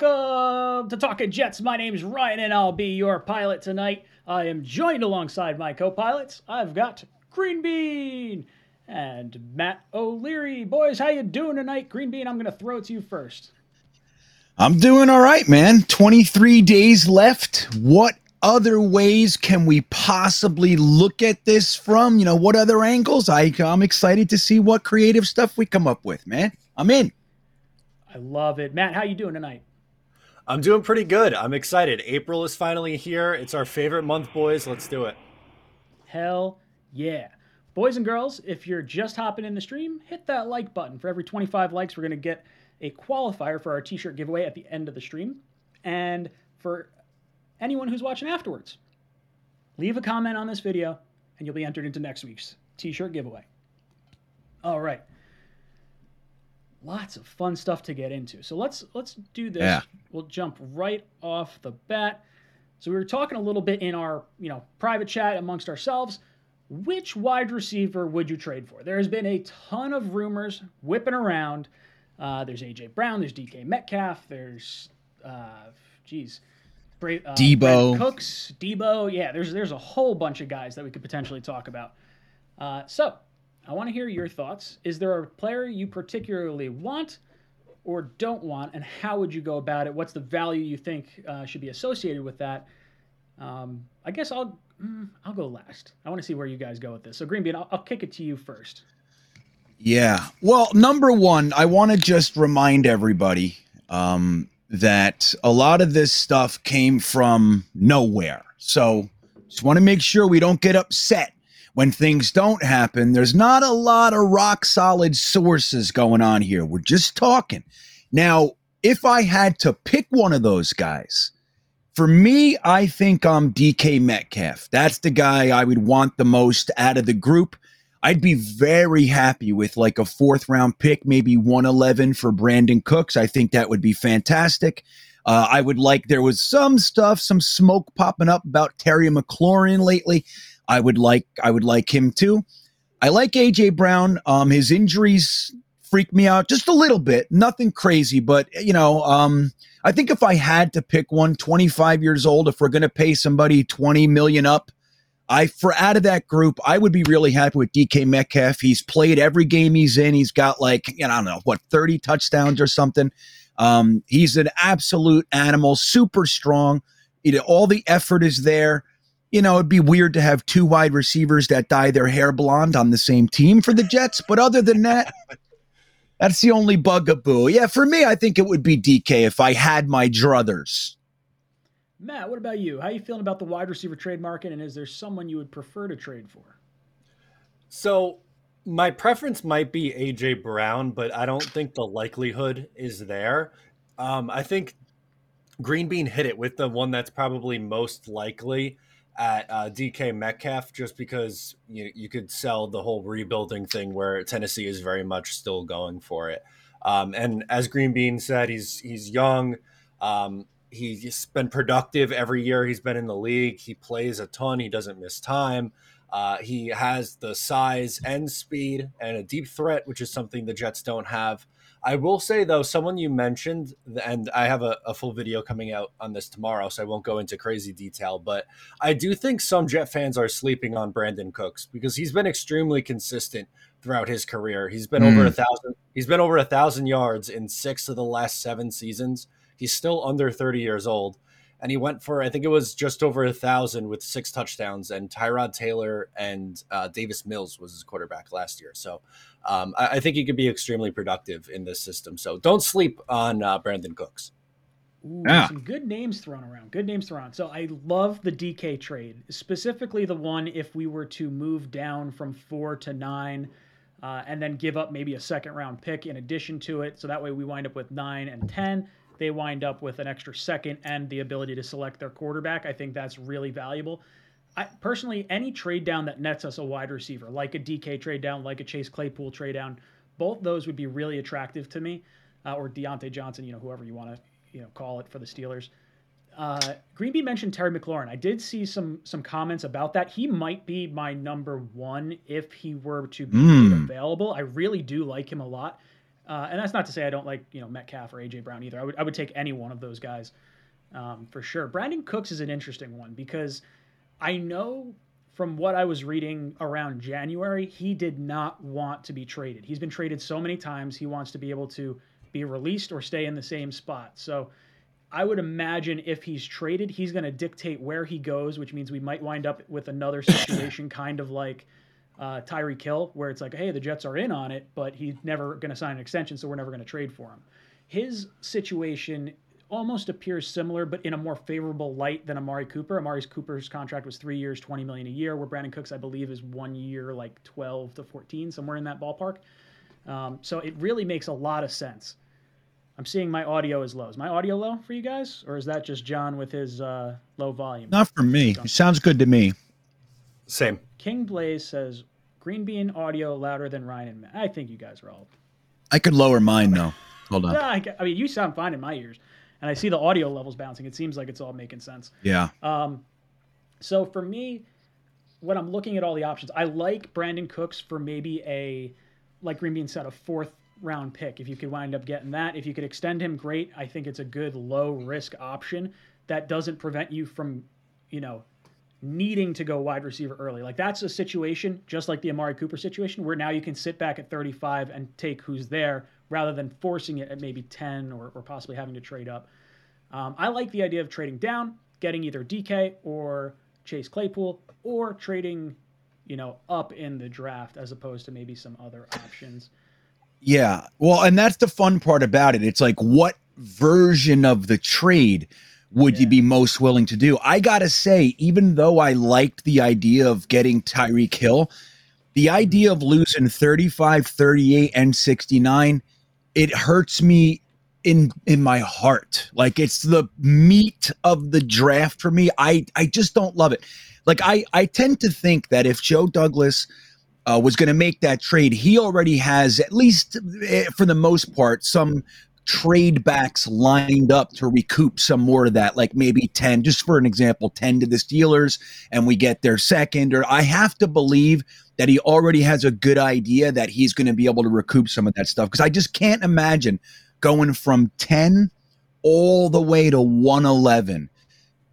Welcome to Talking Jets. My name is Ryan, and I'll be your pilot tonight. I am joined alongside my co-pilots. I've got Green Bean and Matt O'Leary. Boys, how you doing tonight? Green Bean, I'm going to throw it to you first. I'm doing all right, man. 23 days left. What other ways can we possibly look at this from? You know, what other angles? I, I'm excited to see what creative stuff we come up with, man. I'm in. I love it. Matt, how you doing tonight? I'm doing pretty good. I'm excited. April is finally here. It's our favorite month, boys. Let's do it. Hell yeah. Boys and girls, if you're just hopping in the stream, hit that like button. For every 25 likes, we're going to get a qualifier for our t shirt giveaway at the end of the stream. And for anyone who's watching afterwards, leave a comment on this video and you'll be entered into next week's t shirt giveaway. All right. Lots of fun stuff to get into. So let's let's do this. Yeah. We'll jump right off the bat. So we were talking a little bit in our, you know, private chat amongst ourselves. Which wide receiver would you trade for? There has been a ton of rumors whipping around. Uh, there's AJ Brown. There's DK Metcalf. There's, uh, geez, Bra- uh, Deebo. Brandin Cooks, Deebo. Yeah, there's there's a whole bunch of guys that we could potentially talk about. Uh, so I want to hear your thoughts. Is there a player you particularly want or don't want, and how would you go about it? What's the value you think uh, should be associated with that? Um, I guess I'll mm, I'll go last. I want to see where you guys go with this. So Green Bean, I'll, I'll kick it to you first. Yeah. Well, number one, I want to just remind everybody um, that a lot of this stuff came from nowhere. So just want to make sure we don't get upset when things don't happen. There's not a lot of rock solid sources going on here. We're just talking. Now, if I had to pick one of those guys, for me, I think I'm DK Metcalf. That's the guy I would want the most out of the group. I'd be very happy with like a fourth round pick, maybe 111 for Brandin Cooks. I think that would be fantastic. Uh, I would like, there was some stuff, some smoke popping up about Terry McLaurin lately. I would like, I would like him too. I like AJ Brown. Um, his injuries freak me out just a little bit. Nothing crazy, but you know, um, I think if I had to pick one, 25 years old, if we're going to pay somebody 20 million up, I for out of that group, I would be really happy with DK Metcalf. He's played every game he's in. He's got like, you know, I don't know, what, 30 touchdowns or something. Um, he's an absolute animal, super strong. You know, all the effort is there. You know, it'd be weird to have two wide receivers that dye their hair blonde on the same team for the Jets. But other than that, that's the only bugaboo. Yeah, for me, I think it would be DK if I had my druthers. Matt, what about you? How are you feeling about the wide receiver trade market, and is there someone you would prefer to trade for? So, my preference might be AJ Brown, but I don't think the likelihood is there. Um, I think Green Bean hit it with the one that's probably most likely at uh, DK Metcalf, just because you you could sell the whole rebuilding thing where Tennessee is very much still going for it. Um, and as Green Bean said, he's he's young. Um, he's been productive every year he's been in the league. He plays a ton. He doesn't miss time. Uh, he has the size and speed and a deep threat, which is something the Jets don't have. I will say though, someone you mentioned, and I have a, a, full video coming out on this tomorrow, so I won't go into crazy detail. But I do think some Jet fans are sleeping on Brandin Cooks because he's been extremely consistent throughout his career. He's been mm. over a thousand. He's been over a thousand yards in six of the last seven seasons. He's still under thirty years old, and he went for I think it was just over a thousand with six touchdowns. And Tyrod Taylor and uh, Davis Mills was his quarterback last year. So um, I, I, think he could be extremely productive in this system. So don't sleep on uh, Brandin Cooks. Ooh, yeah. Some good names thrown around. Good names thrown. So I love the DK trade, specifically the one if we were to move down from four to nine. Uh, and then give up maybe a second round pick in addition to it. So that way we wind up with nine and 10 they wind up with an extra second and the ability to select their quarterback. I think that's really valuable. I, personally, any trade down that nets us a wide receiver, like a DK trade down, like a Chase Claypool trade down, both those would be really attractive to me, uh, or Diontae Johnson, you know, whoever you want to, you know, call it for the Steelers. Uh, Greenby mentioned Terry McLaurin. I did see some some comments about that. He might be my number one if he were to be mm. available. I really do like him a lot, uh, and that's not to say I don't like you know Metcalf or AJ Brown either. I would I would take any one of those guys um, for sure. Brandin Cooks is an interesting one because I know from what I was reading around January, he did not want to be traded. He's been traded so many times. He wants to be able to be released or stay in the same spot. So I would imagine if he's traded, he's going to dictate where he goes, which means we might wind up with another situation kind of like uh, Tyreek Hill, where it's like, hey, the Jets are in on it, but he's never going to sign an extension, so we're never going to trade for him. His situation almost appears similar, but in a more favorable light than Amari Cooper. Amari Cooper's contract was three years, twenty million a year, where Brandin Cooks, I believe, is one year, like twelve to fourteen, somewhere in that ballpark. Um, so it really makes a lot of sense. I'm seeing my audio is low. Is my audio low for you guys, or is that just John with his uh, low volume? Not for me. It sounds good to me. Same. King Blaze says Green Bean audio louder than Ryan and Matt. I think you guys are all. I could lower mine though. Hold on. I, I mean, you sound fine in my ears, and I see the audio levels bouncing. It seems like it's all making sense. Yeah. Um, so for me, when I'm looking at all the options, I like Brandin Cooks for maybe a, like Green Bean said, a fourth round pick. If you could wind up getting that, if you could extend him, great. I think it's a good low risk option that doesn't prevent you from, you know, needing to go wide receiver early. Like that's a situation just like the Amari Cooper situation where now you can sit back at 35 and take who's there rather than forcing it at maybe 10 or, or possibly having to trade up. Um, I like the idea of trading down, getting either DK or Chase Claypool, or trading, you know, up in the draft as opposed to maybe some other options. Yeah. Well, and that's the fun part about it. It's like, what version of the trade would yeah. you be most willing to do? I got to say, even though I liked the idea of getting Tyreek Hill, the idea of losing 35, 38, and 69, it hurts me in in my heart. Like it's the meat of the draft for me. I I just don't love it. Like I I tend to think that if Joe Douglas uh, was going to make that trade, he already has at least eh, for the most part some trade backs lined up to recoup some more of that, like maybe 10, just for an example, 10 to the Steelers, and we get their second. Or I have to believe that he already has a good idea that he's going to be able to recoup some of that stuff. Because I just can't imagine going from 10 all the way to 111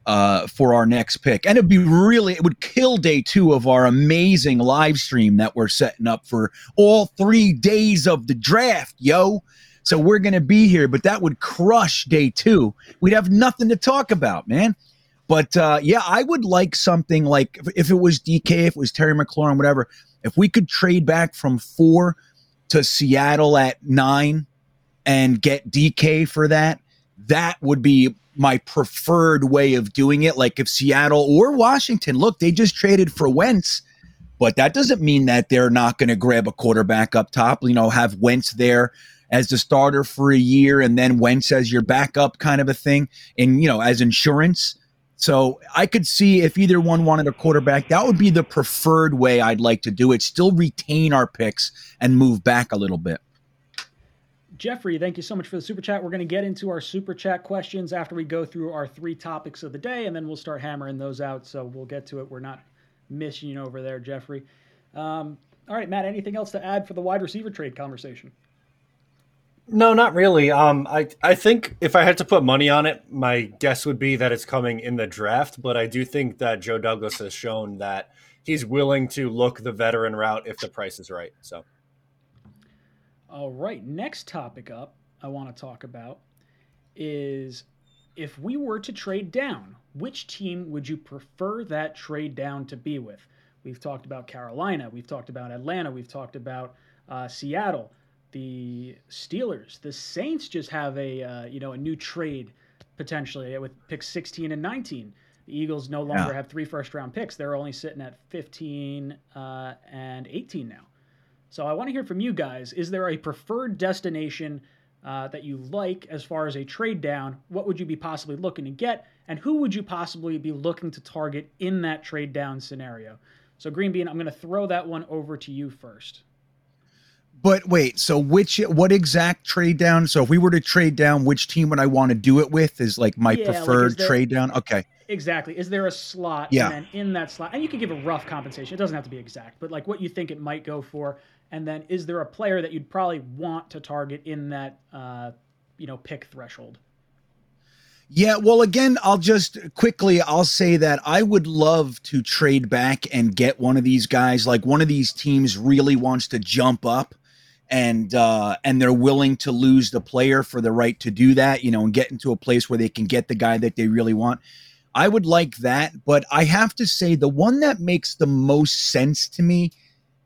uh, for our next pick. And it'd be really, it would kill day two of our amazing live stream that we're setting up for all three days of the draft, yo. So we're going to be here, but that would crush day two. We'd have nothing to talk about, man. But uh, yeah, I would like something like if, if it was DK, if it was Terry McLaurin, whatever, if we could trade back from four to Seattle at nine and get DK for that, that would be my preferred way of doing it. Like if Seattle or Washington, look, they just traded for Wentz, but that doesn't mean that they're not going to grab a quarterback up top. You know, have Wentz there as the starter for a year and then Wentz as your backup kind of a thing, and you know, as insurance. So I could see if either one wanted a quarterback, that would be the preferred way I'd like to do it. Still retain our picks and move back a little bit. Jeffrey, thank you so much for the super chat. We're going to get into our super chat questions after we go through our three topics of the day, and then we'll start hammering those out. So we'll get to it. We're not missing over there, Jeffrey. Um, all right, Matt, anything else to add for the wide receiver trade conversation? No, not really. Um, I I think if I had to put money on it, my guess would be that it's coming in the draft. But I do think that Joe Douglas has shown that he's willing to look the veteran route if the price is right. So all right, next topic up I want to talk about is if we were to trade down, which team would you prefer that trade down to be with? We've talked about Carolina, we've talked about Atlanta, we've talked about uh, Seattle, the Steelers, the Saints just have a uh, you know a new trade potentially with picks 16 and 19. The Eagles no longer yeah. have three first round picks; they're only sitting at 15 uh, and 18 now. So I want to hear from you guys. Is there a preferred destination uh, that you like as far as a trade down? What would you be possibly looking to get? And who would you possibly be looking to target in that trade down scenario? So, Green Bean, I'm going to throw that one over to you first. But wait, so which what exact trade down? So if we were to trade down, which team would I want to do it with? Is like my yeah, preferred like there, trade down. Okay. Exactly. Is there a slot? Yeah. And then in that slot, and you can give a rough compensation. It doesn't have to be exact, but like what you think it might go for. And then is there a player that you'd probably want to target in that, uh, you know, pick threshold? Yeah, well, again, I'll just quickly I'll say that I would love to trade back and get one of these guys. Like one of these teams really wants to jump up, and uh, and they're willing to lose the player for the right to do that. You know, and get into a place where they can get the guy that they really want. I would like that, but I have to say the one that makes the most sense to me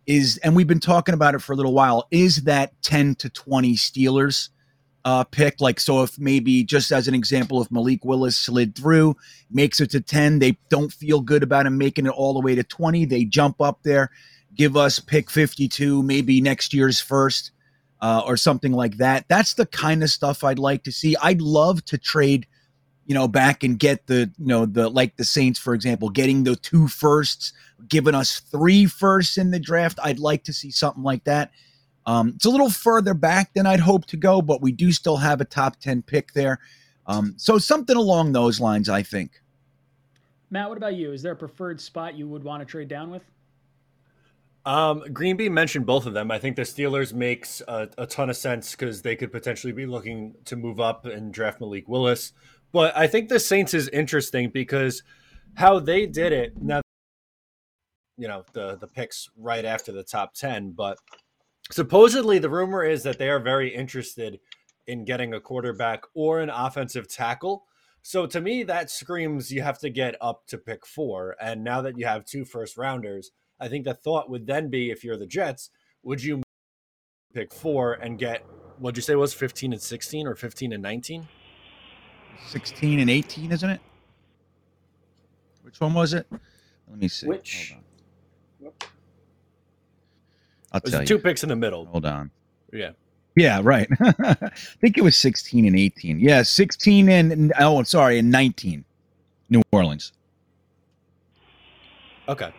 is, and we've been talking about it for a little while, is that ten to twenty Steelers uh, pick. Like, so if maybe just as an example, if Malik Willis slid through, makes it to 10, they don't feel good about him making it all the way to 20. They jump up there, give us pick 52, maybe next year's first uh, or something like that. That's the kind of stuff I'd like to see. I'd love to trade, you know, back and get the, you know, the, like the Saints, for example, getting the two firsts, giving us three firsts in the draft. I'd like to see something like that um, it's a little further back than I'd hope to go, but we do still have a top 10 pick there. Um, so something along those lines, I think. Matt, what about you? Is there a preferred spot you would want to trade down with? Um, Greenby mentioned both of them. I think the Steelers makes a, a ton of sense because they could potentially be looking to move up and draft Malik Willis. But I think the Saints is interesting because how they did it now, you know, the the picks right after the top ten, but supposedly the rumor is that they are very interested in getting a quarterback or an offensive tackle. So to me, that screams you have to get up to pick four. And now that you have two first rounders, I think the thought would then be if you're the Jets, would you pick four and get what'd you say was 15 and 16 or 15 and 19? 16 and 18, isn't it? Which one was it? Let me see. Which? I'll tell two you. picks in the middle. Hold on. Yeah. Yeah, right. I think it was 16 and 18. Yeah, 16 and oh, I'm sorry, and 19. New Orleans. Okay.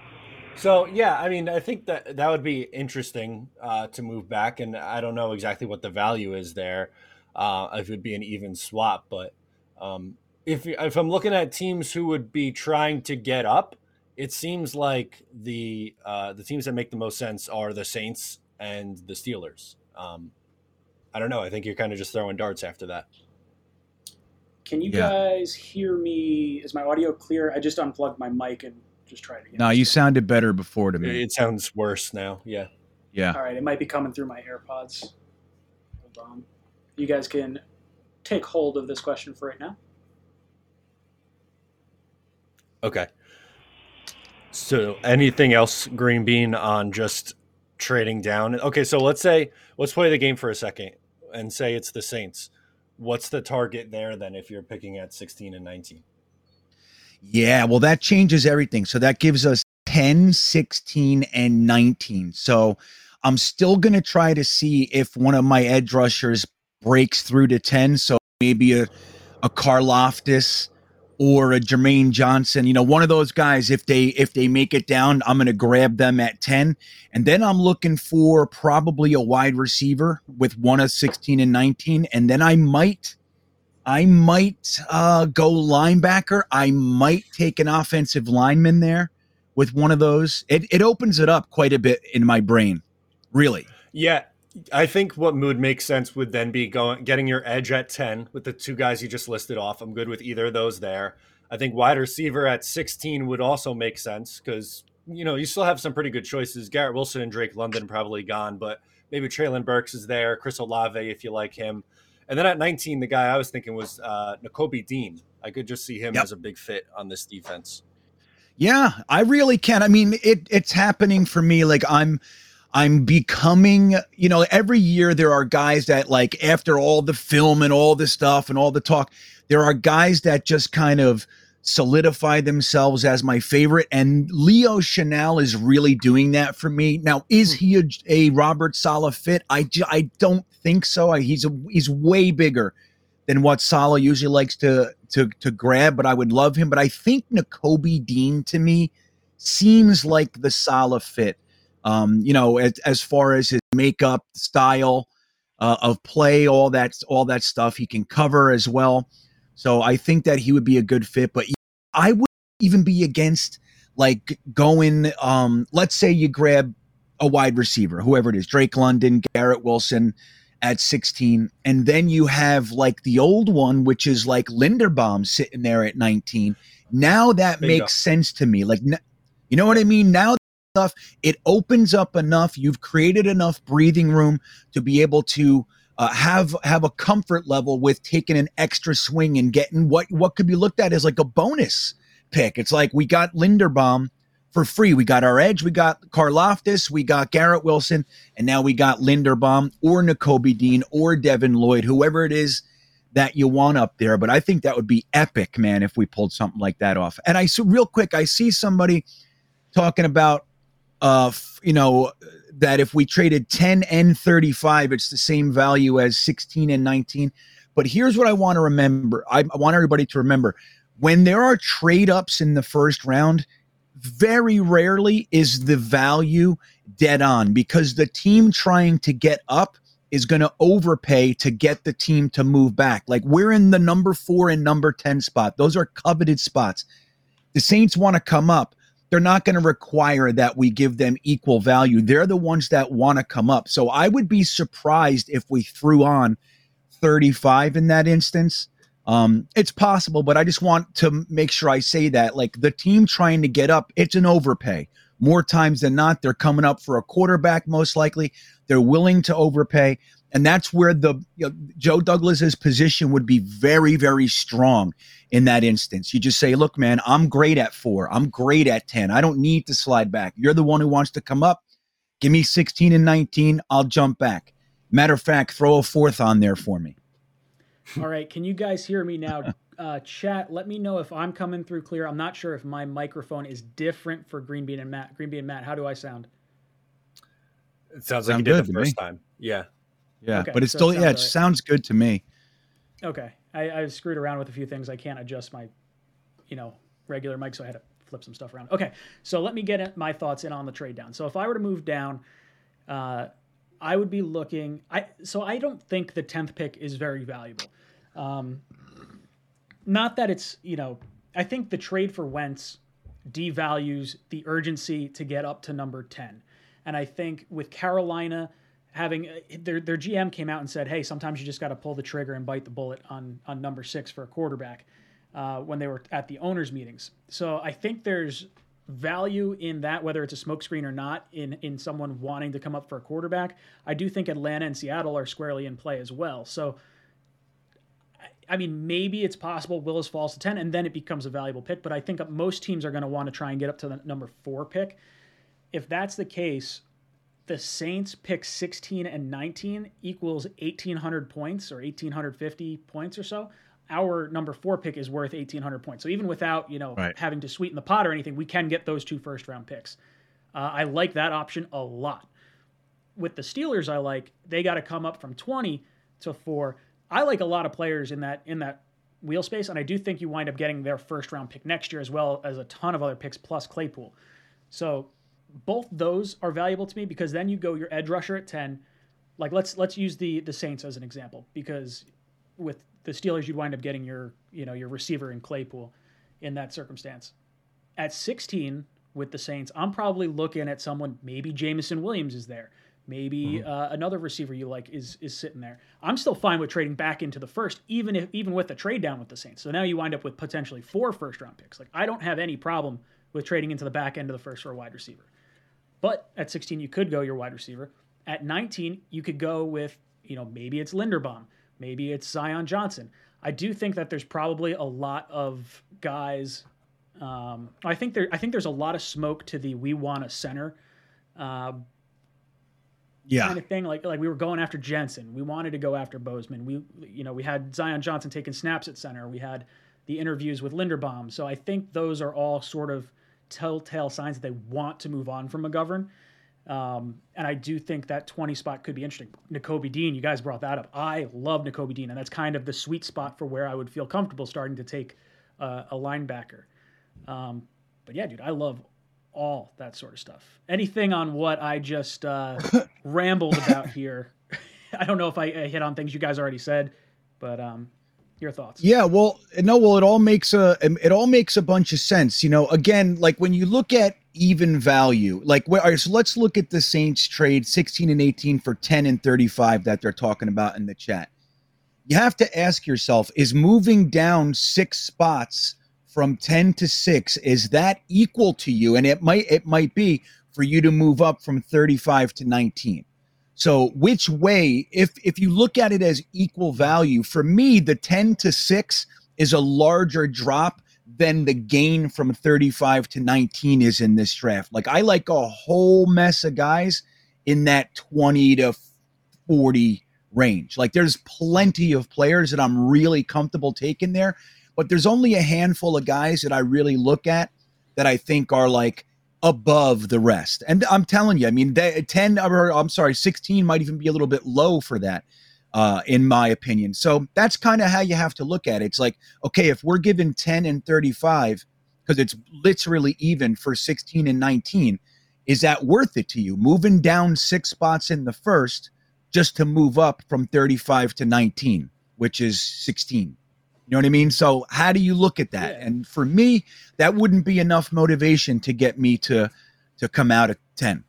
So yeah, I mean, I think that that would be interesting uh, to move back, and I don't know exactly what the value is there. Uh, if it would be an even swap, but um, if if I'm looking at teams who would be trying to get up, it seems like the uh, the teams that make the most sense are the Saints and the Steelers. Um, I don't know. I think you're kind of just throwing darts after that. Can you yeah. guys hear me? Is my audio clear? I just unplugged my mic and just tried again. No, you sounded better before to me. It sounds worse now. Yeah. Yeah. All right. It might be coming through my AirPods. Hold on. You guys can take hold of this question for right now. Okay. So, anything else, Green Bean, on just trading down? Okay, so let's say let's play the game for a second and say it's the Saints. What's the target there then if you're picking at 16 and 19? Yeah, well, that changes everything. So that gives us 10, 16, and 19. So I'm still going to try to see if one of my edge rushers breaks through to 10. So maybe a, a Karlaftis or a Jermaine Johnson, you know, one of those guys. If they if they make it down, I'm to grab them at ten, and then I'm looking for probably a wide receiver with one of 16 and 19, and then I might. I might uh, go linebacker. I might take an offensive lineman there with one of those. It, it opens it up quite a bit in my brain, really. Yeah, I think what mood makes sense would then be going getting your edge at 10 with the two guys you just listed off. I'm good with either of those there. I think wide receiver at 16 would also make sense because you know you still have some pretty good choices. Garrett Wilson and Drake London probably gone, but maybe Treylon Burks is there, Chris Olave if you like him. And then at 19, the guy I was thinking was uh, Dean. I could just see him yep. as a big fit on this defense. Yeah, I really can. I mean, it it's happening for me. Like I'm I'm becoming, you know, every year there are guys that like after all the film and all the stuff and all the talk, there are guys that just kind of solidify themselves as my favorite. And Leo Chenal is really doing that for me. Now, is he a, a Robert Saleh fit? I, I don't think so. I, he's a, he's way bigger than what Saleh usually likes to to to grab, but I would love him. But I think Nakobe Dean to me seems like the Saleh fit Um, you know, as, as far as his makeup style uh, of play, all that all that stuff he can cover as well. So I think that he would be a good fit. But I would even be against like going. Um, let's say you grab a wide receiver, whoever it is, Drake London, Garrett Wilson at 16. And then you have like the old one, which is like Linderbaum sitting there at 19. Now that Bingo. makes sense to me. Like, you know what I mean? Now stuff, it opens up enough. You've created enough breathing room to be able to uh, have have a comfort level with taking an extra swing and getting what what could be looked at as like a bonus pick. It's like we got Linderbaum for free. We got our edge, we got Karlaftis, we got Garrett Wilson, and now we got Linderbaum or Nakobe Dean or Devin Lloyd, whoever it is that you want up there. But I think that would be epic, man, if we pulled something like that off. And I so real quick, I see somebody talking about uh you know that if we traded 10 and 35, it's the same value as 16 and 19. But here's what I want to remember. I, I want everybody to remember when there are trade ups in the first round, very rarely is the value dead on because the team trying to get up is going to overpay to get the team to move back. Like we're in the number four and number 10 spot. Those are coveted spots. The Saints want to come up. They're not going to require that we give them equal value. They're the ones that want to come up. So I would be surprised if we threw on 35 in that instance. Um, it's possible, but I just want to make sure I say that like the team trying to get up, it's an overpay. More times than not, they're coming up for a quarterback, most likely. They're willing to overpay. And that's where the you know, Joe Douglas's position would be very, very strong in that instance. You just say, look, man, I'm great at four. I'm great at 10. I don't need to slide back. You're the one who wants to come up. Give me 16 and 19. I'll jump back. Matter of fact, throw a fourth on there for me. All right, can you guys hear me now? Uh, chat, let me know if I'm coming through clear. I'm not sure if my microphone is different for Green Bean and Matt. Green Bean and Matt, how do I sound? It sounds like Sound you did the first me. time. Yeah. Yeah, okay, but it's so still it yeah, it right. sounds good to me. Okay, I, I screwed around with a few things. I can't adjust my, you know, regular mic, so I had to flip some stuff around. Okay, so let me get my thoughts in on the trade down. So if I were to move down, uh, I would be looking. I so I don't think the tenth pick is very valuable. Um, not that it's, you know, I think the trade for Wentz devalues the urgency to get up to number 10. And I think with Carolina having uh, their their GM came out and said, "Hey, sometimes you just got to pull the trigger and bite the bullet on on number 6 for a quarterback." Uh, when they were at the owners meetings. So I think there's value in that, whether it's a smokescreen or not, in in someone wanting to come up for a quarterback. I do think Atlanta and Seattle are squarely in play as well. So I mean, maybe it's possible Willis falls to 10 and then it becomes a valuable pick, but I think most teams are going to want to try and get up to the number four pick. If that's the case, the Saints pick 16 and 19 equals 1,800 points or 1,850 points or so. Our number four pick is worth 1,800 points. So even without, you know, right. having to sweeten the pot or anything, we can get those two first round picks. Uh, I like that option a lot. With the Steelers, I like they got to come up from 20 to four I like a lot of players in that in that wheel space, and I do think you wind up getting their first round pick next year as well as a ton of other picks plus Claypool. So both those are valuable to me because then you go your edge rusher at ten. Like let's let's use the the Saints as an example because with the Steelers you'd wind up getting your you know your receiver in Claypool in that circumstance. At 16 with the Saints, I'm probably looking at someone maybe Jameson Williams is there. Maybe mm-hmm. uh, another receiver you like is is sitting there. I'm still fine with trading back into the first, even if even with the trade down with the Saints. So now you wind up with potentially four first round picks. Like I don't have any problem with trading into the back end of the first for a wide receiver. But at 16, you could go your wide receiver. At 19, you could go with you know maybe it's Linderbaum, maybe it's Zion Johnson. I do think that there's probably a lot of guys. Um, I think there I think there's a lot of smoke to the we want a center. Uh, yeah. kind of thing. Like like we were going after Jensen. We wanted to go after Bozeman. We you know we had Zion Johnson taking snaps at center. We had the interviews with Linderbaum. So I think those are all sort of telltale signs that they want to move on from McGovern. Um, and I do think that 20 spot could be interesting. Nakobe Dean, you guys brought that up. I love Nakobe Dean, and that's kind of the sweet spot for where I would feel comfortable starting to take uh, a linebacker. Um, but yeah, dude, I love all that sort of stuff. Anything on what I just uh, rambled about here? I don't know if I, I, hit on things you guys already said, but um, your thoughts? Yeah, well, no, well, it all makes a it all makes a bunch of sense. You know, again, like when you look at even value, like all right, so let's look at the Saints trade 16 and 18 for 10 and 35 that they're talking about in the chat. You have to ask yourself: Is moving down six spots from 10 to 6 is that equal to you and it might it might be for you to move up from 35 to 19 so which way if if you look at it as equal value for me the 10 to 6 is a larger drop than the gain from 35 to 19 is in this draft. Like i like a whole mess of guys in that 20 to 40 range. Like there's plenty of players that i'm really comfortable taking there but there's only a handful of guys that I really look at that I think are like above the rest. And I'm telling you, I mean, they, 10 or I'm sorry, 16 might even be a little bit low for that, uh, in my opinion. So that's kind of how you have to look at it. It's like, okay, if we're given 10 and 35, because it's literally even for 16 and 19, is that worth it to you? Moving down six spots in the first just to move up from 35 to 19, which is 16. You know what I mean? So how do you look at that? Yeah. And for me, that wouldn't be enough motivation to get me to to come out at 10.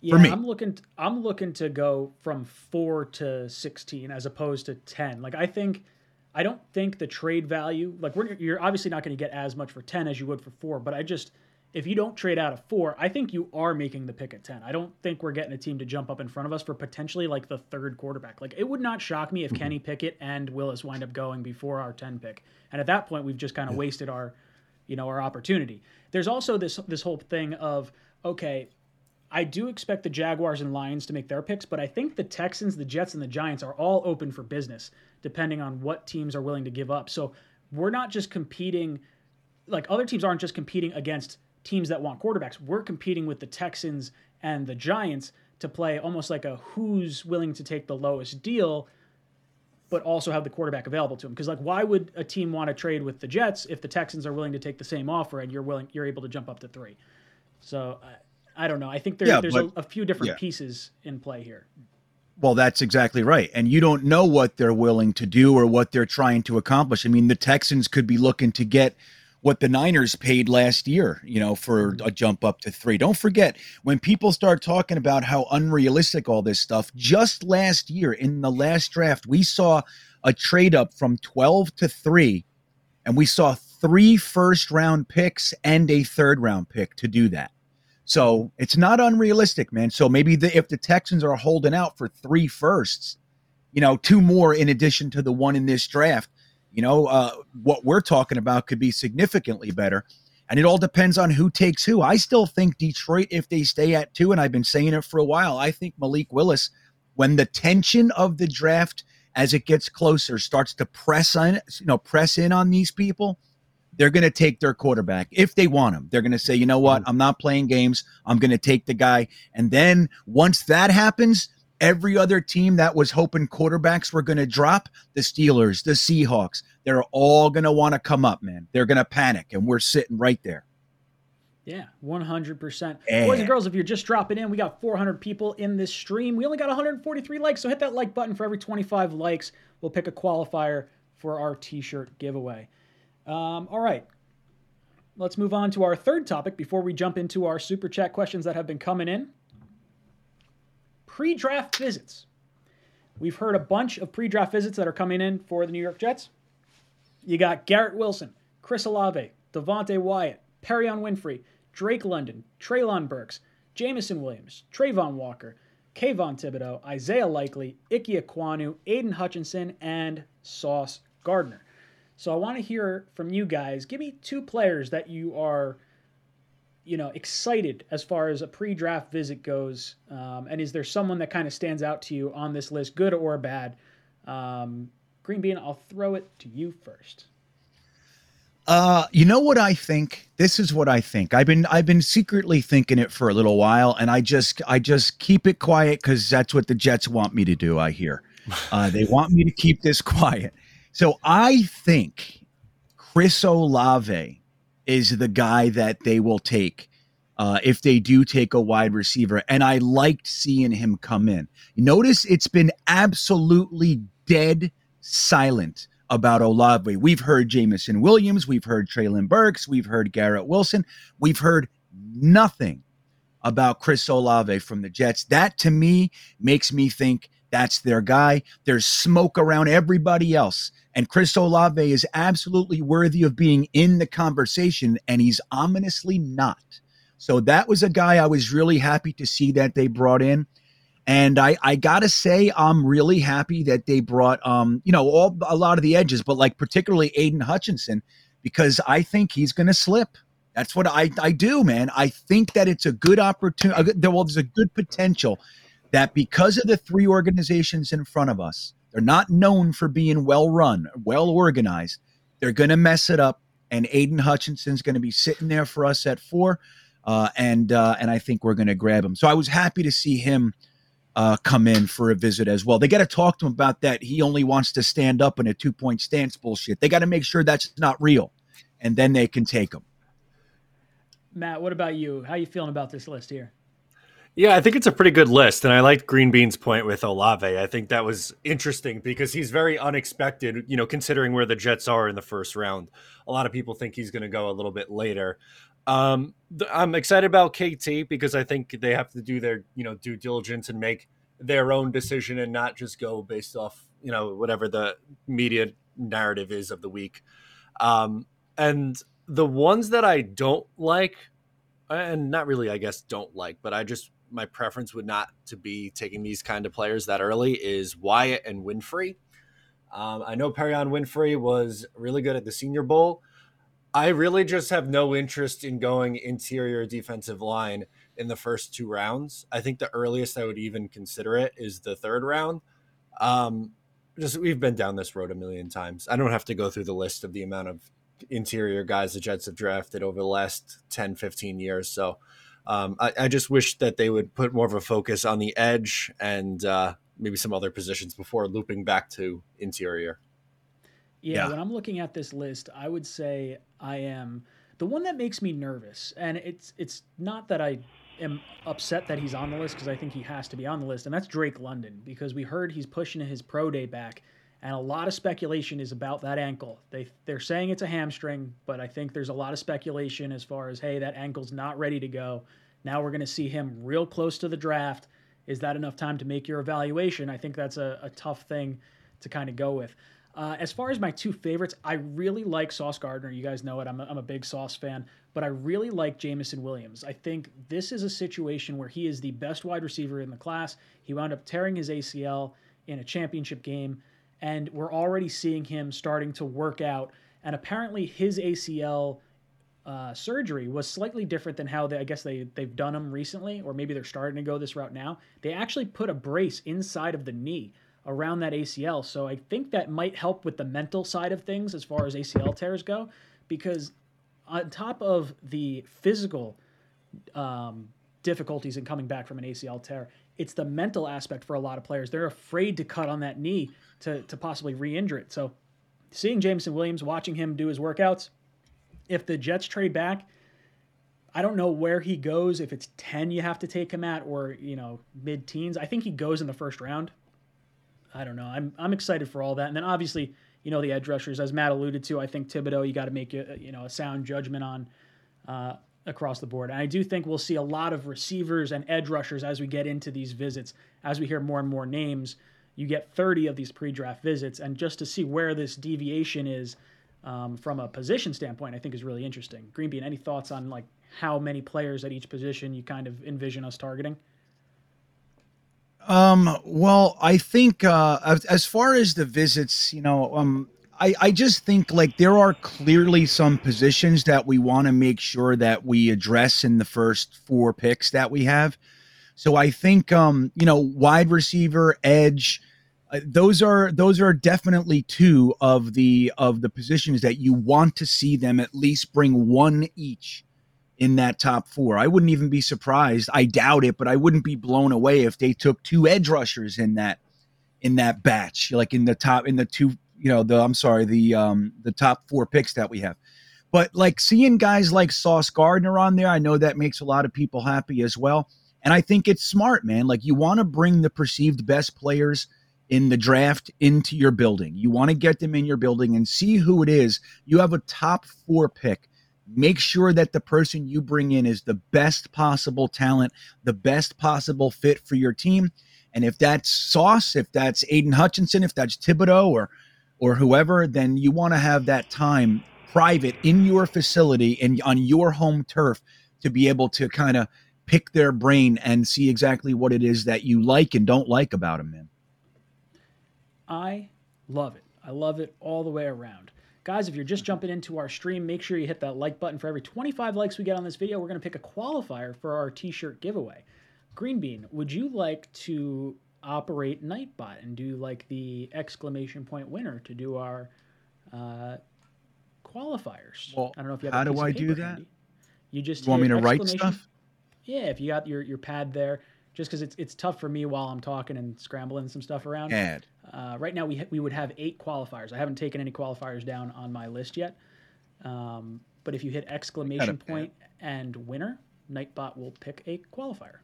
Yeah, for me. I'm looking to, I'm looking to go from 4 to 16 as opposed to 10. Like I think I don't think the trade value, like we're you're obviously not going to get as much for 10 as you would for 4, but I just if you don't trade out of four, I think you are making the pick at 10. I don't think we're getting a team to jump up in front of us for potentially like the third quarterback. Like, it would not shock me if mm-hmm. Kenny Pickett and Willis wind up going before our 10 pick. And at that point, we've just kind of yeah. wasted our, you know, our opportunity. There's also this this whole thing of, okay, I do expect the Jaguars and Lions to make their picks, but I think the Texans, the Jets, and the Giants are all open for business, depending on what teams are willing to give up. So we're not just competing, like other teams aren't just competing against teams that want quarterbacks. We're competing with the Texans and the Giants to play almost like a who's willing to take the lowest deal, but also have the quarterback available to them. Because like, why would a team want to trade with the Jets if the Texans are willing to take the same offer and you're willing, you're able to jump up to three? So I, I don't know. I think there, yeah, there's but, a, a, few different yeah. pieces in play here. Well, that's exactly right. And you don't know what they're willing to do or what they're trying to accomplish. I mean, the Texans could be looking to get what the Niners paid last year, you know, for mm-hmm. a jump up to three. Don't forget, when people start talking about how unrealistic all this stuff, just last year in the last draft, we saw a trade up from 12 to three, and we saw three first round picks and a third round pick to do that. So it's not unrealistic, man. So maybe the, if the Texans are holding out for three firsts, you know, two more in addition to the one in this draft, you know, uh, what we're talking about could be significantly better. And it all depends on who takes who. I still think Detroit, if they stay at two, and I've been saying it for a while, I think Malik Willis, when the tension of the draft as it gets closer starts to press on, you know, press in on these people, they're going to take their quarterback if they want him. They're going to say, you know what, mm-hmm. I'm not playing games. I'm going to take the guy. And then once that happens, every other team that was hoping quarterbacks were going to drop the Steelers, the Seahawks they're all going to want to come up, man. They're going to panic, and we're sitting right there. Yeah, 100%. Yeah. Boys and girls, if you're just dropping in, we got 400 people in this stream. We only got 143 likes, so hit that like button for every 25 likes. We'll pick a qualifier for our t shirt giveaway. Um, all right. Let's move on to our third topic before we jump into our super chat questions that have been coming in pre draft visits. We've heard a bunch of pre draft visits that are coming in for the New York Jets. You got Garrett Wilson, Chris Olave, Devonte Wyatt, Perrion Winfrey, Drake London, Treylon Burks, Jameson Williams, Travon Walker, Kayvon Thibodeaux, Isaiah Likely, Ike Ekwonu, Aidan Hutchinson, and Sauce Gardner. So I want to hear from you guys. Give me two players that you are you know excited as far as a pre-draft visit goes um, and is there someone that kind of stands out to you on this list good or bad um, green bean i'll throw it to you first uh, you know what I think? This is what I think. I've been I've been secretly thinking it for a little while, and I just I just keep it quiet because that's what the Jets want me to do. I hear uh, they want me to keep this quiet. So I think Chris Olave is the guy that they will take uh, if they do take a wide receiver. And I liked seeing him come in. Notice it's been absolutely dead silent about Olave. We've heard Jameson Williams, we've heard Treylon Burks, we've heard Garrett Wilson, we've heard nothing about Chris Olave from the Jets. That to me makes me think that's their guy. There's smoke around everybody else. And Chris Olave is absolutely worthy of being in the conversation, and he's ominously not. So that was a guy I was really happy to see that they brought in. And I, I gotta say, I'm really happy that they brought, um, you know, all a lot of the edges, but like particularly Aidan Hutchinson, because I think he's to slip. That's what I, I do, man. I think that it's a good opportunity. Well, there's a good potential that because of the three organizations in front of us, they're not known for being well run, well organized. They're going to mess it up, and Aidan Hutchinson's going to be sitting there for us at four, uh, and uh, and I think we're going to grab him. So I was happy to see him uh, come in for a visit as well. They got to talk to him about that. He only wants to stand up in a two point stance bullshit. They got to make sure that's not real, and then they can take him. Matt, what about you? How you feeling about this list here? Yeah, I think it's a pretty good list, and I liked Green Bean's point with Olave. I think that was interesting because he's very unexpected. You know, considering where the Jets are in the first round, a lot of people think he's going to go a little bit later. Um, I'm excited about KT because I think they have to do their you know due diligence and make their own decision and not just go based off you know whatever the media narrative is of the week. Um, and the ones that I don't like, and not really, I guess, don't like, but I just my preference would not to be taking these kind of players that early is Wyatt and Winfrey. Um, I know Perrion Winfrey was really good at the Senior Bowl. I really just have no interest in going interior defensive line in the first two rounds. I think the earliest I would even consider it is the third round. Um, just we've been down this road a million times. I don't have to go through the list of the amount of interior guys the Jets have drafted over the last 10, 15 years. So um, I, I, just wish that they would put more of a focus on the edge and uh, maybe some other positions before looping back to interior. Yeah, yeah, when I'm looking at this list, I would say I am the one that makes me nervous, and it's it's not that I am upset that he's on the list because I think he has to be on the list, and that's Drake London because we heard he's pushing his pro day back, and a lot of speculation is about that ankle. They they're saying it's a hamstring, but I think there's a lot of speculation as far as hey that ankle's not ready to go. Now we're going to see him real close to the draft. Is that enough time to make your evaluation? I think that's a, a tough thing to kind of go with. Uh, as far as my two favorites, I really like Sauce Gardner. You guys know it. I'm a, I'm a big Sauce fan, but I really like Jameson Williams. I think this is a situation where he is the best wide receiver in the class. He wound up tearing his ACL in a championship game, and we're already seeing him starting to work out. And apparently, his ACL uh, surgery was slightly different than how they, I guess they they've done them recently, or maybe they're starting to go this route now. They actually put a brace inside of the knee around that ACL. So I think that might help with the mental side of things as far as ACL tears go, because on top of the physical um, difficulties in coming back from an ACL tear, it's the mental aspect for a lot of players. They're afraid to cut on that knee to, to possibly re injure it. So seeing Jameson Williams, watching him do his workouts, if the Jets trade back, I don't know where he goes. If it's 10 you have to take him at or, you know, mid teens. I think he goes in the first round. I don't know. I'm I'm excited for all that. And then obviously, you know, the edge rushers, as Matt alluded to, I think Thibodeaux, you got to make a, you know a sound judgment on uh, across the board. And I do think we'll see a lot of receivers and edge rushers as we get into these visits. As we hear more and more names, you get 30 of these pre-draft visits, and just to see where this deviation is um, from a position standpoint, I think is really interesting. Greenbean, any thoughts on like how many players at each position you kind of envision us targeting? Um, well, I think uh, as far as the visits, you know, um, I, I just think like there are clearly some positions that we want to make sure that we address in the first four picks that we have. So I think, um, you know, wide receiver, edge, uh, those are those are definitely two of the of the positions that you want to see them at least bring one each in that top four. I wouldn't even be surprised. I doubt it, but I wouldn't be blown away if they took two edge rushers in that in that batch, like in the top in the two, you know, the I'm sorry, the um the top four picks that we have. But like seeing guys like Sauce Gardner on there, I know that makes a lot of people happy as well. And I think it's smart, man. Like you want to bring the perceived best players in the draft into your building. You want to get them in your building and see who it is. You have a top four pick. Make sure that the person you bring in is the best possible talent, the best possible fit for your team. And if that's Sauce, if that's Aidan Hutchinson, if that's Thibodeaux or or whoever, then you want to have that time private in your facility and on your home turf to be able to kind of pick their brain and see exactly what it is that you like and don't like about them, man. I love it. I love it all the way around. Guys, if you're just mm-hmm. jumping into our stream, make sure you hit that like button. For every 25 likes we get on this video, we're going to pick a qualifier for our t shirt giveaway. Green Bean, would you like to operate Nightbot and do like the exclamation point winner to do our uh, qualifiers? Well, I don't know if you have how do I do that? Handy. You just you want me to write stuff? Yeah, if you got your, your pad there, just because it's it's tough for me while I'm talking and scrambling some stuff around. Pad. Uh, right now, we ha- we would have eight qualifiers. I haven't taken any qualifiers down on my list yet. Um, but if you hit exclamation point and winner, Nightbot will pick a qualifier.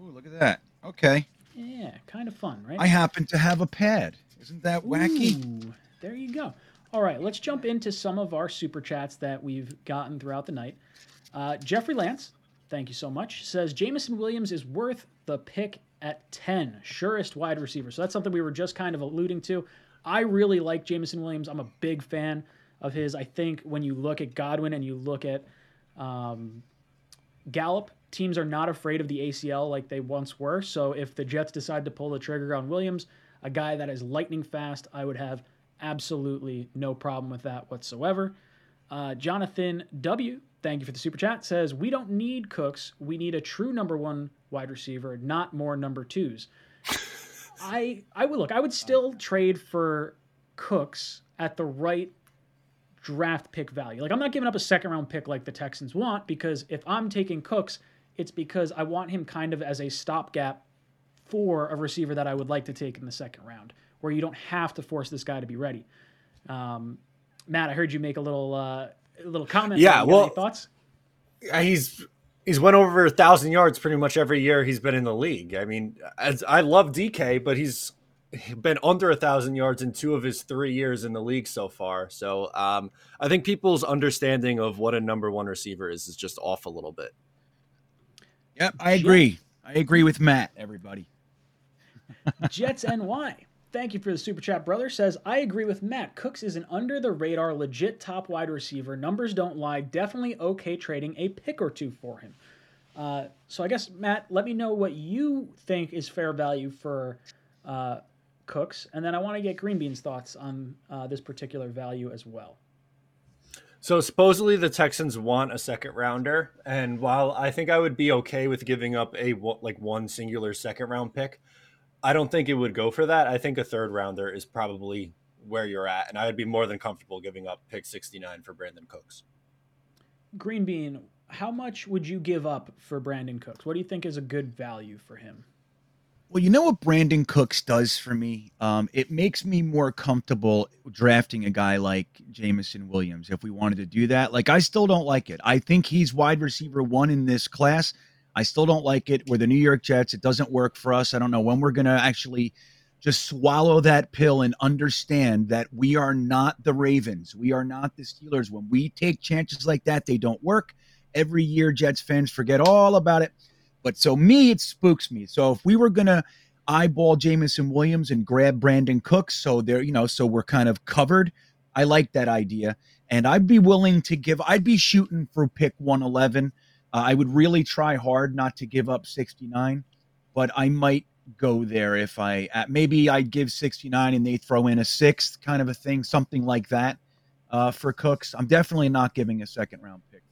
Ooh, look at that. Okay. Yeah, kind of fun, right? I happen to have a pad. Isn't that wacky? Ooh, there you go. All right, let's jump into some of our super chats that we've gotten throughout the night. Uh, Jeffrey Lance, thank you so much, says Jameson Williams is worth the pick at 10, surest wide receiver. So that's something we were just kind of alluding to. I really like Jameson Williams. I'm a big fan of his. I think when you look at Godwin and you look at um, Gallup, teams are not afraid of the ACL like they once were. So if the Jets decide to pull the trigger on Williams, a guy that is lightning fast, I would have absolutely no problem with that whatsoever. Uh, Jonathan W thank you for the super chat, says, We don't need Cooks. We need a true number one wide receiver, not more number twos. I I would look, I would still trade for Cooks at the right draft pick value. Like I'm not giving up a second round pick like the Texans want because if I'm taking Cooks, it's because I want him kind of as a stopgap for a receiver that I would like to take in the second round, where you don't have to force this guy to be ready. Um, Matt, I heard you make a little uh, little comment. Yeah, well, thoughts? He's he's went over a thousand yards pretty much every year he's been in the league. I mean, as I love DK, but he's been under a thousand yards in two of his three years in the league so far. So um, I think people's understanding of what a number one receiver is is just off a little bit. Yep, I agree. I agree with Matt. Everybody. Jets NY. Thank you for the super chat, brother. Says, I agree with Matt. Cooks is an under the radar, legit top wide receiver. Numbers don't lie. Definitely okay trading a pick or two for him. Uh, so I guess, Matt, let me know what you think is fair value for uh, Cooks. And then I want to get Green Bean's thoughts on uh, this particular value as well. So supposedly the Texans want a second rounder, and while I think I would be okay with giving up a like one singular second round pick, I don't think it would go for that. I think a third rounder is probably where you're at, and I would be more than comfortable giving up pick 69 for Brandin Cooks. Green Bean, how much would you give up for Brandin Cooks? What do you think is a good value for him? Well, you know what Brandin Cooks does for me? Um, it makes me more comfortable drafting a guy like Jameson Williams if we wanted to do that. Like, I still don't like it. I think he's wide receiver one in this class. I still don't like it. We're the New York Jets. It doesn't work for us. I don't know when we're going to actually just swallow that pill and understand that we are not the Ravens. We are not the Steelers. When we take chances like that, they don't work. Every year, Jets fans forget all about it. But so me, it spooks me. So if we were to eyeball Jameson Williams and grab Brandin Cooks, so there, you know, so we're kind of covered. I like that idea. And I'd be willing to give, I'd be shooting for pick 111 uh, I would really try hard not to give up 69, but I might go there if I uh, maybe I'd give 69 and they throw in a sixth kind of a thing, something like that uh, for Cooks. I'm definitely not giving a second round pick.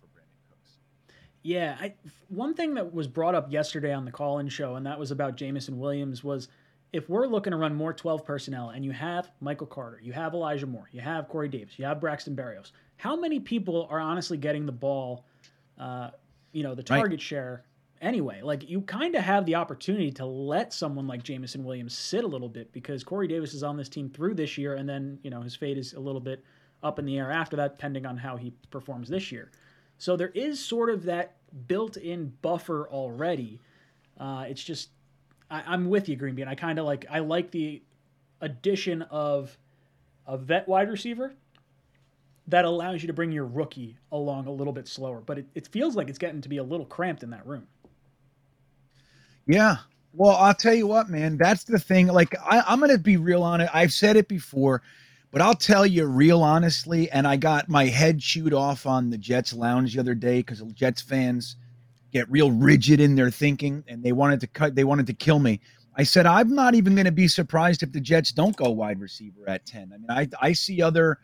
Yeah, I, one thing that was brought up yesterday on the call-in show, and that was about Jameson Williams, was if we're looking to run more 12 personnel and you have Michael Carter, you have Elijah Moore, you have Corey Davis, you have Braxton Berrios, how many people are honestly getting the ball uh, you know the target right. share anyway. Like you kind of have the opportunity to let someone like Jameson Williams sit a little bit because Corey Davis is on this team through this year, and then you know his fate is a little bit up in the air after that, depending on how he performs this year. So there is sort of that built-in buffer already. Uh, it's just I, am with you, Green Bean. I kind of like I like the addition of a vet wide receiver that allows you to bring your rookie along a little bit slower. But it, it feels like it's getting to be a little cramped in that room. Yeah. Well, I'll tell you what, man. That's the thing. Like, I, I'm going to be real on it. I've said it before, but I'll tell you real honestly. And I got my head chewed off on the Jets lounge the other day because Jets fans get real rigid in their thinking and they wanted to cut, they wanted to kill me. I said, I'm not even going to be surprised if the Jets don't go wide receiver at 10. I mean, I, I see other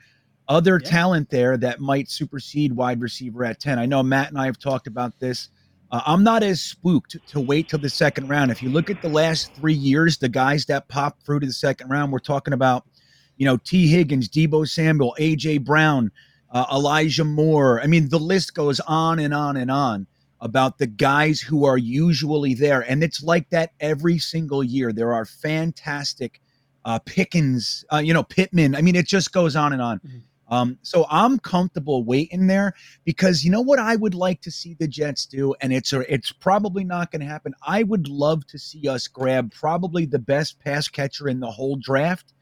other yeah. talent there that might supersede wide receiver at 10. I know Matt and I have talked about this. Uh, I'm not as spooked to wait till the second round. If you look at the last three years, the guys that popped through to the second round, we're talking about, you know, Tee Higgins, Deebo Samuel, A.J. Brown, uh, Elijah Moore. I mean, the list goes on and on and on about the guys who are usually there. And it's like that every single year. There are fantastic uh, Pickens, uh, you know, Pittman. I mean, it just goes on and on. Mm-hmm. Um, so I'm comfortable waiting there because you know what I would like to see the Jets do, and it's a, it's probably not going to happen. I would love to see us grab probably the best pass catcher in the whole draft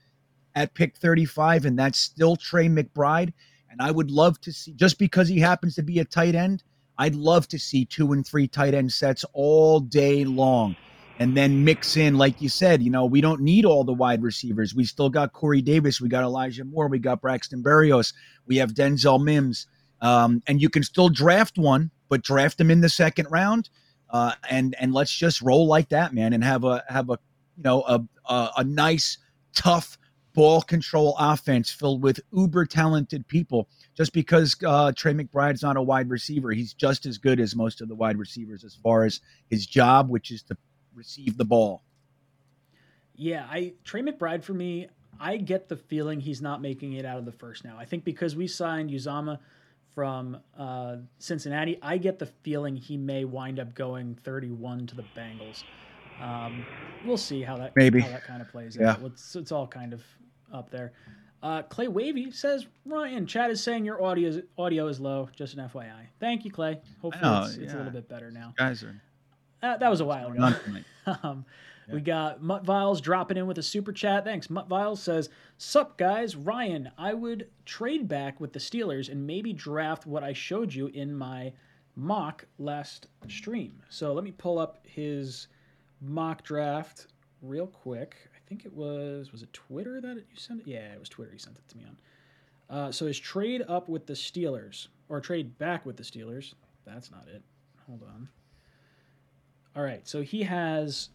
at pick 35, and that's still Trey McBride. And I would love to see just because he happens to be a tight end, I'd love to see two and three tight end sets all day long. And then mix in, like you said, you know, we don't need all the wide receivers. We still got Corey Davis, we got Elijah Moore, we got Braxton Berrios, we have Denzel Mims, um, and you can still draft one, but draft them in the second round, uh, and and let's just roll like that, man, and have a have a you know a a, a nice tough ball control offense filled with uber talented people. Just because uh, Trey McBride's not a wide receiver, he's just as good as most of the wide receivers as far as his job, which is to receive the ball. Yeah, I Trey McBride for me, I get the feeling he's not making it out of the first now. I think because we signed Uzomah from uh, Cincinnati, I get the feeling he may wind up going 31 to the Bengals. Um, we'll see how that maybe how that kind of plays yeah. out. It's, it's all kind of up there. Uh, Clay Wavy says, Ryan, Chad is saying your audio is, audio is low. Just an FYI. Thank you, Clay. Hopefully know, it's, yeah. it's, a little bit better now. Guys are uh, that was a while ago. um, yeah. We got Mutt Viles dropping in with a super chat. Thanks. Mutt Viles says, Sup, guys. Ryan, I would trade back with the Steelers and maybe draft what I showed you in my mock last stream. So let me pull up his mock draft real quick. I think it was, was it Twitter that you sent it? Yeah, it was Twitter he sent it to me on. Uh, so his trade up with the Steelers, or trade back with the Steelers. That's not it. Hold on. All right, so he has.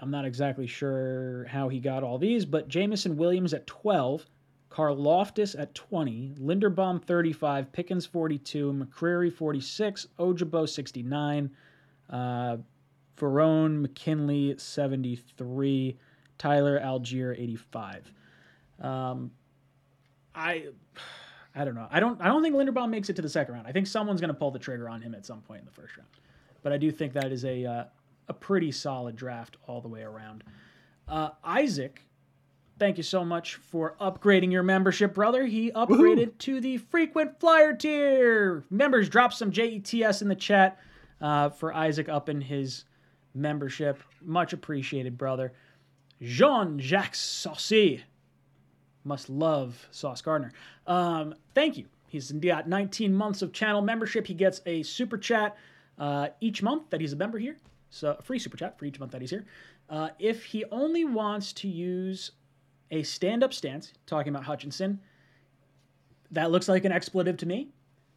I'm not exactly sure how he got all these, but Jamison Williams at 12, Carl Loftus at 20, Linderbaum 35, Pickens 42, McCreary 46, Ojabo 69, uh, Verone McKinley 73, Tyler Allgeier 85. Um, I I don't know. I don't I don't think Linderbaum makes it to the second round. I think someone's going to pull the trigger on him at some point in the first round but I do think that is a uh, a pretty solid draft all the way around. Uh, Isaac, thank you so much for upgrading your membership, brother. He upgraded Woo-hoo. to the frequent flyer tier. Members, drop some JETS in the chat uh, for Isaac up in his membership. Much appreciated, brother. Jean Jacques Saucy. Must love Sauce Gardner. Um, thank you. He's got 19 months of channel membership. He gets a super chat uh, each month that he's a member here. So a free super chat for each month that he's here. Uh, if he only wants to use a stand-up stance, talking about Hutchinson, that looks like an expletive to me.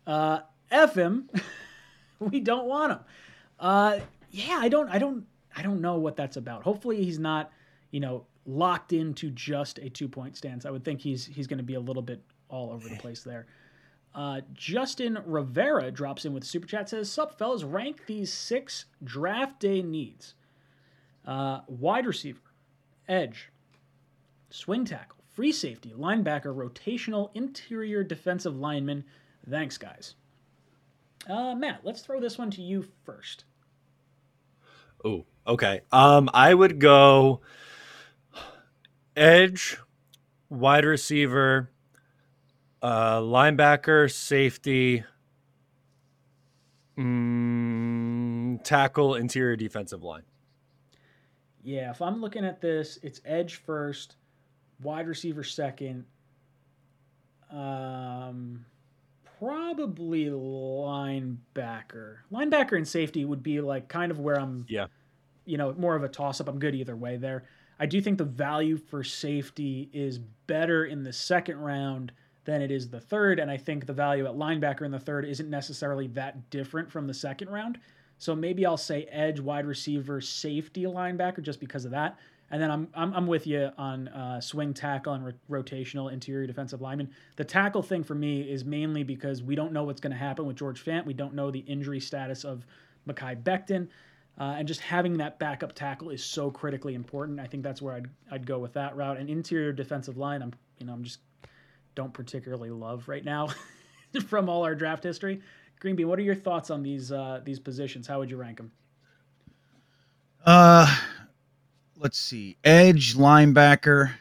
Uh, F him. we don't want him. Uh, yeah, I don't, I don't, I don't know what that's about. Hopefully, he's not, you know, locked into just a two-point stance. I would think he's he's going to be a little bit all over the place there. Uh, Justin Rivera drops in with super chat says, "Sup, fellas? Rank these six draft day needs: uh, wide receiver, edge, swing tackle, free safety, linebacker, rotational interior defensive lineman. Thanks, guys. Uh, Matt, let's throw this one to you first. Oh, okay. Um, I would go edge, wide receiver, Uh, linebacker, safety, mm, tackle, interior defensive line. Yeah, if I'm looking at this, it's edge first, wide receiver second, um, probably linebacker. Linebacker and safety would be like kind of where I'm. Yeah. You know, more of a toss up. I'm good either way there. I do think the value for safety is better in the second round than it is the third, and I think the value at linebacker in the third isn't necessarily that different from the second round. So maybe I'll say edge, wide receiver, safety, linebacker, just because of that. And then I'm I'm, I'm with you on uh, swing tackle and ro- rotational interior defensive lineman. The tackle thing for me is mainly because we don't know what's going to happen with George Fant. We don't know the injury status of Mekhi Becton. Uh, and just having that backup tackle is so critically important. I think that's where I'd I'd go with that route. And interior defensive line, I'm you know I'm just don't particularly love right now from all our draft history. Greenby, what are your thoughts on these uh, these positions? How would you rank them? Uh, let's see. Edge, linebacker,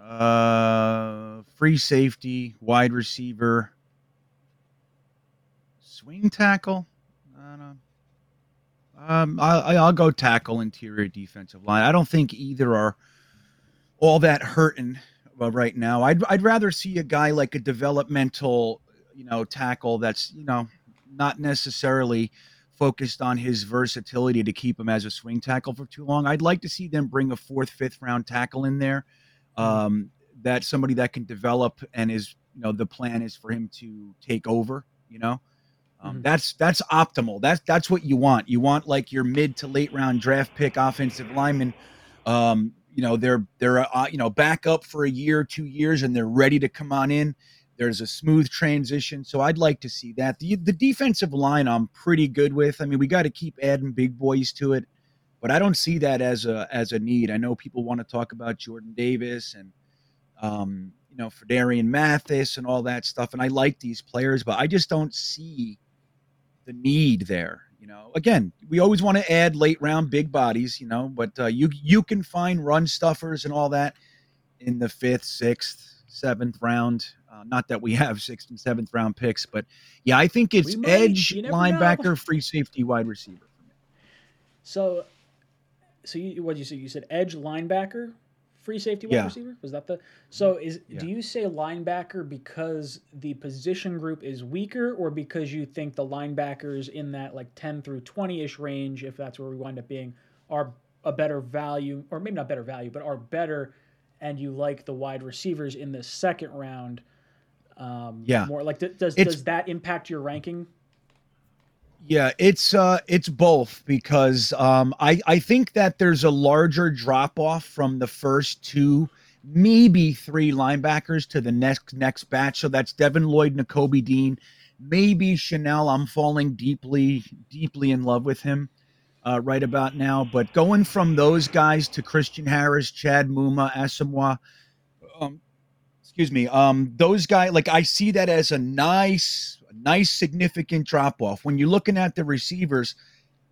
uh, free safety, wide receiver, swing tackle. I don't know. Um, I, I'll go tackle interior defensive line. I don't think either are all that hurting uh, right now. I'd I'd rather see a guy like a developmental, you know, tackle that's you know not necessarily focused on his versatility to keep him as a swing tackle for too long. I'd like to see them bring a fourth, fifth round tackle in there. Um, that's somebody that can develop and is, you know, the plan is for him to take over, you know. Um, mm-hmm. That's that's optimal. That's that's what you want. You want like your mid to late round draft pick offensive lineman. Um, you know they're they're uh, you know back up for a year, two years, and they're ready to come on in. There's a smooth transition, so I'd like to see that. The the defensive line I'm pretty good with. I mean, we got to keep adding big boys to it, but I don't see that as a as a need. I know people want to talk about Jordan Davis and um, you know Phidarian Mathis and all that stuff, and I like these players, but I just don't see the need there. You know, again, we always want to add late round big bodies, you know, but uh, you you can find run stuffers and all that in the fifth, sixth, seventh round. Uh, not that we have sixth and seventh round picks, but yeah, I think it's edge, linebacker, know. free safety, wide receiver. So, so you, what did you say? You said edge, linebacker, free safety, wide yeah. receiver. Was that the? So is yeah. do you say linebacker because the position group is weaker, or because you think the linebackers in that like ten through twenty ish range, if that's where we wind up being, are a better value, or maybe not better value, but are better, and you like the wide receivers in the second round? Um, yeah. More like does it's, does that impact your ranking? Yeah, it's uh it's both because um I I think that there's a larger drop off from the first two maybe three linebackers to the next next batch. So that's Devin Lloyd, Nakobe Dean, maybe Chenal. I'm falling deeply deeply in love with him uh, right about now. But going from those guys to Christian Harris, Chad Muma, Asamoah, um, excuse me um those guys like i see that as a nice nice significant drop off when you're looking at the receivers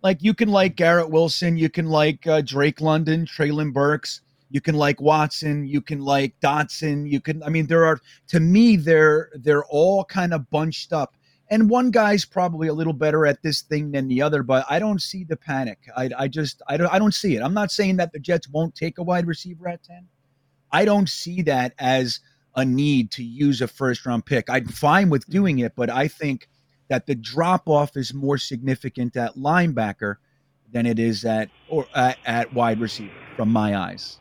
like you can like garrett wilson you can like uh, drake london treylon burks you can like watson you can like dotson you can i mean there are to me they're they're all kind of bunched up and one guy's probably a little better at this thing than the other but i don't see the panic i, I just I don't, I don't see it i'm not saying that the jets won't take a wide receiver at 10 i don't see that as a need to use a first round pick. I'm fine with mm-hmm. doing it, but I think that the drop off is more significant at linebacker than it is at or at, wide receiver from my eyes.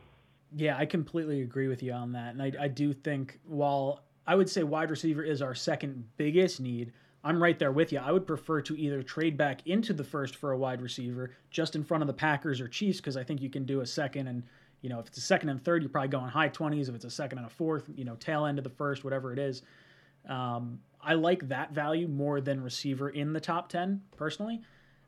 Yeah, I completely agree with you on that. And I, I do think while I would say wide receiver is our second biggest need, I'm right there with you. I would prefer to either trade back into the first for a wide receiver just in front of the Packers or Chiefs because I think you can do a second and you know, if it's a second and third, you're probably going high 20s. If it's a second and a fourth, you know, tail end of the first, whatever it is. Um, I like that value more than receiver in the top 10 personally.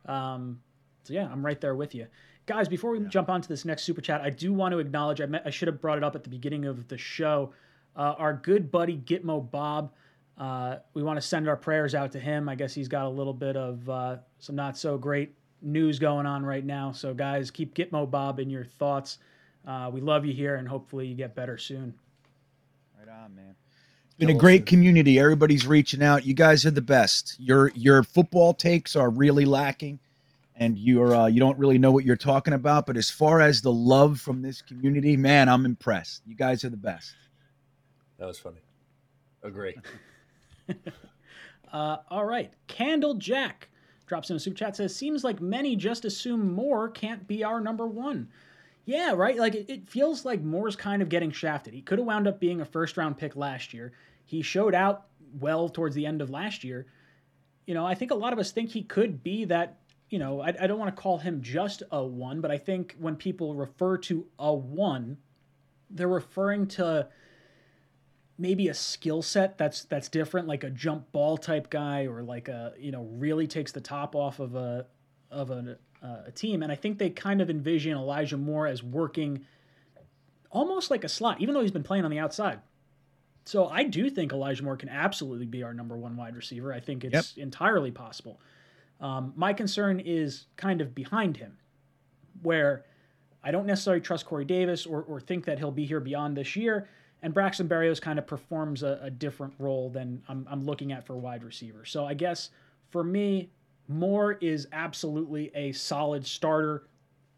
Um, so yeah, I'm right there with you. Guys, before we yeah. jump on to this next super chat, I do want to acknowledge, I, met, I should have brought it up at the beginning of the show. Uh, our good buddy Gitmo Bob, uh, we want to send our prayers out to him. I guess he's got a little bit of uh, some not so great news going on right now. So, guys, keep Gitmo Bob in your thoughts. Uh, we love you here, and hopefully you get better soon. Right on, man. been a great community. Everybody's reaching out. You guys are the best. Your your football takes are really lacking, and you're uh, you don't really know what you're talking about. But as far as the love from this community, man, I'm impressed. You guys are the best. That was funny. Agree. uh, all right, Candle Jack drops in a super chat says seems like many just assume Moore can't be our number one. Yeah, right. Like it, it feels like Moore's kind of getting shafted. He could have wound up being a first round pick last year. He showed out well towards the end of last year. You know, I think a lot of us think he could be that. You know, I, I don't want to call him just a one, but I think when people refer to a one, they're referring to maybe a skill set that's that's different, like a jump ball type guy, or like a you know really takes the top off of a of a uh, a team. And I think they kind of envision Elijah Moore as working almost like a slot, even though he's been playing on the outside. So I do think Elijah Moore can absolutely be our number one wide receiver. I think it's yep. entirely possible. Um, my concern is kind of behind him, where I don't necessarily trust Corey Davis or, or think that he'll be here beyond this year. And Braxton Berrios kind of performs a, a different role than I'm, I'm looking at for wide receiver. So I guess for me, Moore is absolutely a solid starter.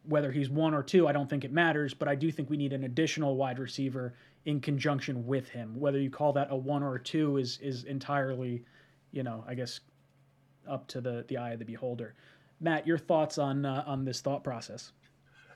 Whether he's one or two, I don't think it matters, but I do think we need an additional wide receiver in conjunction with him. Whether you call that a one or a two is is entirely, you know, I guess up to the the eye of the beholder. Matt, your thoughts on uh, on this thought process?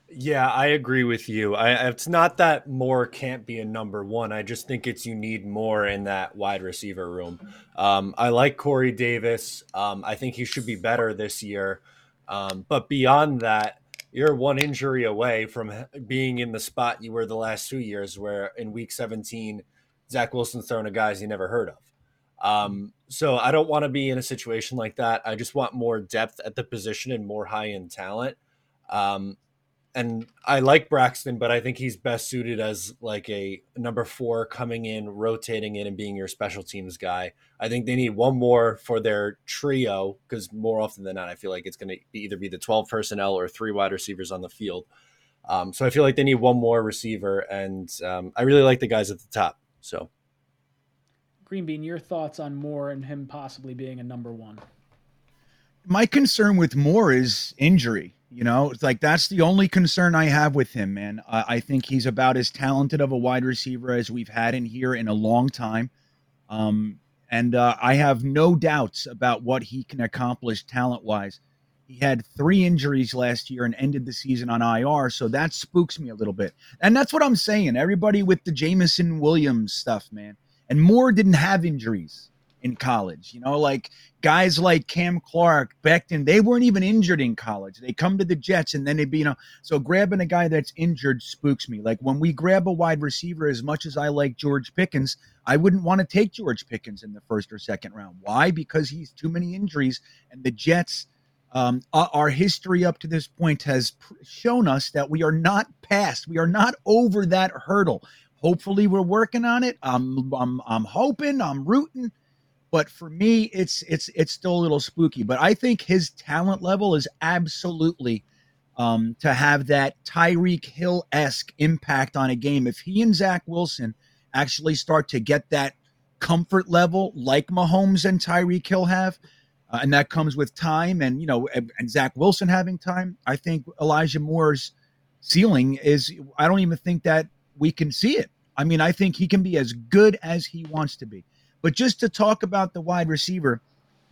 Yeah, I agree with you. I, it's not that Moore can't be a number one. I just think it's you need more in that wide receiver room. Um, I like Corey Davis. Um, I think he should be better this year. Um, but beyond that, you're one injury away from being in the spot you were the last two years, where in week 17, Zach Wilson's throwing a guys you never heard of. Um, so I don't want to be in a situation like that. I just want more depth at the position and more high end talent. Um, and I like Braxton, but I think he's best suited as like a number four coming in, rotating in, and being your special teams guy. I think they need one more for their trio because more often than not, I feel like it's going to either be the 12 personnel or three wide receivers on the field. Um, so I feel like they need one more receiver, and um, I really like the guys at the top. So, Green Bean, your thoughts on Moore and him possibly being a number one? My concern with Moore is injury. You know, it's like that's the only concern I have with him, man. I, I think he's about as talented of a wide receiver as we've had in here in a long time. Um, and uh, I have no doubts about what he can accomplish talent wise. He had three injuries last year and ended the season on IR, so that spooks me a little bit. And that's what I'm saying. Everybody with the Jameson Williams stuff, man. And Moore didn't have injuries in college. You know, like guys like Cam Clark, Becton, they weren't even injured in college. They come to the Jets and then they be, you know, so grabbing a guy that's injured spooks me. Like when we grab a wide receiver, as much as I like George Pickens, I wouldn't want to take George Pickens in the first or second round. Why? Because he's too many injuries and the Jets. Um, our history up to this point has shown us that we are not past, we are not over that hurdle. Hopefully, we're working on it. I'm, I'm, I'm hoping, I'm rooting but for me, it's it's it's still a little spooky. But I think his talent level is absolutely um, to have that Tyreek Hill esque impact on a game. If he and Zach Wilson actually start to get that comfort level like Mahomes and Tyreek Hill have, uh, and that comes with time and you know and, and Zach Wilson having time, I think Elijah Moore's ceiling is. I don't even think that we can see it. I mean, I think he can be as good as he wants to be. But just to talk about the wide receiver,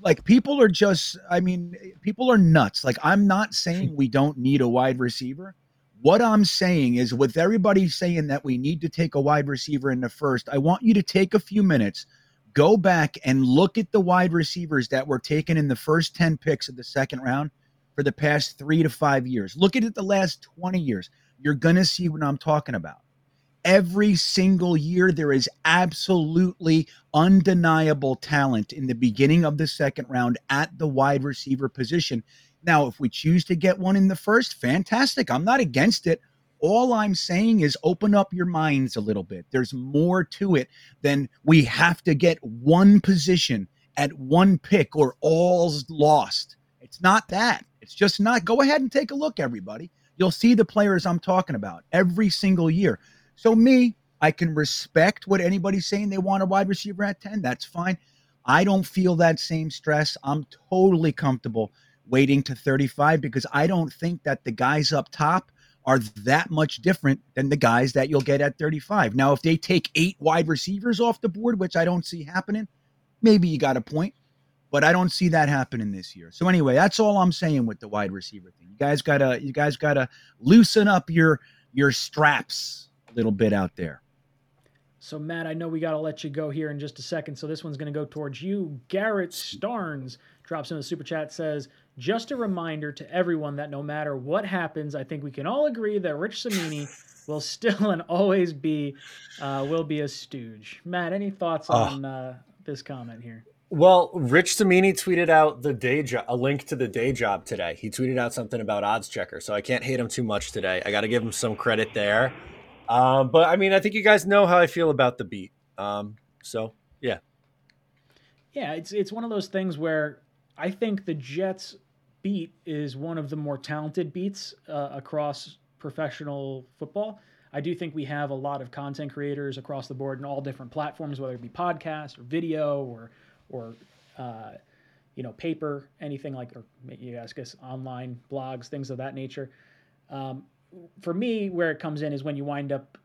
like people are just, I mean, people are nuts. Like I'm not saying we don't need a wide receiver. What I'm saying is, with everybody saying that we need to take a wide receiver in the first, I want you to take a few minutes, go back and look at the wide receivers that were taken in the first 10 picks of the second round for the past three to five years. Look at it the last 20 years. You're going to see what I'm talking about every single year there is absolutely undeniable talent in the beginning of the second round at the wide receiver position. Now, if we choose to get one in the first, fantastic. I'm not against it. All I'm saying is open up your minds a little bit. There's more to it than we have to get one position at one pick or all's lost. It's not that. It's just not. Go ahead and take a look, everybody. You'll see the players I'm talking about every single year. So me, I can respect what anybody's saying they want a wide receiver at 10. That's fine. I don't feel that same stress. I'm totally comfortable waiting to 35 because I don't think that the guys up top are that much different than the guys that you'll get at 35. Now, if they take eight wide receivers off the board, which I don't see happening, maybe you got a point, but I don't see that happening this year. So anyway, that's all I'm saying with the wide receiver thing. You guys gotta, you guys gotta loosen up your your straps little bit out there. So Matt, I know we got to let you go here in just a second. So this one's going to go towards you. Garrett Starnes drops in the super chat says, "Just a reminder to everyone that no matter what happens, I think we can all agree that Rich Cimini will still and always be uh, will be a stooge." Matt, any thoughts oh. on uh, this comment here? Well, Rich Cimini tweeted out the day job, a link to the day job today. He tweeted out something about odds checker, so I can't hate him too much today. I got to give him some credit there. Um, but I mean, I think you guys know how I feel about the beat. Um, so yeah, yeah, it's it's one of those things where I think the Jets beat is one of the more talented beats uh, across professional football. I do think we have a lot of content creators across the board in all different platforms, whether it be podcast or video or or uh, you know paper, anything like or you guys guess online blogs, things of that nature. Um, for me, where it comes in is when you wind up,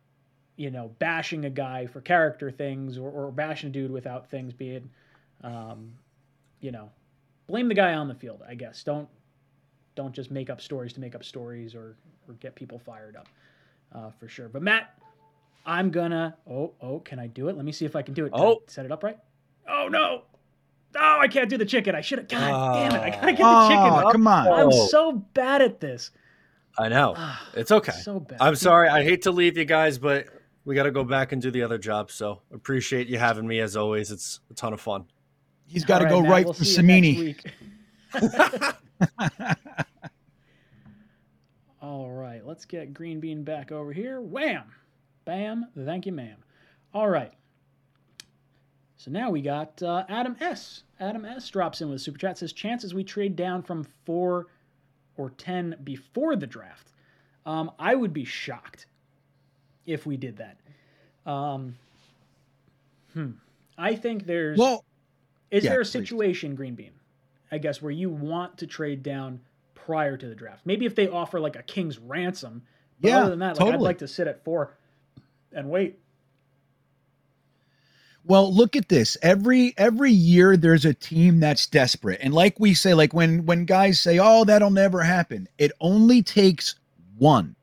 you know, bashing a guy for character things or, or bashing a dude without things being, um, you know, blame the guy on the field. I guess don't don't just make up stories to make up stories or or get people fired up, uh, for sure. But Matt, I'm gonna. Oh oh, can I do it? Let me see if I can do it. Did oh, set it up right. Oh no. Oh, I can't do the chicken. I should have. God uh, damn it! I gotta get the chicken. Oh, come on! I'm so bad at this. I know. It's okay. So bad. I'm sorry. I hate to leave you guys, but we got to go back and do the other job. So appreciate you having me as always. It's a ton of fun. He's got to right, go right we'll for Cimini. All right, let's get Green Bean back over here. Wham! Bam! Thank you, ma'am. All right. So now we got uh, Adam S. Adam S. drops in with super chat. Says chances we trade down from four or 10 before the draft, um, I would be shocked if we did that. Um, hmm. I think there's. Well, is yeah, there a situation, please. Green Bean, I guess, where you want to trade down prior to the draft? Maybe if they offer like a king's ransom. But yeah, other than that, like, totally. I'd like to sit at four and wait. Well, look at this. Every every year there's a team that's desperate. And like we say like when when guys say, "Oh, that'll never happen." It only takes one.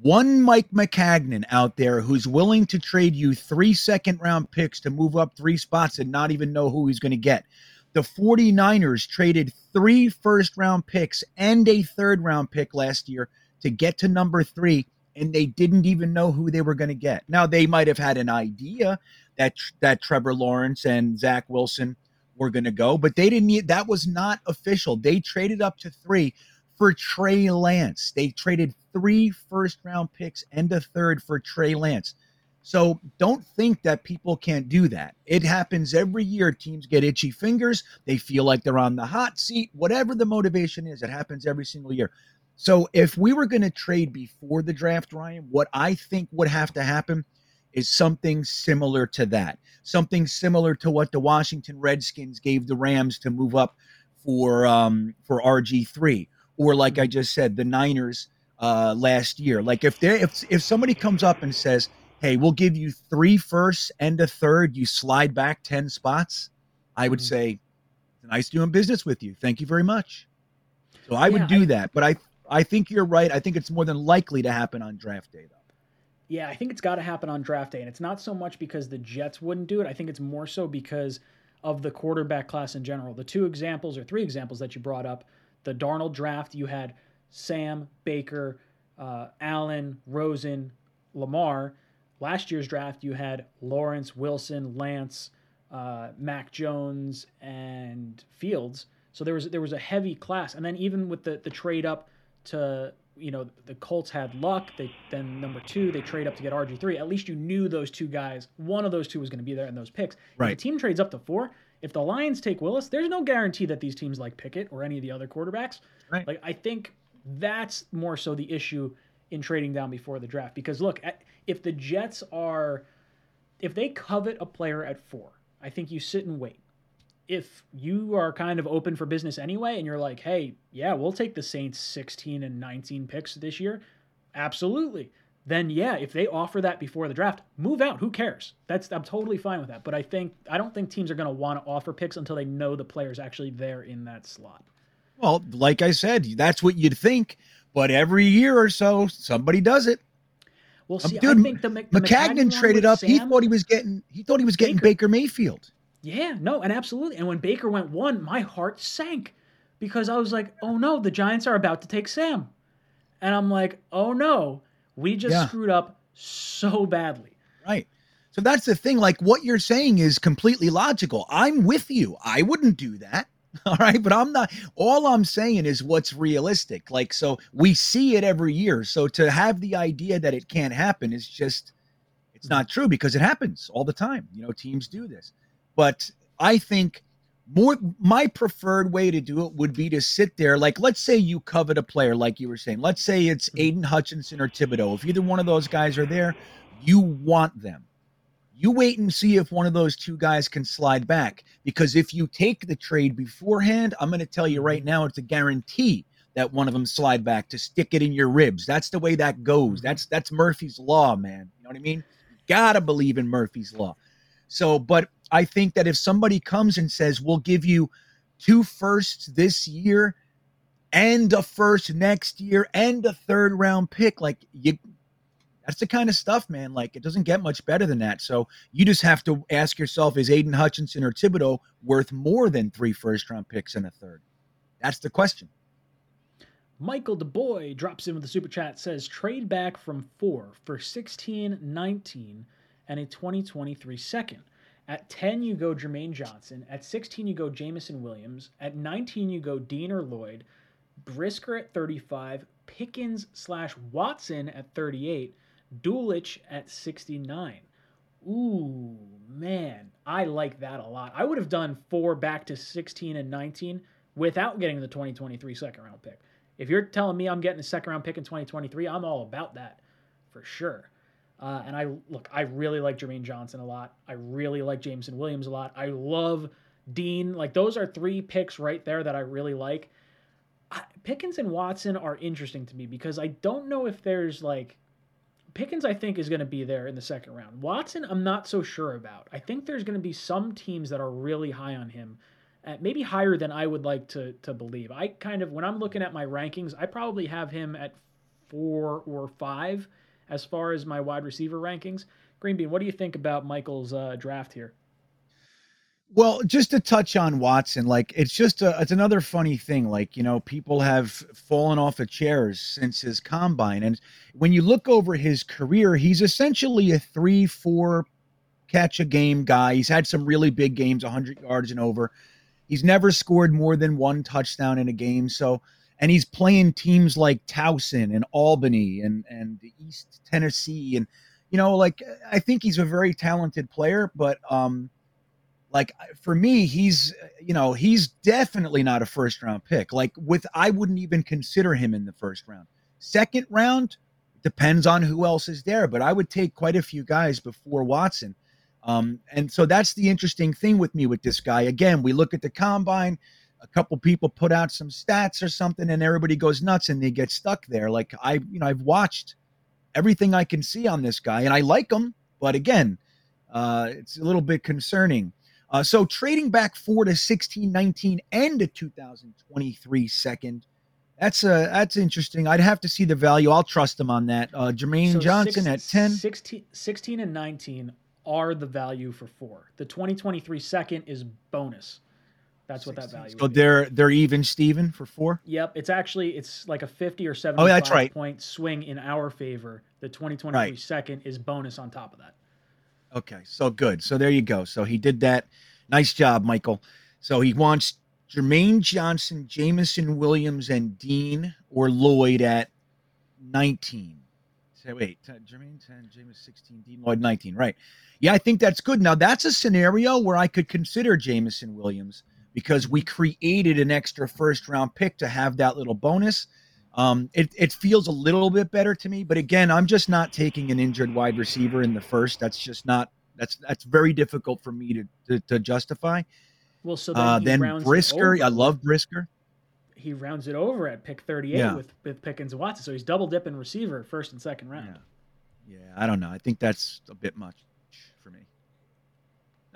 One Mike Maccagnan out there who's willing to trade you 3 second round picks to move up 3 spots and not even know who he's going to get. The 49ers traded three first round picks and a third round pick last year to get to number 3 and they didn't even know who they were going to get. Now they might have had an idea that that Trevor Lawrence and Zach Wilson were going to go, but they didn't need that was not official. They traded up to three for Trey Lance. They traded three first round picks and a third for Trey Lance. So don't think that people can't do that. It happens every year. Teams get itchy fingers. They feel like they're on the hot seat. Whatever the motivation is, it happens every single year. So if we were going to trade before the draft, Ryan, what I think would have to happen is something similar to that. Something similar to what the Washington Redskins gave the Rams to move up for um, for RG three, or like I just said, the Niners uh, last year. Like if there if if somebody comes up and says, "Hey, we'll give you three firsts and a third, you slide back ten spots," I would mm-hmm. say, "Nice doing business with you. Thank you very much." So I yeah, would do I, that, but I I think you're right. I think it's more than likely to happen on draft day, though. Yeah, I think it's got to happen on draft day. And it's not so much because the Jets wouldn't do it. I think it's more so because of the quarterback class in general. The two examples or three examples that you brought up the Darnold draft, you had Sam, Baker, uh, Allen, Rosen, Lamar. Last year's draft, you had Lawrence, Wilson, Lance, uh, Mac Jones, and Fields. So there was there was a heavy class, and then even with the the trade up to you know the Colts had luck. They then number two they trade up to get RG three. At least you knew those two guys. One of those two was going to be there in those picks. Right. If the team trades up to four. If the Lions take Willis, there's no guarantee that these teams like Pickett or any of the other quarterbacks. Right. Like I think that's more so the issue in trading down before the draft. Because look, if the Jets are, if they covet a player at four, I think you sit and wait. If you are kind of open for business anyway, and you're like, hey, yeah, we'll take the Saints 16 and 19 picks this year, absolutely. Then yeah, if they offer that before the draft, move out. Who cares? That's I'm totally fine with that. But I think I don't think teams are going to want to offer picks until they know the player's actually there in that slot. Well, like I said, that's what you'd think. But every year or so, somebody does it. Well, see, Dude, I think the, the Maccagnan traded up. Sam, he thought he was getting. He thought he was getting Baker. Baker Mayfield. Yeah, no, and absolutely. And when Baker went one, my heart sank because I was like, "Oh no, the Giants are about to take Sam," and I'm like, "Oh no, we just yeah. screwed up so badly." Right. So that's the thing. Like what you're saying is completely logical. I'm with you. I wouldn't do that. All right. But I'm not, all I'm saying is what's realistic. Like, so we see it every year. So to have the idea that it can't happen is just, it's not true because it happens all the time. You know, teams do this. But I think more, my preferred way to do it would be to sit there. Like, let's say you covet a player, like you were saying. Let's say it's mm-hmm. Hutchinson or Thibodeaux If either one of those guys are there, you want them. You wait and see if one of those two guys can slide back. Because if you take the trade beforehand, I'm going to tell you right mm-hmm. now, it's a guarantee that one of them slide back to stick it in your ribs. That's the way that goes. Mm-hmm. That's that's Murphy's law, man. You know what I mean? You gotta believe in Murphy's law. So, but I think that if somebody comes and says, "We'll give you two firsts this year." and a first next year and a third round pick like you that's the kind of stuff, man. Like it doesn't get much better than that. So you just have to ask yourself: Is Aidan Hutchinson or Thibodeaux worth more than three first round picks and a third? That's the question. Michael DeBoy drops in with the super chat says trade back from four for 16, 19, and a 2023 second. At 10, you go Jermaine Johnson. At 16, you go Jameson Williams. At 19, you go Dean or Lloyd. Brisker at 35. Pickens slash Watson at 38. Dulcich at 69. Ooh, man, I like that a lot. I would have done four back to 16 and 19 without getting the 2023 second round pick. If you're telling me I'm getting a second round pick in 2023, I'm all about that for sure. Uh, and I look, I really like Jermaine Johnson a lot. I really like Jameson Williams a lot. I love Dean. Like those are three picks right there that I really like. I, Pickens and Watson are interesting to me because I don't know if there's like Pickens, I think, is going to be there in the second round. Watson, I'm not so sure about. I think there's going to be some teams that are really high on him, uh, maybe higher than I would like to to believe. I kind of, when I'm looking at my rankings, I probably have him at four or five as far as my wide receiver rankings. Greenbean, what do you think about Michael's uh, draft here? Well, just to touch on Watson, like it's just a, it's another funny thing. Like you know, people have fallen off of chairs since his combine, and when you look over his career, he's essentially a three, four catch a game guy. He's had some really big games, 100 yards and over. He's never scored more than one touchdown in a game. So, and he's playing teams like Towson and Albany and and East Tennessee, and you know, like I think he's a very talented player, but um like for me he's you know he's definitely not a first round pick. Like with i wouldn't even consider him in the first round. Second round depends on who else is there but i would take quite a few guys before watson. Um, and so that's the interesting thing with me with this guy. Again we look at the combine a couple people put out some stats or something and everybody goes nuts and they get stuck there like i you know i've watched everything i can see on this guy and i like him but again uh, it's a little bit concerning uh, so trading back four to 16, 19, and a 2023 second. That's uh that's interesting. I'd have to see the value. I'll trust him on that. Uh, Jermaine so Johnson six, at 10. 16, 16 and 19 are the value for four. The 2023 second is bonus. That's what that value. So they're they're even Steven for four. Yep, it's actually it's like a fifty or seventy. Oh, that's right. Point swing in our favor. The 2023 right. second is bonus on top of that. Okay, so good. So there you go. So he did that. Nice job, Michael. So he wants Jermaine Johnson, Jameson Williams, and Dean or Lloyd at 19. Say, wait, Jermaine 10, Jameson 16, Dean Lloyd 19. Right. Yeah, I think that's good. Now, that's a scenario where I could consider Jameson Williams because we created an extra first round pick to have that little bonus. Um, it, it feels a little bit better to me, but again, I'm just not taking an injured wide receiver in the first. That's just not that's that's very difficult for me to to, to justify. Well, so then, uh, then Brisker, I love Brisker. He rounds it over at pick 38 yeah. with with Pickens and Watson, so he's double dipping receiver first and second round. Yeah. yeah, I don't know. I think that's a bit much.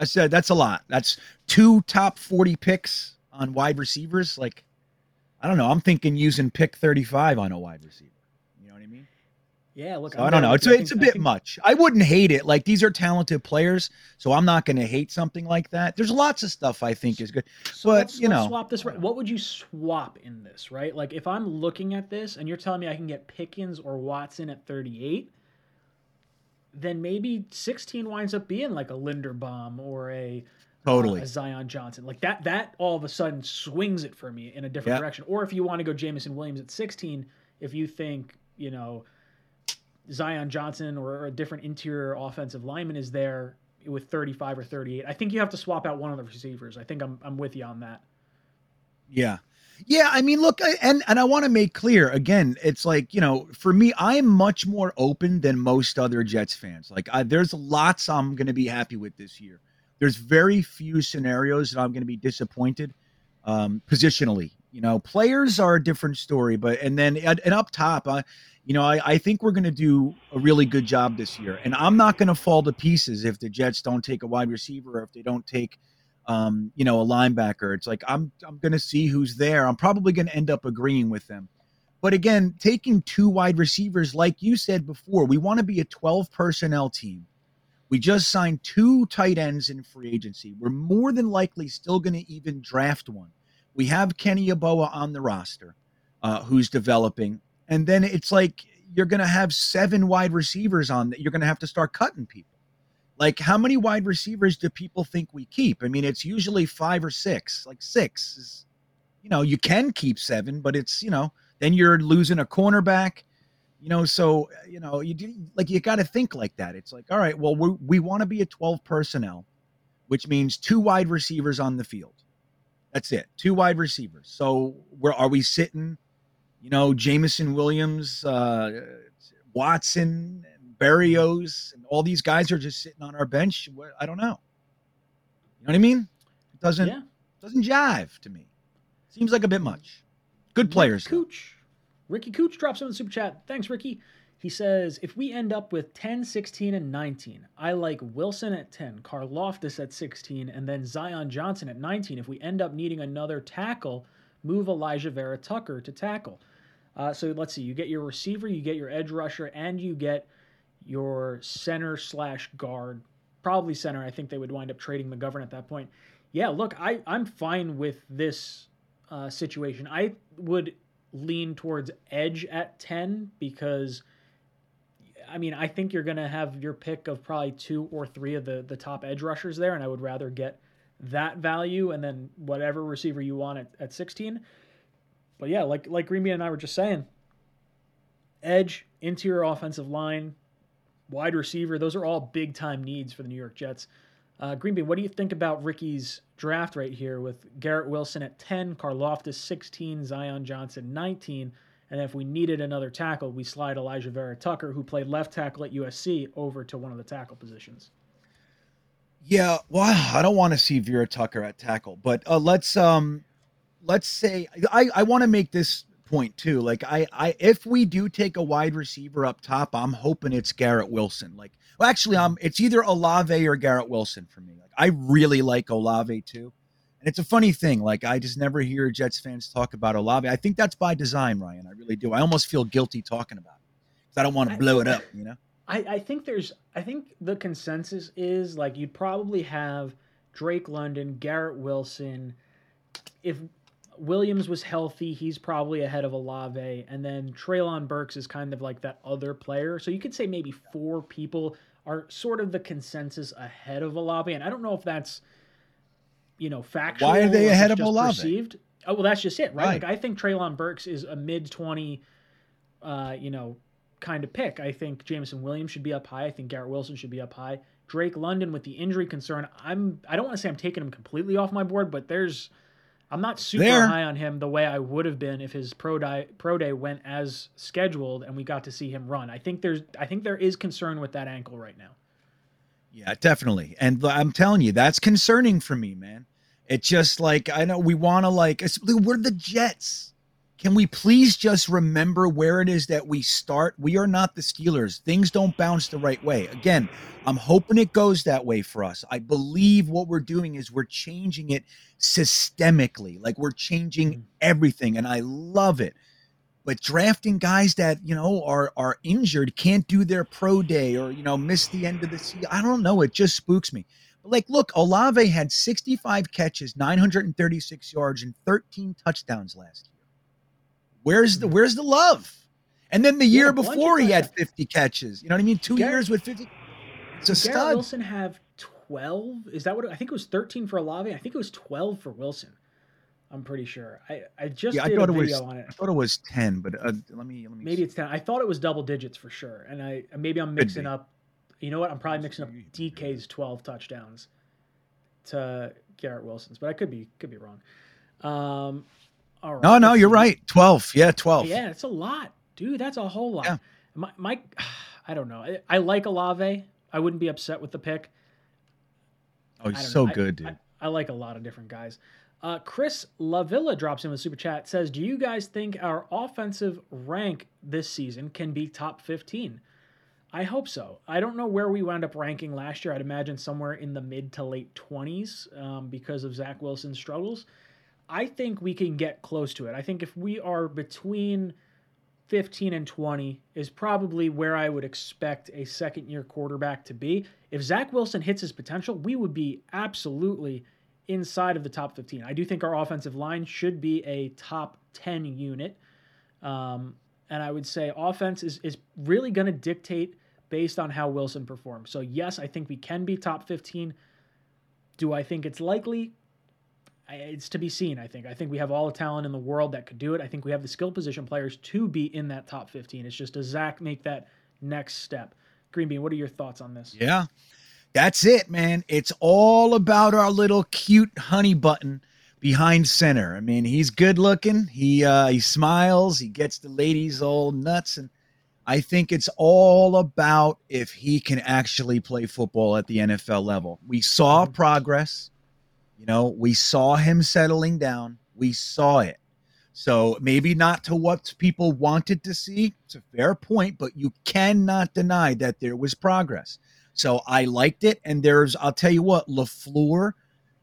I said that's a lot. That's two top 40 picks on wide receivers. Like I don't know. I'm thinking using pick 35 on a wide receiver. You know what I mean? Yeah, look, so I don't know. It's, it's a bit think... much. I wouldn't hate it. Like these are talented players, so I'm not going to hate something like that. There's lots of stuff I think is good, so but let's, you know, swap this. Right. What would you swap in this? Right? Like if I'm looking at this and you're telling me I can get Pickens or Watson at 38, then maybe 16 winds up being like a Linderbaum or a Totally. Uh, Zion Johnson. Like that that all of a sudden swings it for me in a different yep. direction. Or if you want to go Jameson Williams at 16, if you think, you know, Zion Johnson or a different interior offensive lineman is there with 35 or 38, I think you have to swap out one of the receivers. I think I'm I'm with you on that. Yeah. Yeah, I mean, look, I, and and I want to make clear again. It's like you know, for me, I am much more open than most other Jets fans. Like, I, there's lots I'm going to be happy with this year there's very few scenarios that I'm going to be disappointed um, positionally. You know, players are a different story, but and then and up top, I, you know, I, I think we're going to do a really good job this year, and I'm not going to fall to pieces if the Jets don't take a wide receiver or if they don't take, um, you know, a linebacker. It's like I'm I'm going to see who's there. I'm probably going to end up agreeing with them. But again, taking two wide receivers, like you said before, we want to be a 12 personnel team. We just signed two tight ends in free agency. We're more than likely still going to even draft one. We have Kenny Yeboah on the roster, uh, who's developing, and then it's like you're going to have seven wide receivers on that. You're going to have to start cutting people. Like, how many wide receivers do people think we keep? I mean, it's usually five or six. Like six is, you know, you can keep seven, but it's you know, then you're losing a cornerback you know so you know you do like you got to think like that it's like all right well we, we want to be a 12 personnel which means two wide receivers on the field that's it two wide receivers so where are we sitting you know Jameson williams uh watson Berrios, and all these guys are just sitting on our bench i don't know you know what i mean it doesn't yeah. doesn't jive to me seems like a bit much good players Cooch. Ricky Cooch drops in the super chat. Thanks, Ricky. He says, if we end up with 10, 16, and 19, I like Wilson at 10, Karlaftis at 16, and then Zion Johnson at 19. If we end up needing another tackle, move Alijah Vera Tucker to tackle. Uh, so let's see. You get your receiver, you get your edge rusher, and you get your center slash guard. Probably center. I think they would wind up trading McGovern at that point. Yeah, look, I, I'm fine with this uh, situation. I would lean towards edge at 10 because I mean, I think you're going to have your pick of probably two or three of the the top edge rushers there and I would rather get that value and then whatever receiver you want at, at 16. But yeah, like like Greenby and I were just saying, edge, interior offensive line, wide receiver, those are all big time needs for the New York Jets. Uh, Greenby, what do you think about Ricky's draft right here with Garrett Wilson at 10, Karlaftis 16, Zion Johnson 19, and if we needed another tackle, we slide Alijah Vera Tucker, who played left tackle at USC, over to one of the tackle positions. Yeah, well, I don't want to see Vera Tucker at tackle, but uh, let's um, let's say I I want to make this point too. Like I I if we do take a wide receiver up top, I'm hoping it's Garrett Wilson. Like well, actually, um, it's either Olave or Garrett Wilson for me. Like I really like Olave too. And it's a funny thing. Like I just never hear Jets fans talk about Olave. I think that's by design, Ryan. I really do. I almost feel guilty talking about it because I don't want to blow it up. You know. I, I think there's. I think the consensus is like you'd probably have Drake London, Garrett Wilson. If Williams was healthy, he's probably ahead of Olave, and then Treylon Burks is kind of like that other player. So you could say maybe four people are sort of the consensus ahead of Olave, and I don't know if that's you know factual. Why are they ahead of Olave? Perceived. Oh well, that's just it, right? right. Like I think Treylon Burks is a mid twenty, uh, you know, kind of pick. I think Jameson Williams should be up high. I think Garrett Wilson should be up high. Drake London with the injury concern, I'm I don't want to say I'm taking him completely off my board, but there's I'm not super there. high on him the way I would have been if his pro day pro day went as scheduled and we got to see him run. I think there's I think there is concern with that ankle right now. Yeah, definitely. And I'm telling you, that's concerning for me, man. It's just like I know we want to like we're the Jets. Can we please just remember where it is that we start? We are not the Steelers. Things don't bounce the right way. Again, I'm hoping it goes that way for us. I believe what we're doing is we're changing it systemically, like we're changing mm-hmm. everything, and I love it. But drafting guys that you know are are injured, can't do their pro day, or you know miss the end of the season. I don't know. It just spooks me. But like, look, Olave had 65 catches, 936 yards, and 13 touchdowns last year. Where's the where's the love? And then the year yeah, before he had 50 catches. You know what I mean? Two Garrett, years with 50. It's a stud. Garrett Wilson have 12? Is that what I think it was 13 for Olave? I think it was 12 for Wilson. I'm pretty sure. I, I just yeah, did I thought a video it was, on it. I thought it was 10, but uh, let me let me Maybe see. it's 10. I thought it was double digits for sure. And I maybe I'm mixing up you know what? I'm probably mixing up DK's 12 touchdowns to Garrett Wilson's, but I could be could be wrong. Um, all right. No, no, you're right. 12. Yeah, 12. Yeah, it's a lot. Dude, that's a whole lot. Yeah. My, my I don't know. I, I, like Olave. I wouldn't be upset with the pick. Oh, he's so know. good, dude. I, I, like a lot of different guys. Uh, Chris Lavilla drops in with super chat. Says, "Do you guys think our offensive rank this season can be top 15?" I hope so. I don't know where we wound up ranking last year. I'd imagine somewhere in the mid to late 20s um, because of Zach Wilson's struggles. I think we can get close to it. I think if we are between 15 and 20 is probably where I would expect a second year quarterback to be. If Zach Wilson hits his potential, we would be absolutely inside of the top 15. I do think our offensive line should be a top 10 unit. Um, and I would say offense is, is really going to dictate based on how Wilson performs. So, yes, I think we can be top 15. Do I think it's likely? It's to be seen. I think. I think we have all the talent in the world that could do it. I think we have the skill position players to be in that top 15. It's just does Zach make that next step? Green Bean, what are your thoughts on this? Yeah, that's it, man. It's all about our little cute honey button behind center. I mean, he's good looking. He uh, he smiles. He gets the ladies all nuts, and I think it's all about if he can actually play football at the NFL level. We saw mm-hmm. progress you know, we saw him settling down. We saw it. So maybe not to what people wanted to see. It's a fair point, but you cannot deny that there was progress. So I liked it. And there's, I'll tell you what, LaFleur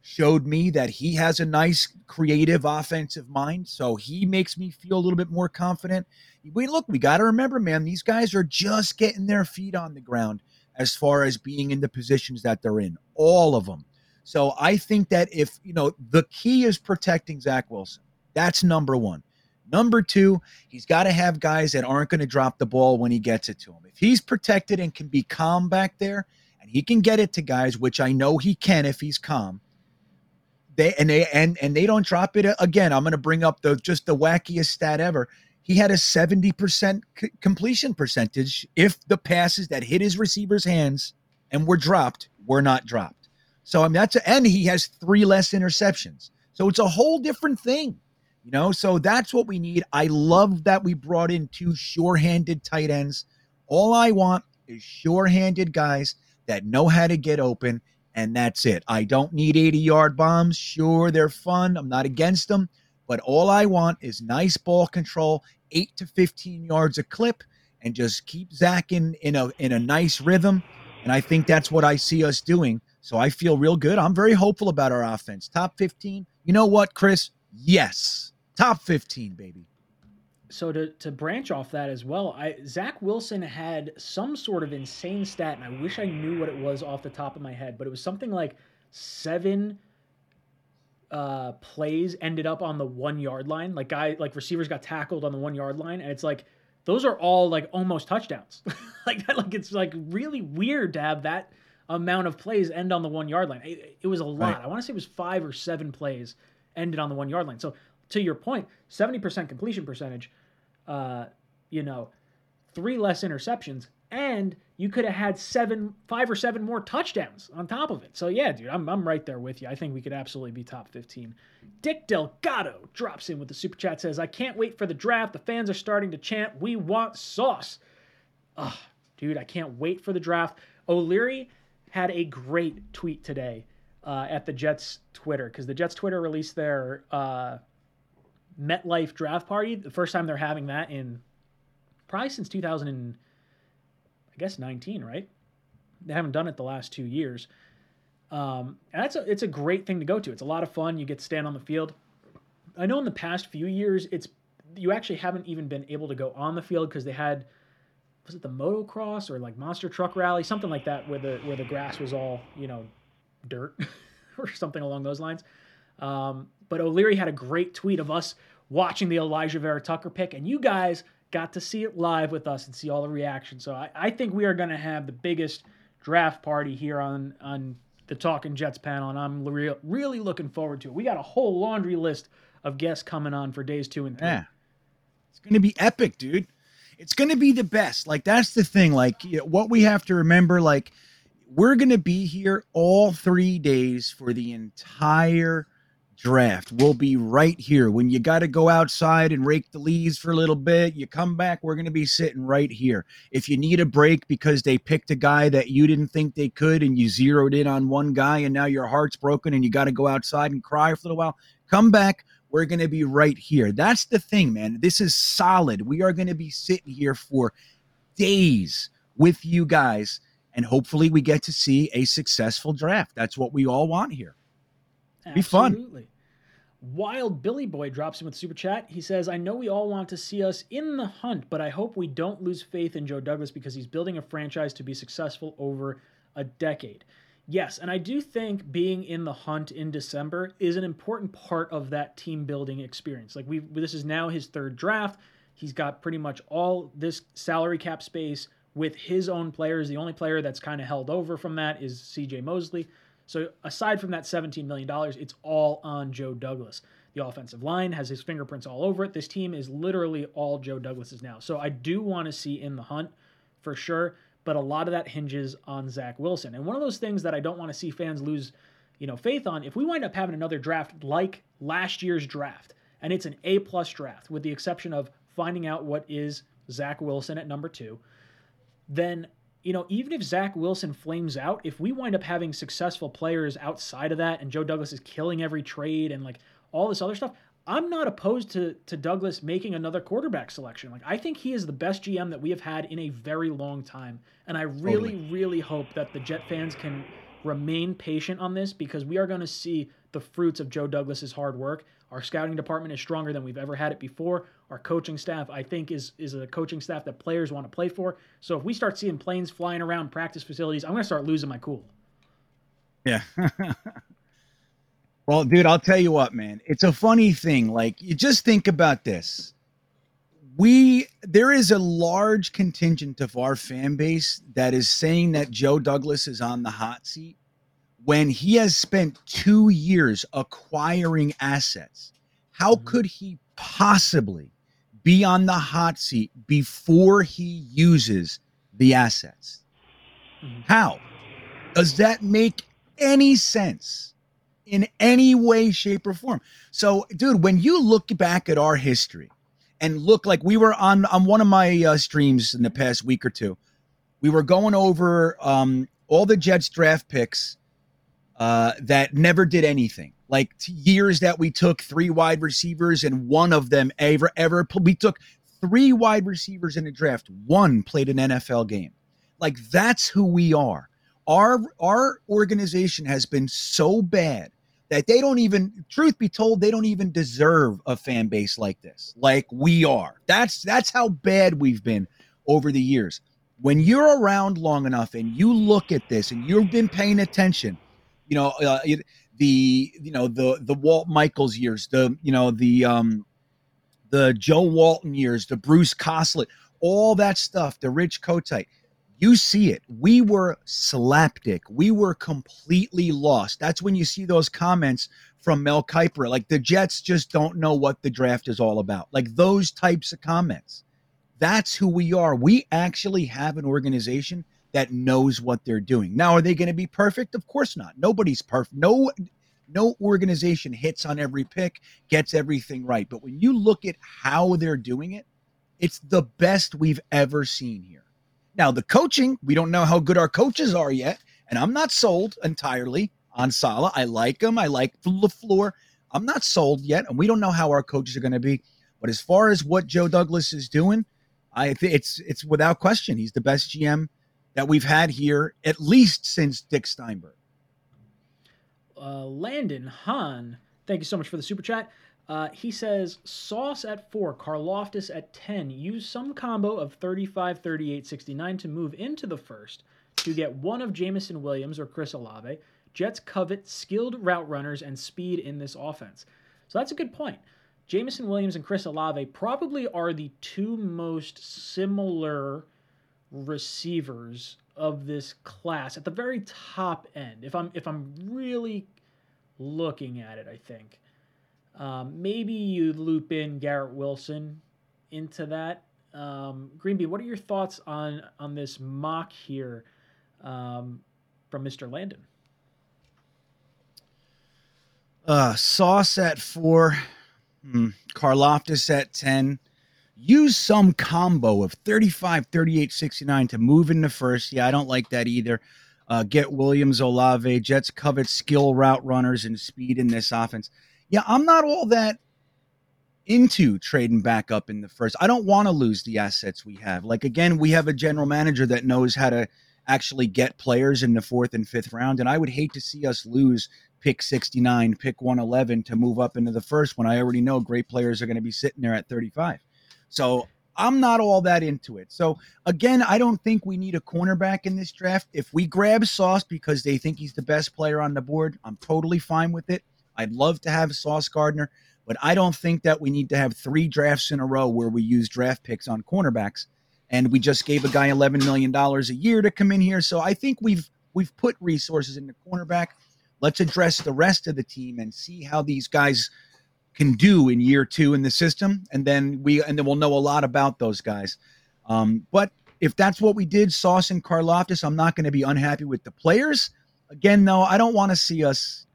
showed me that he has a nice creative offensive mind. So he makes me feel a little bit more confident. We look, we got to remember, man, these guys are just getting their feet on the ground as far as being in the positions that they're in. All of them. So I think that if, you know, the key is protecting Zach Wilson. That's number one. Number two, he's got to have guys that aren't going to drop the ball when he gets it to him. If he's protected and can be calm back there, and he can get it to guys, which I know he can if he's calm. They and they and and they don't drop it again. I'm going to bring up the just the wackiest stat ever. He had a 70% c- completion percentage if the passes that hit his receivers' hands and were dropped were not dropped. So I mean that's a, and he has three less interceptions. So it's a whole different thing. You know, so that's what we need. I love that we brought in two sure-handed tight ends. All I want is sure-handed guys that know how to get open, and that's it. I don't need 80-yard bombs. Sure, they're fun. I'm not against them, but all I want is nice ball control, eight to 15 yards a clip, and just keep Zach in in a in a nice rhythm. And I think that's what I see us doing. So I feel real good. I'm very hopeful about our offense. Top 15. You know what, Chris? Yes. Top 15, baby. So to, to branch off that as well, I Zach Wilson had some sort of insane stat, and I wish I knew what it was off the top of my head, but it was something like seven uh, plays ended up on the one yard line. Like guy like receivers got tackled on the one yard line, and it's like those are all like almost touchdowns. like that, like it's like really weird to have that amount of plays end on the one yard line. It, it was a lot. Right. I want to say it was five or seven plays ended on the one yard line. So to your point, 70% completion percentage, uh, you know, three less interceptions. and you could have had seven, five or seven more touchdowns on top of it. So yeah, dude, I'm I'm right there with you. I think we could absolutely be top 15. Dick Delgado drops in with the super chat says, "I can't wait for the draft. The fans are starting to chant, "We want sauce." Ugh, dude, I can't wait for the draft. O'Leary had a great tweet today uh, at the Jets Twitter because the Jets Twitter released their uh, MetLife draft party. The first time they're having that in probably since 2000 and I guess 19, right? They haven't done it the last two years. Um, and that's a, it's a great thing to go to. It's a lot of fun. You get to stand on the field. I know in the past few years, it's you actually haven't even been able to go on the field because they had was it the motocross or like monster truck rally, something like that, where the where the grass was all you know dirt or something along those lines. Um, but O'Leary had a great tweet of us watching the Alijah Vera Tucker pick, and you guys got to see it live with us and see all the reactions. So I, I think we are going to have the biggest draft party here on on the Talking Jets panel, and I'm re- really looking forward to it. We got a whole laundry list of guests coming on for days two and three. Yeah. It's going to be epic, dude. It's going to be the best. Like that's the thing. Like you know, what we have to remember, like we're going to be here all three days for the entire draft. We'll be right here. When you got to go outside and rake the leaves for a little bit, you come back, we're going to be sitting right here. If you need a break because they picked a guy that you didn't think they could and you zeroed in on one guy and now your heart's broken and you got to go outside and cry for a little while, come back. We're going to be right here. That's the thing, man. This is solid. We are going to be sitting here for days with you guys and hopefully we get to see a successful draft. That's what we all want here. Be fun. Absolutely. Wild Billy Boy drops in with super chat. He says, "I know we all want to see us in the hunt, but I hope we don't lose faith in Joe Douglas because he's building a franchise to be successful over a decade." Yes, and I do think being in the hunt in December is an important part of that team building experience. Like we this is now his third draft. He's got pretty much all this salary cap space with his own players. The only player that's kind of held over from that is CJ Mosley. So aside from that $17 million, it's all on Joe Douglas. The offensive line has his fingerprints all over it. This team is literally all Joe Douglas's now. So I do want to see in the hunt for sure, but a lot of that hinges on Zach Wilson. And one of those things that I don't want to see fans lose, you know, faith on, if we wind up having another draft like last year's draft, and it's an A plus draft, with the exception of finding out what is Zach Wilson at number two, then you know, even if Zach Wilson flames out, if we wind up having successful players outside of that and Joe Douglas is killing every trade and like all this other stuff, I'm not opposed to to Douglas making another quarterback selection. Like I think he is the best GM that we have had in a very long time. And I really, totally. really hope that the Jet fans can remain patient on this because we are going to see the fruits of Joe Douglas's hard work. Our scouting department is stronger than we've ever had it before. Our coaching staff, I think, is is a coaching staff that players want to play for. So if we start seeing planes flying around practice facilities, I'm going to start losing my cool. Yeah. well, dude, I'll tell you what, man. It's a funny thing. Like you just think about this. We there is a large contingent of our fan base that is saying that Joe Douglas is on the hot seat when he has spent 2 years acquiring assets. How mm-hmm. could he possibly be on the hot seat before he uses the assets. Mm-hmm. How? Does that make any sense in any way, shape, or form? So, dude, when you look back at our history and look like we were on on one of my uh, streams in the past week or two, we were going over um, all the Jets draft picks uh, that never did anything. Like years that we took three wide receivers and one of them ever ever we took three wide receivers in a draft. One played an NFL game. Like that's who we are. Our our organization has been so bad that they don't even truth be told they don't even deserve a fan base like this like we are that's that's how bad we've been over the years when you're around long enough and you look at this and you've been paying attention you know uh, the you know the the Walt Michaels years, the you know the um the Joe Walton years, the Bruce Coslet, all that stuff, the Rich Kotite. You see it. We were slapdick. We were completely lost. That's when you see those comments from Mel Kiper, like the Jets just don't know what the draft is all about. Like those types of comments. That's who we are. We actually have an organization that knows what they're doing. Now, are they going to be perfect? Of course not. Nobody's perfect. No no organization hits on every pick, gets everything right. But when you look at how they're doing it, it's the best we've ever seen here. Now, the coaching, we don't know how good our coaches are yet, and I'm not sold entirely on Saleh. I like him. I like LaFleur. I'm not sold yet, and we don't know how our coaches are going to be. But as far as what Joe Douglas is doing, I think it's it's without question he's the best GM that we've had here at least since Dick Steinberg. Uh, Landon Hahn, thank you so much for the super chat. Uh, he says Sauce at four, Karlaftis at 10. Use some combo of 35, 38, 69 to move into the first to get one of Jameson Williams or Chris Olave. Jets covet skilled route runners and speed in this offense. So that's a good point. Jameson Williams and Chris Olave probably are the two most similar receivers of this class at the very top end. If I'm if I'm really looking at it, I think um, maybe you loop in Garrett Wilson into that. Um, Greenby, what are your thoughts on on this mock here um, from Mr. Landon? Uh, Sauce at four, Hmm. Karlaftis at 10. Use some combo of 35, 38, 69 to move into first. Yeah, I don't like that either. Uh, get Williams, Olave, Jets covet skill route runners and speed in this offense. Yeah, I'm not all that into trading back up in the first. I don't want to lose the assets we have. Like, again, we have a general manager that knows how to actually get players in the fourth and fifth round. And I would hate to see us lose pick 69, pick 111 to move up into the first one. I already know great players are going to be sitting there at 35. So I'm not all that into it. So again, I don't think we need a cornerback in this draft. If we grab Sauce because they think he's the best player on the board, I'm totally fine with it. I'd love to have Sauce Gardner, but I don't think that we need to have three drafts in a row where we use draft picks on cornerbacks. And we just gave a guy $11 million a year to come in here. So I think we've we've put resources in the cornerback. Let's address the rest of the team and see how these guys can do in year two in the system, and then we and then we'll know a lot about those guys. Um, but if that's what we did, Sauce and Karlaftis, I'm not going to be unhappy with the players. Again, though, I don't want to see us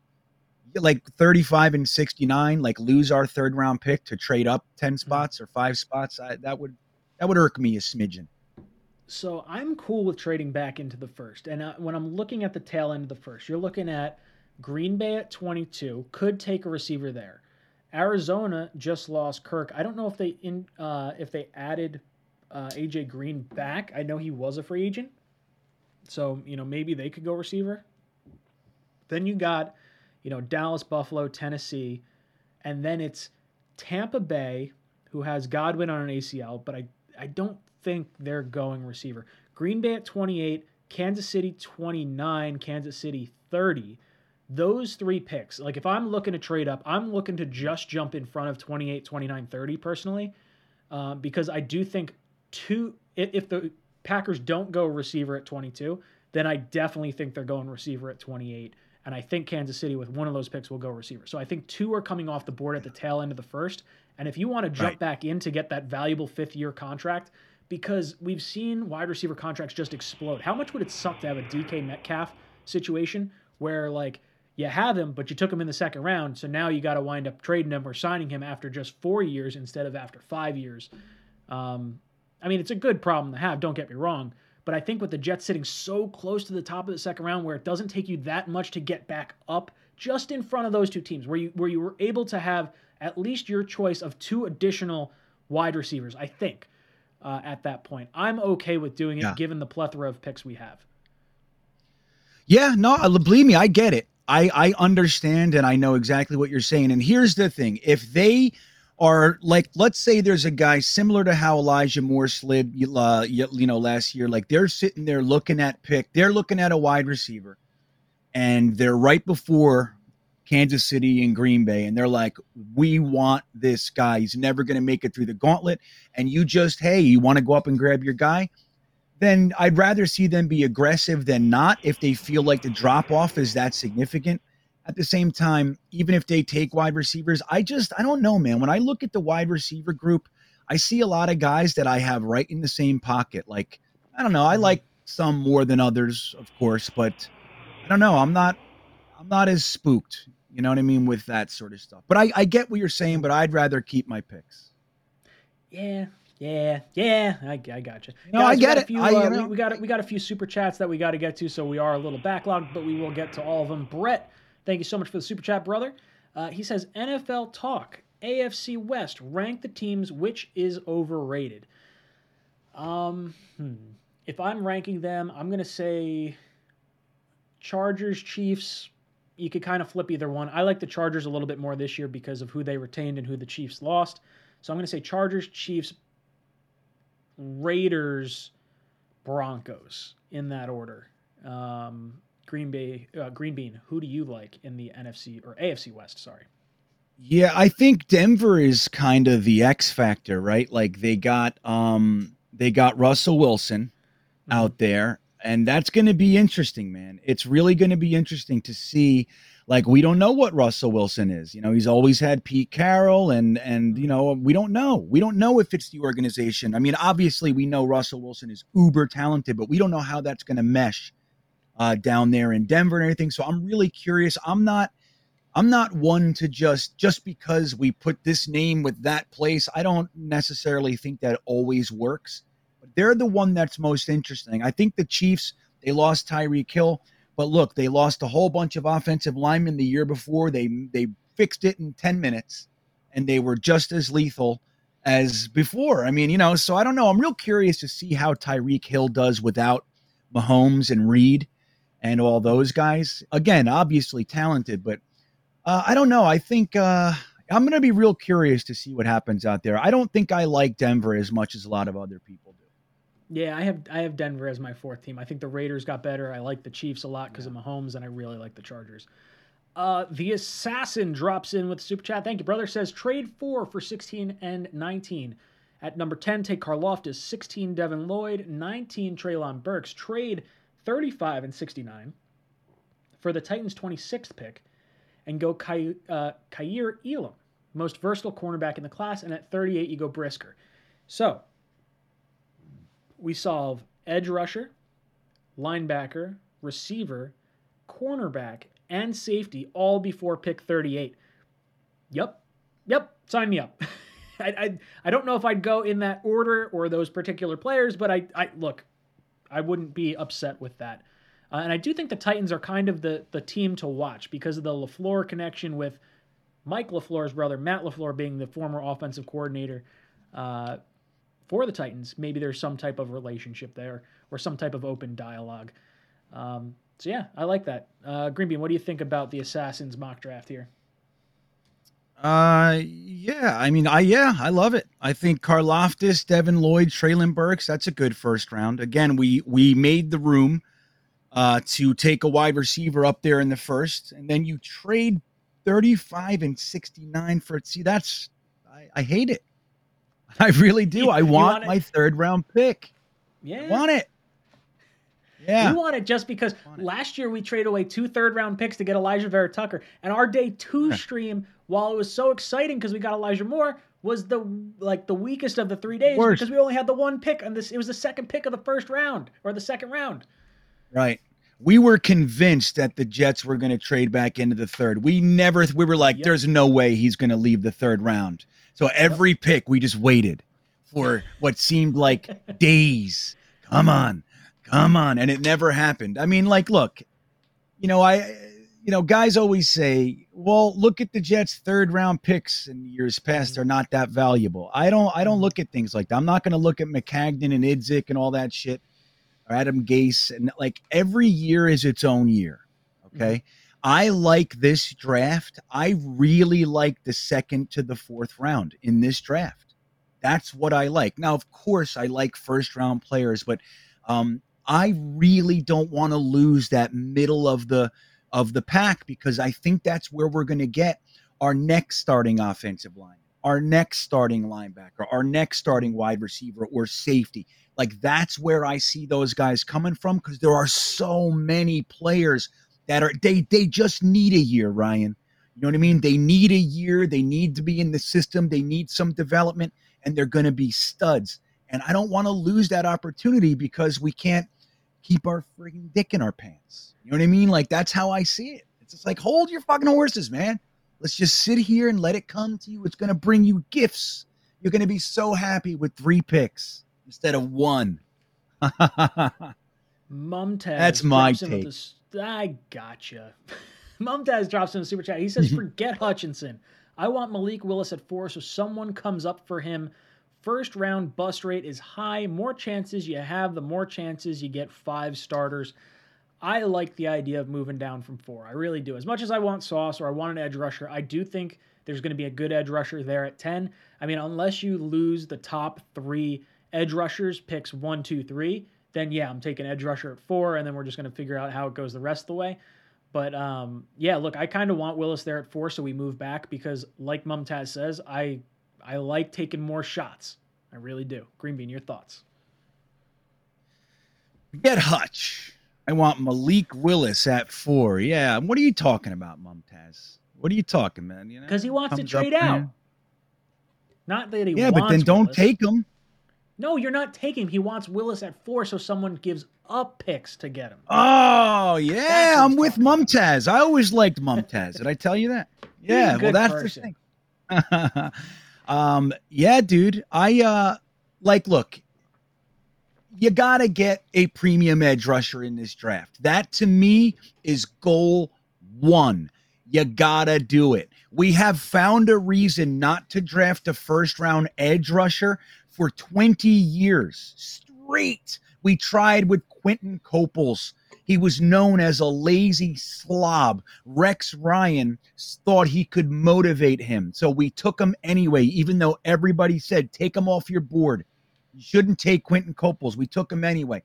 like 35 and 69, like lose our third round pick to trade up 10 mm-hmm. spots or five spots. I, that would that would irk me a smidgen. So I'm cool with trading back into the first. And uh, when I'm looking at the tail end of the first, you're looking at Green Bay at 22 could take a receiver there. Arizona just lost Kirk. I don't know if they in uh, if they added uh, AJ Green back. I know he was a free agent, so you know maybe they could go receiver. Then you got you know Dallas, Buffalo, Tennessee, and then it's Tampa Bay who has Godwin on an ACL, but I I don't think they're going receiver. Green Bay at 28, Kansas City 29, Kansas City 30 those three picks, like if I'm looking to trade up, I'm looking to just jump in front of 28, 29, 30 personally, uh, because I do think two, if, if the Packers don't go receiver at 22, then I definitely think they're going receiver at 28. And I think Kansas City with one of those picks will go receiver. So I think two are coming off the board at the tail end of the first. And if you want to jump right. back in to get that valuable fifth year contract, because we've seen wide receiver contracts just explode. How much would it suck to have a DK Metcalf situation where like you have him, but you took him in the second round. So now you got to wind up trading him or signing him after just four years instead of after five years. Um, I mean, it's a good problem to have, don't get me wrong. But I think with the Jets sitting so close to the top of the second round where it doesn't take you that much to get back up just in front of those two teams, where you where you were able to have at least your choice of two additional wide receivers, I think, uh, at that point. I'm okay with doing it yeah. given the plethora of picks we have. Yeah, no, believe me, I get it. I I understand and I know exactly what you're saying. And here's the thing: if they are like, let's say there's a guy similar to how Elijah Moore slid, uh, you know, last year. Like they're sitting there looking at pick, they're looking at a wide receiver, and they're right before Kansas City and Green Bay, and they're like, "We want this guy. He's never going to make it through the gauntlet." And you just, hey, you want to go up and grab your guy? then I'd rather see them be aggressive than not if they feel like the drop off is that significant. At the same time, even if they take wide receivers, I just I don't know, man. When I look at the wide receiver group, I see a lot of guys that I have right in the same pocket. Like, I don't know, I mm-hmm. like some more than others, of course, but I don't know. I'm not I'm not as spooked, you know what I mean, with that sort of stuff. But I, I get what you're saying, but I'd rather keep my picks. Yeah, yeah, yeah. I, I got you. No, Guys, I get it. Few, I, uh, we, we, got we got a few super chats that we got to get to, so we are a little backlogged, but we will get to all of them. Brett, thank you so much for the super chat, brother. Uh, he says NFL talk, AFC West, rank the teams which is overrated. Um, hmm. if I'm ranking them, I'm gonna say Chargers, Chiefs. You could kind of flip either one. I like the Chargers a little bit more this year because of who they retained and who the Chiefs lost. So I'm going to say Chargers, Chiefs, Raiders, Broncos in that order. Um, Green Bay, uh, Green Bean. Who do you like in the NFC or AFC West? Sorry. Yeah, I think Denver is kind of the X factor, right? Like they got um they got Russell Wilson mm-hmm. out there, and that's going to be interesting, man. It's really going to be interesting to see like we don't know what Russell Wilson is. You know, he's always had Pete Carroll and and you know, we don't know. We don't know if it's the organization. I mean, obviously we know Russell Wilson is uber talented, but we don't know how that's going to mesh uh, down there in Denver and everything. So I'm really curious. I'm not I'm not one to just just because we put this name with that place. I don't necessarily think that always works. But they're the one that's most interesting. I think the Chiefs, they lost Tyreek Hill but look, they lost a whole bunch of offensive linemen the year before. They they fixed it in 10 minutes and they were just as lethal as before. I mean, you know, so I don't know. I'm real curious to see how Tyreek Hill does without Mahomes and Reed and all those guys. Again, obviously talented, but uh, I don't know. I think uh, I'm going to be real curious to see what happens out there. I don't think I like Denver as much as a lot of other people do. Yeah, I have I have Denver as my fourth team. I think the Raiders got better. I like the Chiefs a lot because yeah. of Mahomes, and I really like the Chargers. Uh, the assassin drops in with super chat. Thank you, brother. Says trade four for 16 and 19. At number 10, take Karlaftis, 16 Devin Lloyd, 19 Treylon Burks. Trade 35 and 69 for the Titans' 26th pick and go Ky- uh, Kaiir Elam, most versatile cornerback in the class. And at 38, you go Brisker. So we solve edge rusher, linebacker, receiver, cornerback, and safety all before pick 38. Yep. Yep. Sign me up. I, I, I don't know if I'd go in that order or those particular players, but I, I look, I wouldn't be upset with that. Uh, and I do think the Titans are kind of the the team to watch because of the LaFleur connection with Mike LaFleur's brother, Matt LaFleur, being the former offensive coordinator. Uh, for the Titans, maybe there's some type of relationship there or some type of open dialogue. Um, so yeah, I like that. Uh, Greenbean, what do you think about the Assassins mock draft here? Uh, yeah, I mean, I yeah, I love it. I think Karlaftis, Devin Lloyd, Treylon Burks, that's a good first round. Again, we we made the room uh, to take a wide receiver up there in the first, and then you trade 35 and 69 for it. See, that's I, I hate it. I really do. I want, want my third round pick. Yeah. I want it. Yeah. We want it just because last year we traded away two third round picks to get Alijah Vera Tucker. And our day two stream, while it was so exciting because we got Elijah Moore, was the like the weakest of the three days Worst. because we only had the one pick on this. It was the second pick of the first round or the second round. Right. We were convinced that the Jets were going to trade back into the third. We never. We were like, yep. "There's no way he's going to leave the third round." So every pick, we just waited for what seemed like days. Come on, come on, and it never happened. I mean, like, look, you know, I, you know, guys always say, "Well, look at the Jets' third round picks in years past; they're not that valuable." I don't, I don't look at things like that. I'm not going to look at Maccagnan and Idzik and all that shit, or Adam Gase, and like every year is its own year. Okay. Mm-hmm I like this draft. I really like the second to the fourth round in this draft. That's what I like. Now, of course, I like first round players, but um, I really don't want to lose that middle of the of the pack because I think that's where we're going to get our next starting offensive line, our next starting linebacker, our next starting wide receiver or safety. Like that's where I see those guys coming from because there are so many players that are they they just need a year, Ryan. You know what I mean? They need a year. They need to be in the system. They need some development. and they're going to be studs. And I don't want to lose that opportunity because we can't keep our freaking dick in our pants. You know what I mean? Like that's how I see it. It's just like hold your fucking horses, man. Let's just sit here and let it come to you. It's going to bring you gifts. You're going to be so happy with three picks instead of one. Mumtaz. That's my take. The, I gotcha. Mumtaz drops in a super chat. He says, "Forget Hutchinson. I want Malik Willis at four, so someone comes up for him. First round bust rate is high. More chances you have, the more chances you get five starters. I like the idea of moving down from four. I really do. As much as I want Sauce or I want an edge rusher, I do think there's going to be a good edge rusher there at 10. I mean, unless you lose the top three edge rushers, picks one, two, three, then yeah, I'm taking edge rusher at four, and then we're just going to figure out how it goes the rest of the way. But um, yeah, look, I kind of want Willis there at four, so we move back because, like Mumtaz says, I I like taking more shots. I really do. Green Bean, your thoughts? Get Hutch. I want Malik Willis at four. Yeah. What are you talking about, Mumtaz? What are you talking, man? You know, because he wants to trade out. There. Not that he wants. yeah, but then don't Willis. take him. No, you're not taking him. He wants Willis at four, so someone gives up picks to get him. Oh yeah, I'm with Mumtaz. I always liked Mumtaz. Did I tell you that? Yeah, well that's person. the thing. um, yeah, dude. I uh like look, you gotta get a premium edge rusher in this draft. That to me is goal one. You gotta do it. We have found a reason not to draft a first round edge rusher for 20 years straight. We tried with Quinton Coples. He was known as a lazy slob. Rex Ryan thought he could motivate him. So we took him anyway, even though everybody said, take him off your board. You shouldn't take Quinton Coples. We took him anyway.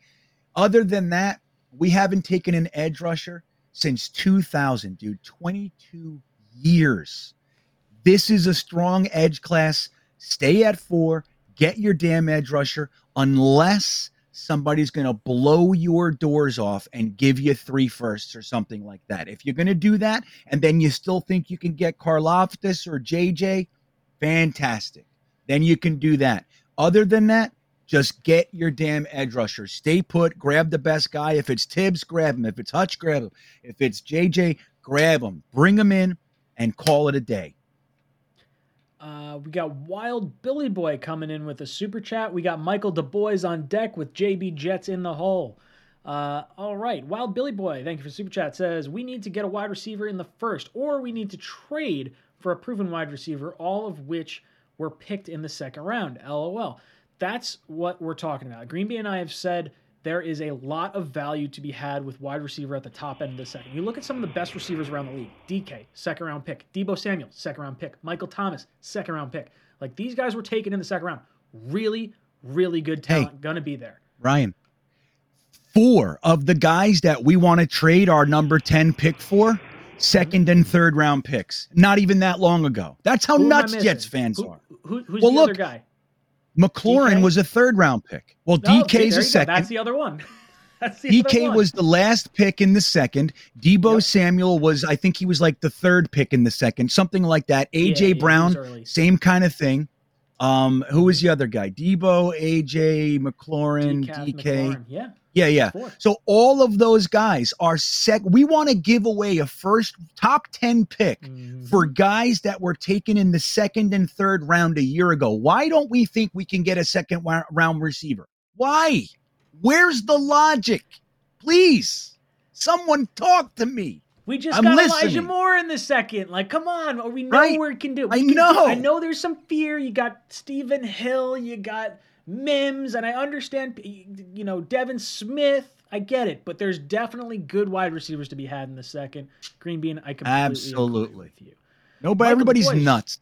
Other than that, we haven't taken an edge rusher since 2000, dude. 22 years. This is a strong edge class. Stay at four. Get your damn edge rusher unless somebody's going to blow your doors off and give you three firsts or something like that. If you're going to do that and then you still think you can get Karlaftis or JJ, fantastic. Then you can do that. Other than that, just get your damn edge rusher. Stay put. Grab the best guy. If it's Tibbs, grab him. If it's Hutch, grab him. If it's JJ, grab him. Bring him in and call it a day. Uh, we got Wild Billy Boy coming in with a super chat. We got Michael DuBois on deck with JB Jets in the hole. Uh, all right, Wild Billy Boy, thank you for super chat. Says we need to get a wide receiver in the first, or we need to trade for a proven wide receiver, all of which were picked in the second round. LOL. That's what we're talking about. Greenby and I have said there is a lot of value to be had with wide receiver at the top end of the second. You look at some of the best receivers around the league DK, second round pick. Deebo Samuel, second round pick. Michael Thomas, second round pick. Like these guys were taken in the second round. Really, really good talent. Hey, Gonna be there. Ryan, four of the guys that we want to trade our number 10 pick for, second and third round picks. Not even that long ago. That's how Who nuts Jets fans who, are. Who, who's well, the look, other guy? McLaurin DK? was a third round pick. Well, oh, DK is a second. That's the other one. That's the DK was the last pick in the second. Deebo yep. Samuel was, I think he was like the third pick in the second, something like that. AJ yeah, Brown, same kind of thing. Um, who was the other guy? Deebo, AJ, McLaurin, DK. McLaurin. Yeah. Yeah, yeah. So all of those guys are sec. We want to give away a first top 10 pick mm-hmm. for guys that were taken in the second and third round a year ago. Why don't we think we can get a second round receiver? Why? Where's the logic? Please, someone talk to me. We just I'm got listening. Elijah Moore in the second. Like, come on. We know right? we can do. We I can, know. I know there's some fear. You got Stephen Hill. You got Mims, and I understand, you know, Devin Smith. I get it, but there's definitely good wide receivers to be had in the second. Green Bean, I completely absolutely with you. No, but Michael everybody's nuts.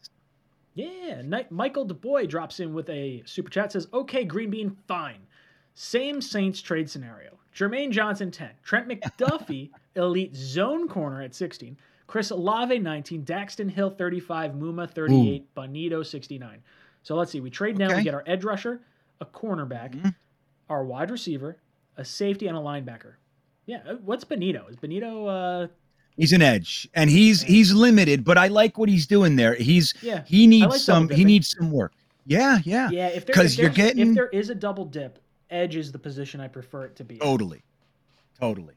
Yeah, Michael DuBois drops in with a super chat. Says, "Okay, Green Bean, fine. Same Saints trade scenario. Jermaine Johnson 10, Trent McDuffie elite zone corner at 16, Chris Olave 19, Daxton Hill 35, Muma 38, Ooh. Bonitto 69. So let's see. We trade okay. now. We get our edge rusher, a cornerback, mm-hmm. our wide receiver, a safety, and a linebacker. Yeah, uh, what's Bonitto? Is Bonitto? Uh, he's an edge, and he's he's limited, but I like what he's doing there. He's yeah, he needs like some he needs some work. Yeah, yeah. Yeah, if because you're getting if there is a double dip, edge is the position I prefer it to be. Totally, totally.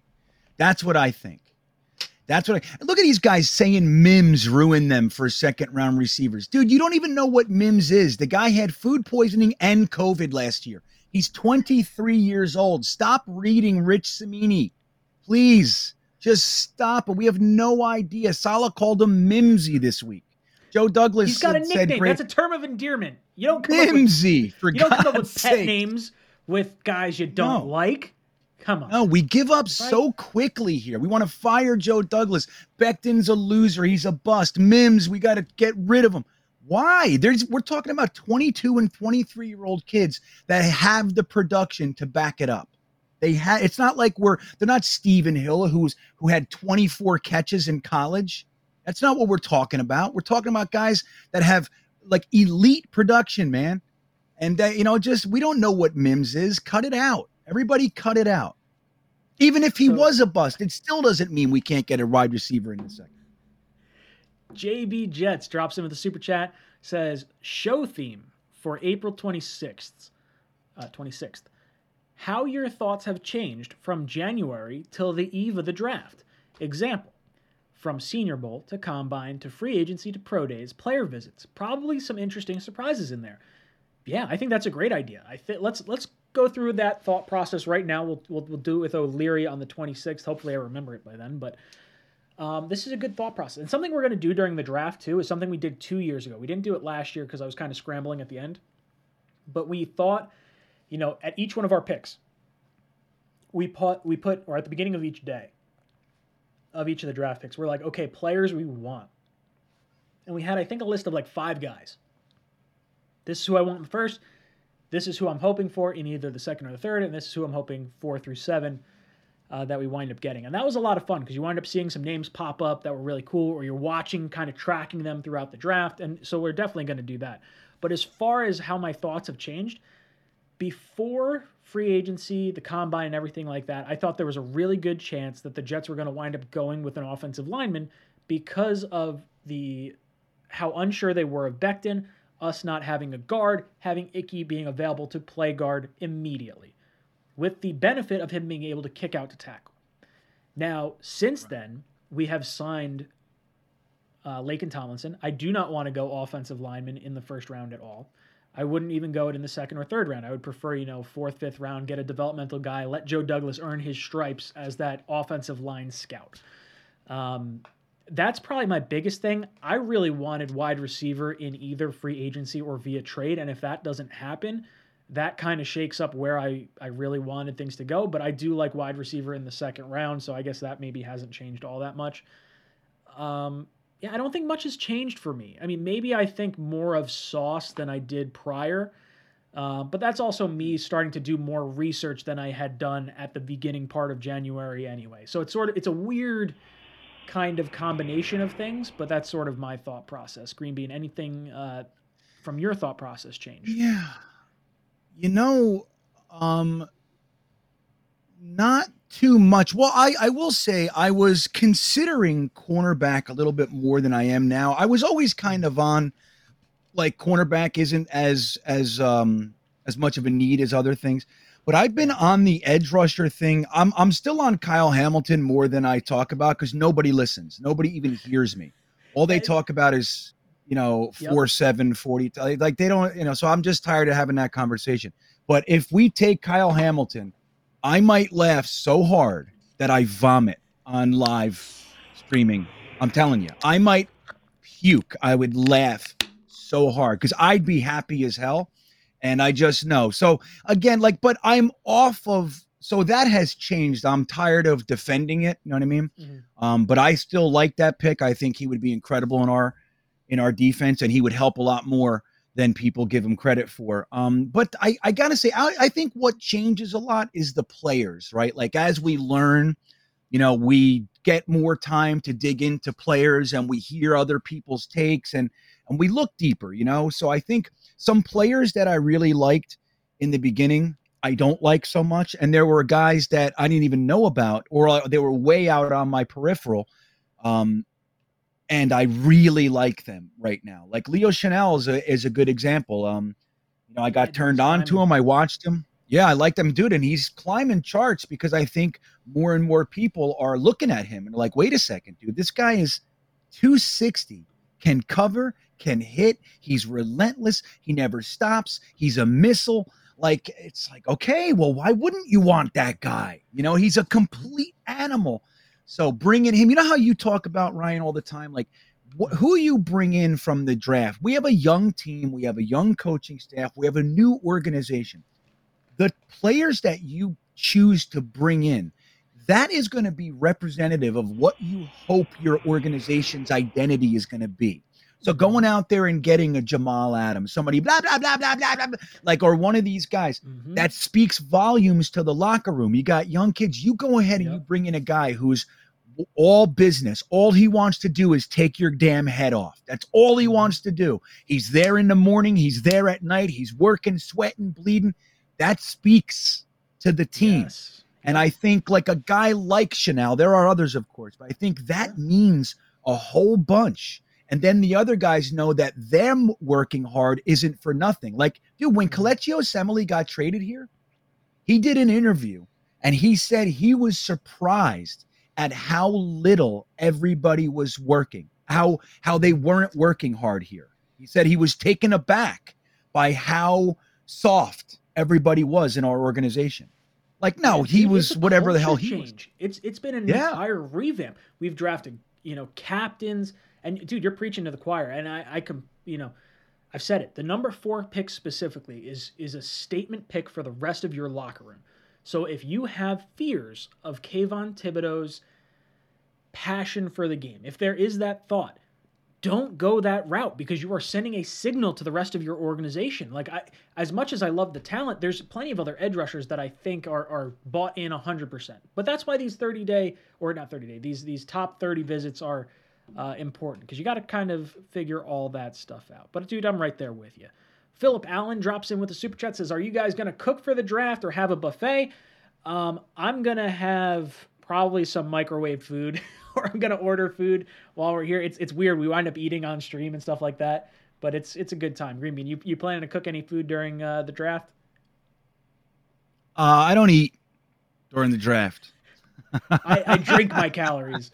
That's what I think. That's what I look at these guys saying Mims ruined them for second round receivers. Dude, you don't even know what Mims is. The guy had food poisoning and COVID last year. He's 23 years old. Stop reading Rich Cimini. Please. Just stop it. We have no idea. Saleh called him Mimsy this week. Joe Douglas He's got a nickname. Great, That's a term of endearment. You don't come Mimsy, up with, for you don't God's come up with pet sake. names with guys you don't No. like. Come on. No, we give up Right. so quickly here. We want to fire Joe Douglas. Becton's a loser. He's a bust. Mims, we got to get rid of him. Why? There's we're talking about 22 and 23 year old kids that have the production to back it up. They had it's not like we're they're not Stephen Hill who's who had 24 catches in college. That's not what we're talking about. We're talking about guys that have like elite production, man. And uh, you know, just we don't know what Mims is. Cut it out. Everybody cut it out. Even if he So- was a bust, it still doesn't mean we can't get a wide receiver in the second. JB Jets drops in with a super chat. Says show theme for April 26th. Uh, 26th. How your thoughts have changed from January till the eve of the draft. Example: from Senior Bowl to Combine to free agency to pro days, player visits. Probably some interesting surprises in there. Yeah, I think that's a great idea. I think let's let's go through that thought process right now. We'll we'll, we'll do it with O'Leary on the 26th. Hopefully, I remember it by then. But um, this is a good thought process. And something we're going to do during the draft, too, is something we did two years ago. We didn't do it last year because I was kind of scrambling at the end. But we thought, you know, at each one of our picks, we put, we put, or at the beginning of each day of each of the draft picks, we're like, okay, players we want. And we had, I think, a list of like five guys. This is who I want in the first. This is who I'm hoping for in either the second or the third. And this is who I'm hoping four through seven uh, that we wind up getting. And that was a lot of fun because you wind up seeing some names pop up that were really cool, or you're watching, kind of tracking them throughout the draft. And so we're definitely going to do that. But as far as how my thoughts have changed, before free agency, the combine, and everything like that, I thought there was a really good chance that the Jets were going to wind up going with an offensive lineman because of the how unsure they were of Becton, us not having a guard, having Ickey being available to play guard immediately with the benefit of him being able to kick out to tackle. Now, since then, we have signed uh, Laken Tomlinson. I do not want to go offensive lineman in the first round at all. I wouldn't even go it in the second or third round. I would prefer, you know, fourth, fifth round, get a developmental guy, let Joe Douglas earn his stripes as that offensive line scout. Um, that's probably my biggest thing. I really wanted wide receiver in either free agency or via trade, and if that doesn't happen, that kind of shakes up where I, I really wanted things to go. But I do like wide receiver in the second round, so I guess that maybe hasn't changed all that much. Um, yeah, I don't think much has changed for me. I mean, maybe I think more of Sauce than I did prior, uh, but that's also me starting to do more research than I had done at the beginning part of January anyway. So it's sort of it's a weird kind of combination of things, but that's sort of my thought process. Green Bean, anything uh, from your thought process changed? Yeah. You know, um not too much. Well, I I will say I was considering cornerback a little bit more than I am now. I was always kind of on like cornerback isn't as as um as much of a need as other things. But I've been on the edge rusher thing. I'm I'm still on Kyle Hamilton more than I talk about because nobody listens. Nobody even hears me. All they talk about is you know Yep. four seven forty. Like they don't you know. So I'm just tired of having that conversation. But if we take Kyle Hamilton, I might laugh so hard that I vomit on live streaming. I'm telling you, I might puke. I would laugh so hard because I'd be happy as hell. And I just know. So again, like, but I'm off of. So that has changed. I'm tired of defending it. You know what I mean? Mhm. Um, but I still like that pick. I think he would be incredible in our in our defense, and he would help a lot more than people give him credit for. Um, but I, I gotta say, I, I think what changes a lot is the players, right? Like as we learn, you know, we get more time to dig into players and we hear other people's takes and and we look deeper, you know. So I think some players that I really liked in the beginning, I don't like so much, and there were guys that I didn't even know about, or uh, they were way out on my peripheral. Um, and I really like them right now. Like Leo Chenal is a is a good example. Um, you know, I got turned on to him. I watched him. Yeah, I like him, dude, and he's climbing charts because I think more and more people are looking at him and like, wait a second, dude, this guy is 260, can cover, can hit. He's relentless. He never stops. He's a missile. Like it's like, okay, well, why wouldn't you want that guy? You know, he's a complete animal. So bringing him, you know how you talk about Ryan all the time, like wh- who you bring in from the draft. We have a young team, we have a young coaching staff, we have a new organization. The players that you choose to bring in, that is going to be representative of what you hope your organization's identity is going to be. So going out there and getting a Jamal Adams, somebody blah blah blah blah blah, blah like or one of these guys mm-hmm. that speaks volumes to the locker room. You got young kids. You go ahead and yep. you bring in a guy who's all business. All he wants to do is take your damn head off. That's all he mm-hmm. wants to do. He's there in the morning. He's there at night. He's working, sweating, bleeding. That speaks to the team. Yes. And I think like a guy like Chenal, there are others, of course, but I think that means a whole bunch and then the other guys know that them working hard isn't for nothing. Like, dude, when mm-hmm. Kelechi Osemele got traded here, he did an interview and he said he was surprised at how little everybody was working, how how they weren't working hard here. He said he was taken aback by how soft everybody was in our organization. Like, no, he was whatever the hell he change. was. It's it's been an yeah. entire revamp. We've drafted, you know, captains and dude, you're preaching to the choir, and I, I can, you know, I've said it. The number four pick specifically is is a statement pick for the rest of your locker room. So if you have fears of Kayvon Thibodeaux's passion for the game, if there is that thought, don't go that route because you are sending a signal to the rest of your organization. Like I, as much as I love the talent, there's plenty of other edge rushers that I think are are bought in hundred percent. But that's why these 30 day or not 30 day these these top 30 visits are uh, important because you got to kind of figure all that stuff out. But dude, I'm right there with you. Philip Allen drops in with a super chat says, "Are you guys to cook for the draft or have a buffet?" Um, I'm gonna have probably some microwave food, or I'm gonna order food while we're here. It's it's weird. We wind up eating on stream and stuff like that, but it's it's a good time. Green bean, you you planning to cook any food during uh, the draft? Uh, I don't eat during the draft. I, I drink my calories.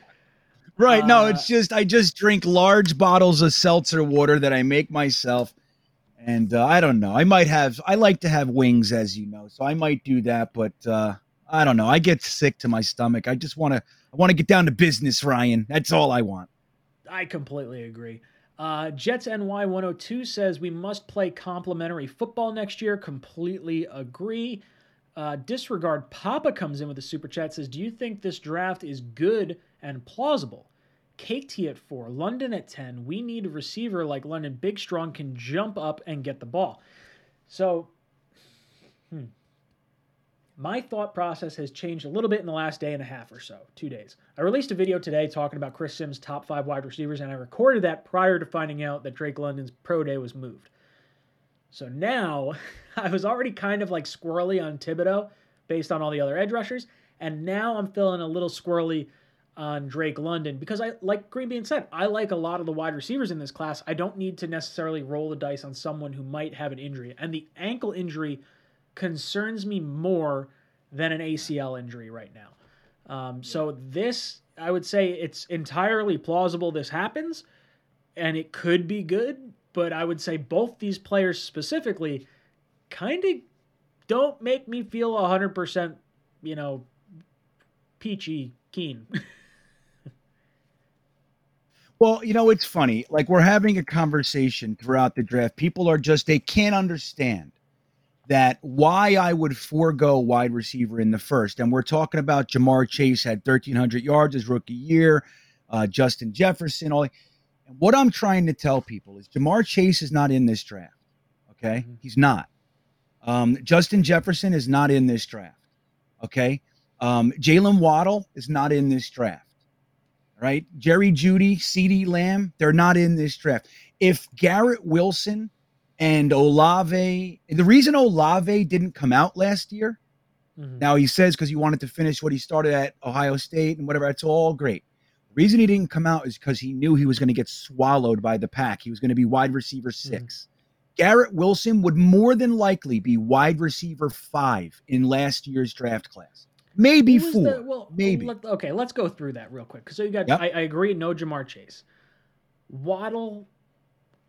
Right. Uh, no, it's just I just drink large bottles of seltzer water that I make myself. And uh, I don't know. I might have I like to have wings as you know. So I might do that, but uh, I don't know. I get sick to my stomach. I just want to I want to get down to business, Ryan. That's all I want. I completely agree. Uh, Jets NY 102 says we must play complementary football next year. Completely agree. Uh, disregard Papa comes in with a super chat says, "Do you think this draft is good and plausible. Cake KT at four, London at 10. We need a receiver like London, big, strong, can jump up and get the ball. So, hmm. My thought process has changed a little bit in the last day and a half or so, two days. I released a video today talking about Chris Sims' top five wide receivers, and I recorded that prior to finding out that Drake London's pro day was moved. So now I was already kind of like squirrely on Thibodeaux based on all the other edge rushers, and now I'm feeling a little squirrely on Drake London because I like Green Bean said, I like a lot of the wide receivers in this class. I don't need to necessarily roll the dice on someone who might have an injury. And the ankle injury concerns me more than an ACL injury right now. Um, so this, I would say, it's entirely plausible this happens, and it could be good. But I would say both these players specifically kind of don't make me feel hundred percent, you know, peachy keen. Well, you know, it's funny. Like we're having a conversation throughout the draft. People are just they can't understand that why I would forego wide receiver in the first. And we're talking about Ja'Marr Chase had 1,300 yards his rookie year, uh, Justin Jefferson. All. And what I'm trying to tell people is Ja'Marr Chase is not in this draft. Okay, mm-hmm. he's not. Um, Justin Jefferson is not in this draft. Okay, um, Jaylen Waddle is not in this draft right? Jerry Jeudy, CeeDee Lamb, they're not in this draft. If Garrett Wilson and Olave, the reason Olave didn't come out last year, mm-hmm. now he says because he wanted to finish what he started at Ohio State and whatever, it's all great. The reason he didn't come out is because he knew he was going to get swallowed by the pack. He was going to be wide receiver mm-hmm. 6 mm-hmm. Garrett Wilson would more than likely be wide receiver five in last year's draft class. Maybe four. The, well, maybe. Let, okay, let's go through that real quick. So you got, yep. I, I, agree, no Ja'Marr Chase. Waddle,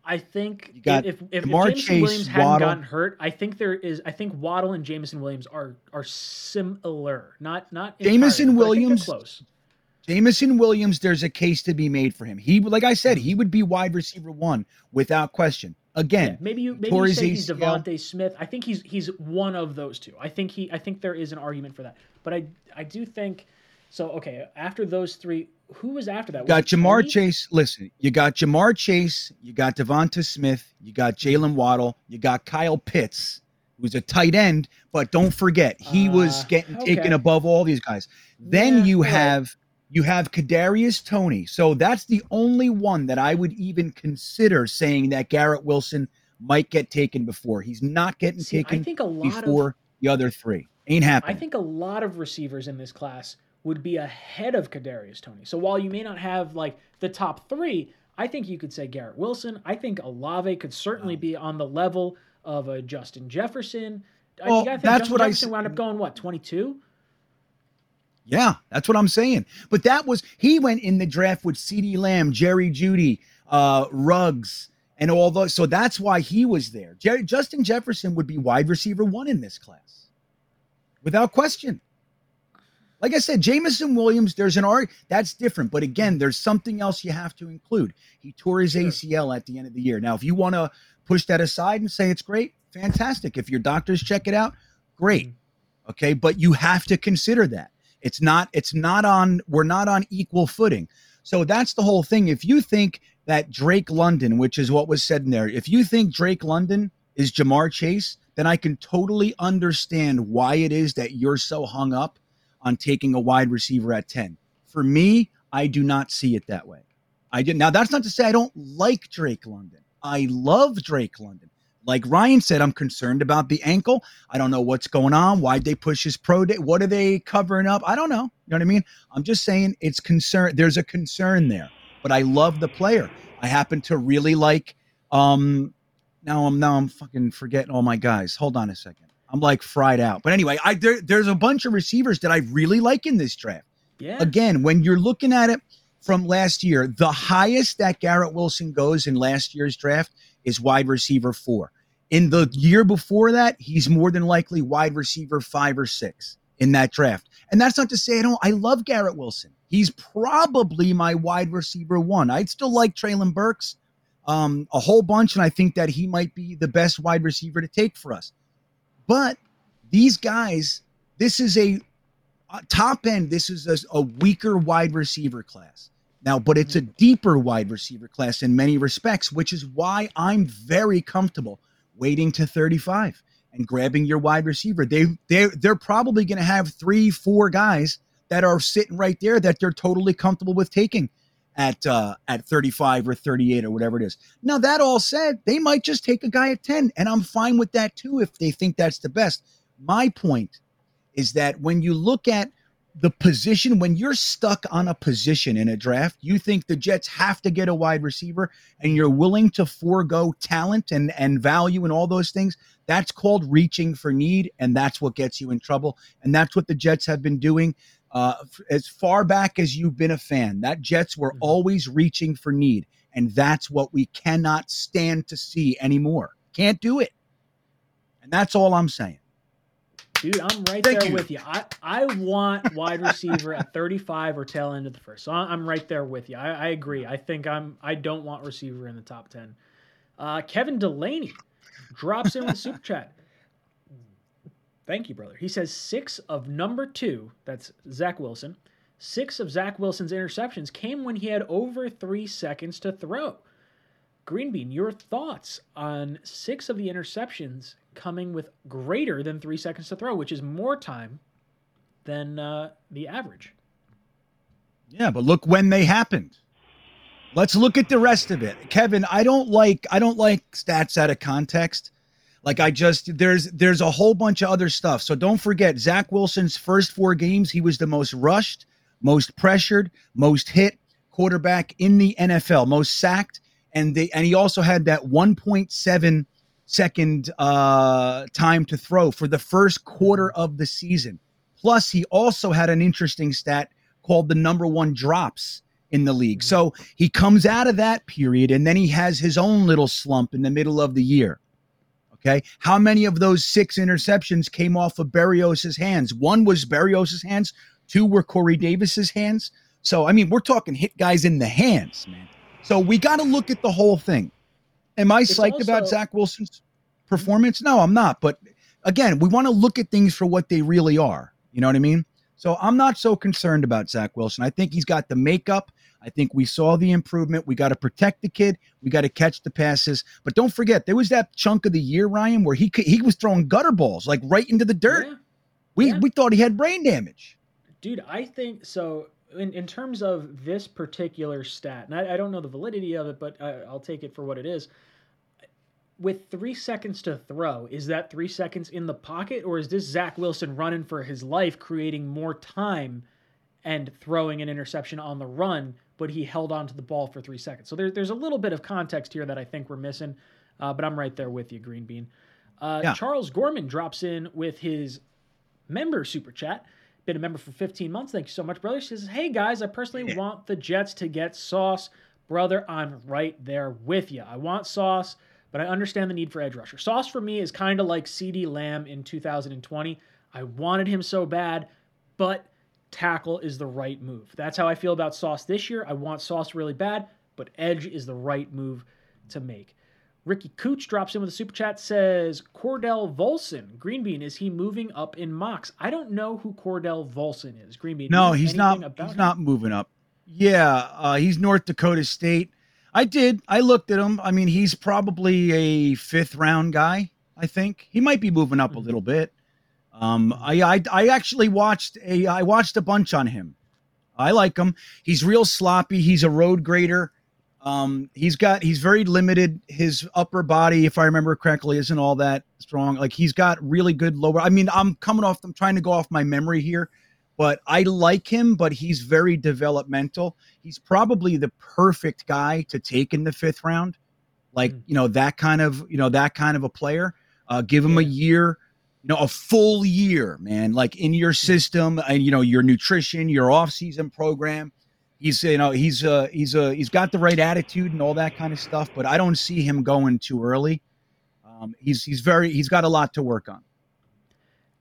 I think if if, if Jameson Chase, Williams hadn't Waddle. gotten hurt, I think there is. I think Waddle and Jameson Williams are are similar, not not Jameson Williams close. Jameson Williams, there's a case to be made for him. He, like I said, hmm. he would be wide receiver one without question. Again, yeah, maybe you maybe you say he's DeVonta Smith. I think he's he's one of those two. I think he I think there is an argument for that. But I I do think so. Okay, after those three, who was after that? Was got Ja'Marr Chase. Listen, you got Ja'Marr Chase, you got DeVonta Smith, you got Jaylen Waddle, you got Kyle Pitts, who's a tight end. But don't forget, he uh, was getting okay. taken above all these guys. Then yeah, you have you have Kadarius Toney. So that's the only one that I would even consider saying that Garrett Wilson might get taken before. He's not getting See, taken I think a lot before of, the other three. Ain't happening. I think a lot of receivers in this class would be ahead of Kadarius Toney. So while you may not have like the top three, I think you could say Garrett Wilson. I think Olave could certainly be on the level of a Justin Jefferson. Well, I, I that's Justin what Jefferson I wound up going what twenty two. Yeah, that's what I'm saying. But that was he went in the draft with CeeDee Lamb, Jerry Jeudy, uh, Ruggs, and all those. So that's why he was there. Jerry, Justin Jefferson would be wide receiver one in this class, without question. Like I said, Jameson Williams, there's an art that's different. But again, there's something else you have to include. He tore his ACL at the end of the year. Now, if you want to push that aside and say it's great, fantastic. If your doctors check it out, great. Mm-hmm. Okay. But you have to consider that. It's not, it's not on, we're not on equal footing. So that's the whole thing. If you think that Drake London, which is what was said in there, if you think Drake London is Ja'Marr Chase, then I can totally understand why it is that you're so hung up on taking a wide receiver at 10. For me, I do not see it that way. I did now that's not to say I don't like Drake London. I love Drake London. Like Ryan said, I'm concerned about the ankle. I don't know what's going on. Why'd they push his pro day? What are they covering up? I don't know. You know what I mean? I'm just saying it's concern. There's a concern there, but I love the player. I happen to really like. Um, now I'm now I'm fucking forgetting all my guys. Hold on a second. I'm like fried out. But anyway, I there, there's a bunch of receivers that I really like in this draft. Yeah. Again, when you're looking at it from last year, the highest that Garrett Wilson goes in last year's draft is wide receiver four. In the year before that, he's more than likely wide receiver five or six in that draft. And that's not to say I don't, I love Garrett Wilson. He's probably my wide receiver one. I'd still like Treylon Burks um, a whole bunch, and I think that he might be the best wide receiver to take for us. But these guys, this is a uh, top end, this is a, a weaker wide receiver class. Now, but it's a deeper wide receiver class in many respects, which is why I'm very comfortable waiting to 35 and grabbing your wide receiver. They they they're probably going to have 3 4 guys that are sitting right there that they're totally comfortable with taking at uh at 35 or 38 or whatever it is. Now that all said, they might just take a guy at 10 and I'm fine with that too if they think that's the best. My point is that when you look at the position when you're stuck on a position in a draft, you think the Jets have to get a wide receiver and you're willing to forego talent and, and value and all those things. That's called reaching for need, and that's what gets you in trouble. And that's what the Jets have been doing uh, as far back as you've been a fan. That Jets were mm-hmm. always reaching for need, and that's what we cannot stand to see anymore. Can't do it. And that's all I'm saying. Dude, I'm right Thank there you. with you. I, I want wide receiver at 35 or tail end of the first. So I'm right there with you. I, I agree. I think I'm I don't want receiver in the top 10. Uh, Kevin Delaney drops in with super chat. Thank you, brother. He says six of number two, that's Zach Wilson, six of Zach Wilson's interceptions came when he had over three seconds to throw. Greenbean, your thoughts on six of the interceptions coming with greater than three seconds to throw, which is more time than uh, the average. Yeah, but look when they happened. Let's look at the rest of it. Kevin, I don't like I don't like stats out of context. Like I just there's there's a whole bunch of other stuff. So don't forget Zach Wilson's first four games, he was the most rushed, most pressured, most hit, quarterback in the NFL, most sacked, and they and he also had that 1.7 second uh, time to throw for the first quarter of the season. Plus, he also had an interesting stat called the number one drops in the league. So he comes out of that period and then he has his own little slump in the middle of the year. Okay. How many of those six interceptions came off of Berrios's hands? One was Berrios's hands, two were Corey Davis's hands. So, I mean, we're talking hit guys in the hands, man. So we got to look at the whole thing. Am I psyched also, about Zach Wilson's performance? No, I'm not. But again, we want to look at things for what they really are. You know what I mean? So I'm not so concerned about Zach Wilson. I think he's got the makeup. I think we saw the improvement. We got to protect the kid. We got to catch the passes. But don't forget, there was that chunk of the year, Ryan, where he he was throwing gutter balls like right into the dirt. Yeah. We yeah. we thought he had brain damage. Dude, I think so. In, in terms of this particular stat, and I, I don't know the validity of it, but I, I'll take it for what it is with three seconds to throw, is that three seconds in the pocket, or is this Zach Wilson running for his life, creating more time and throwing an interception on the run but he held on to the ball for three seconds. So there, there's a little bit of context here that I think we're missing, uh, but I'm right there with you, Green Bean. Uh, yeah. Charles Gorman drops in with his member super chat. Been a member for 15 months. Thank you so much, brother. He says, Hey guys, I personally yeah. want the Jets to get Sauce. Brother, I'm right there with you. I want Sauce, but I understand the need for edge rusher. Sauce for me is kind of like CeeDee Lamb in 2020. I wanted him so bad, but tackle is the right move. That's how I feel about Sauce this year. I want Sauce really bad, but edge is the right move to make. Ricky Cooch drops in with a super chat says Cordell Volson, Green Bean, is he moving up in mocks? I don't know who Cordell Volson is. Green Bean. No, he's not. He's him? not moving up. Yeah, uh, he's North Dakota State. I did. I looked at him. I mean, he's probably a fifth round guy. I think he might be moving up mm-hmm. a little bit. Um, I, I I actually watched a I watched a bunch on him. I like him. He's real sloppy. He's a road grader. Um, he's got he's very limited. His upper body, if I remember correctly, isn't all that strong. Like he's got really good lower. I mean, I'm coming off. I'm trying to go off my memory here, but I like him. But he's very developmental. He's probably the perfect guy to take in the fifth round. Like mm. you know that kind of you know that kind of a player. Uh, give him yeah. a year you know, a full year, man, like in your system and you know your nutrition, your off-season program. He's you know he's uh he's uh he's got the right attitude and all that kind of stuff, but I don't see him going too early. Um, he's he's very he's got a lot to work on.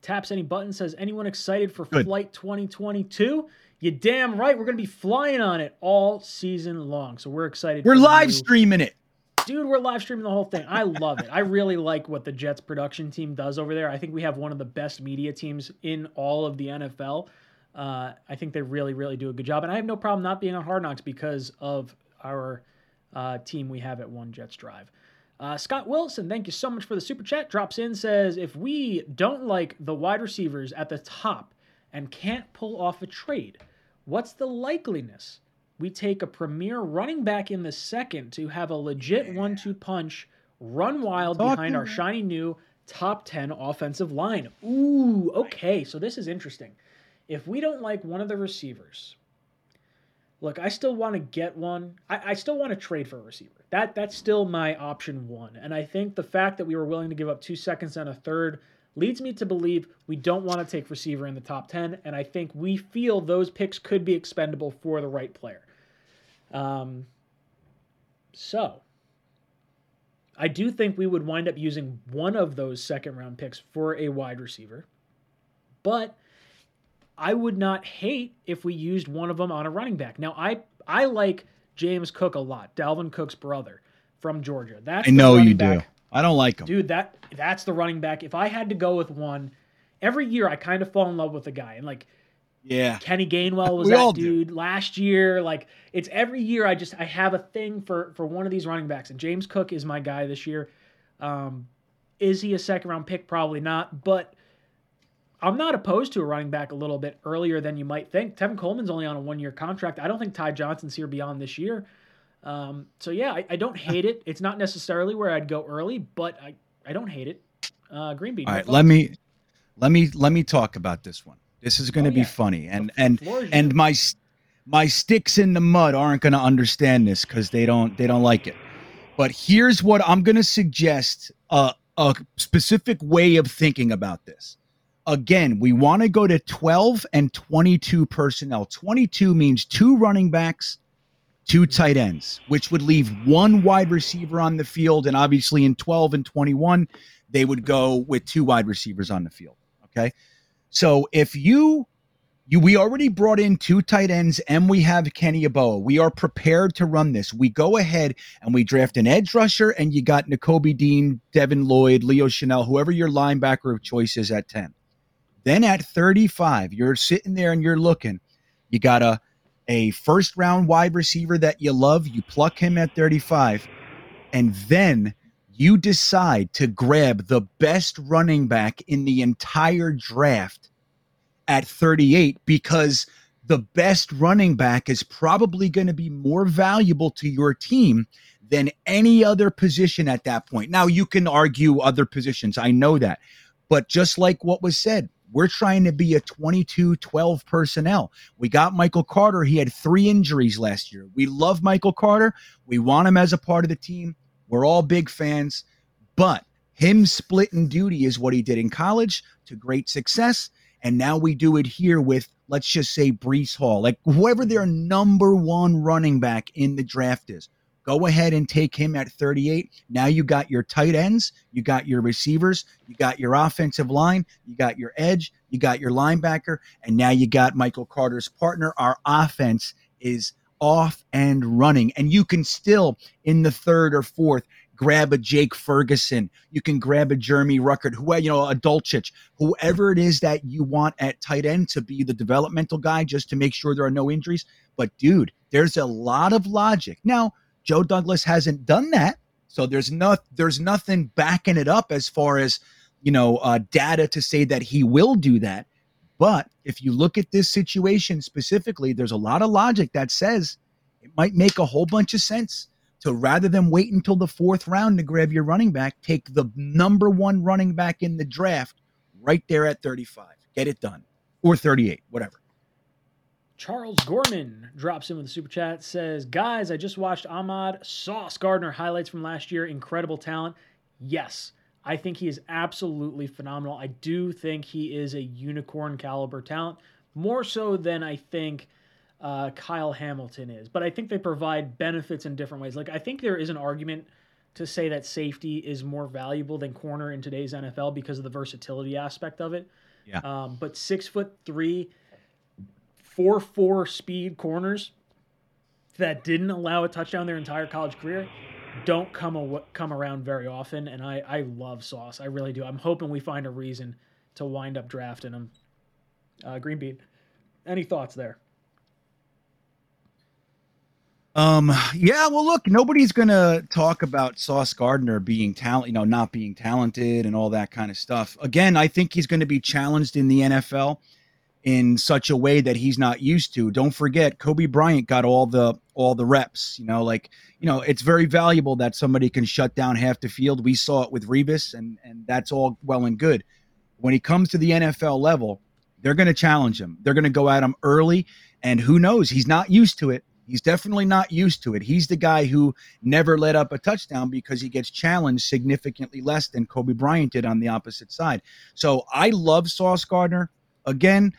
Taps any button says anyone excited for Good. flight 2022? You damn right, we're gonna be flying on it all season long. So we're excited. We're live streaming it dude, we're live streaming the whole thing. I love it. I really like what the Jets production team does over there. I think we have one of the best media teams in all of the NFL. Uh, I think they really, really do a good job. And I have no problem not being on Hard Knocks because of our uh, team we have at One Jets Drive. Uh, Scott Wilson, thank you so much for the super chat. Drops in, says, if we don't like the wide receivers at the top and can't pull off a trade, what's the likeliness we take a premier running back in the second to have a legit one two punch, run wild behind our shiny new top 10 offensive line. Ooh, okay. So this is interesting. If we don't like one of the receivers, look, I still want to get one. I, I still want to trade for a receiver. That that's still my option one. And I think the fact that we were willing to give up two seconds and a third leads me to believe we don't want to take receiver in the top 10. And I think we feel those picks could be expendable for the right player. Um, so I do think we would wind up using one of those second round picks for a wide receiver, but I would not hate if we used one of them on a running back. Now I I like James Cook a lot, Dalvin Cook's brother from Georgia. That's I know you back. do. I don't like him, dude. That that's the running back. If I had to go with one, every year I kind of fall in love with a guy, and like yeah. Kenny Gainwell was we that dude do. last year. Like it's every year I just I have a thing for for one of these running backs and James Cook is my guy this year. Um is he a second round pick? Probably not, but I'm not opposed to a running back a little bit earlier than you might think. Tevin Coleman's only on a one year contract. I don't think Ty Johnson's here beyond this year. Um, so yeah, I, I, don't hate it. It's not necessarily where I'd go early, but I, I don't hate it. Uh, Green Bean. All right, let me let me let me talk about this one. This is going to oh, be yeah. funny, and and and my my sticks in the mud aren't going to understand this because they don't they don't like it. But here's what I'm going to suggest a, a specific way of thinking about this. Again, we want to go to 12 and 22 personnel. 22 means two running backs, two tight ends, which would leave one wide receiver on the field. And obviously, in 12 and 21, they would go with two wide receivers on the field. Okay. So if you you we already brought in two tight ends and we have Kenny Yeboah. We are prepared to run this. We go ahead and we draft an edge rusher, and you got Nakobe Dean, Devin Lloyd, Leo Chenal, whoever your linebacker of choice is at 10. Then at 35, you're sitting there and you're looking. You got a a first round wide receiver that you love, you pluck him at 35, and then you decide to grab the best running back in the entire draft at 38 because the best running back is probably going to be more valuable to your team than any other position at that point. Now, you can argue other positions. I know that. But just like what was said, we're trying to be a 22 12 personnel. We got Michael Carter. He had three injuries last year. We love Michael Carter. We want him as a part of the team. We're all big fans. But him splitting duty is what he did in college to great success. And now we do it here with, let's just say, Breece Hall, like whoever their number one running back in the draft is. Go ahead and take him at 38. Now you got your tight ends, you got your receivers, you got your offensive line, you got your edge, you got your linebacker, and now you got Michael Carter's partner. Our offense is off and running. And you can still, in the third or fourth, grab a Jake Ferguson. You can grab a Jeremy Ruckert, who you know, a Dulcich, whoever it is that you want at tight end to be the developmental guy, just to make sure there are no injuries. But dude, there's a lot of logic. Now, Joe Douglas hasn't done that, so there's no there's nothing backing it up as far as you know uh, data to say that he will do that. But if you look at this situation specifically, there's a lot of logic that says it might make a whole bunch of sense to rather than wait until the fourth round to grab your running back, take the number one running back in the draft right there at 35. Get it done. Or 38, whatever. Charles Gorman drops in with a super chat, says, Guys, I just watched Ahmad Sauce Gardner highlights from last year. Incredible talent. Yes, I think he is absolutely phenomenal. I do think he is a unicorn caliber talent, more so than I think uh, Kyle Hamilton is. But I think they provide benefits in different ways. Like I think there is an argument to say that safety is more valuable than corner in today's NFL because of the versatility aspect of it. Yeah. Um, but six foot three, four four speed corners that didn't allow a touchdown their entire college career don't come a, come around very often. And I I love Sauce. I really do. I'm hoping we find a reason to wind up drafting him. Uh, Green Bean, Any thoughts there? Um, yeah, well, look, nobody's gonna talk about Sauce Gardner being talent, you know, not being talented and all that kind of stuff. Again, I think he's going to be challenged in the NFL in such a way that he's not used to. Don't forget, Coby Bryant got all the all the reps. You know, like you know, it's very valuable that somebody can shut down half the field. We saw it with Revis, and and that's all well and good. When he comes to the NFL level, they're going to challenge him. They're going to go at him early, and who knows? He's not used to it He's definitely not used to it. He's the guy who never let up a touchdown because he gets challenged significantly less than Coby Bryant did on the opposite side. So I love Sauce Gardner. Again,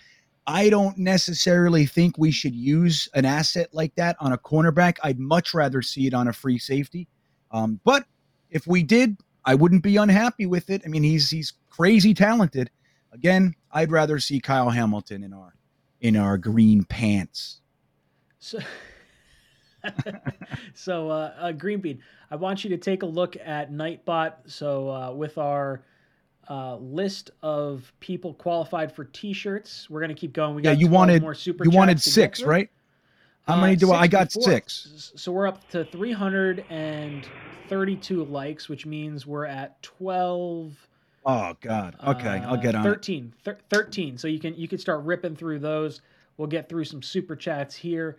I don't necessarily think we should use an asset like that on a cornerback. I'd much rather see it on a free safety. Um, but if we did, I wouldn't be unhappy with it. I mean, he's he's crazy talented. Again, I'd rather see Kyle Hamilton in our in our green pants. So so, uh, uh, Greenbean, I want you to take a look at Nightbot. So, uh, with our uh, list of people qualified for T-shirts, we're gonna keep going. We got yeah, you wanted more super. You wanted six, right? How many do I? I got six. So we're up to 332 likes, which means we're at 12. Oh God. Okay, I'll get on. 13. Th- 13. So you can you can start ripping through those. We'll get through some super chats here.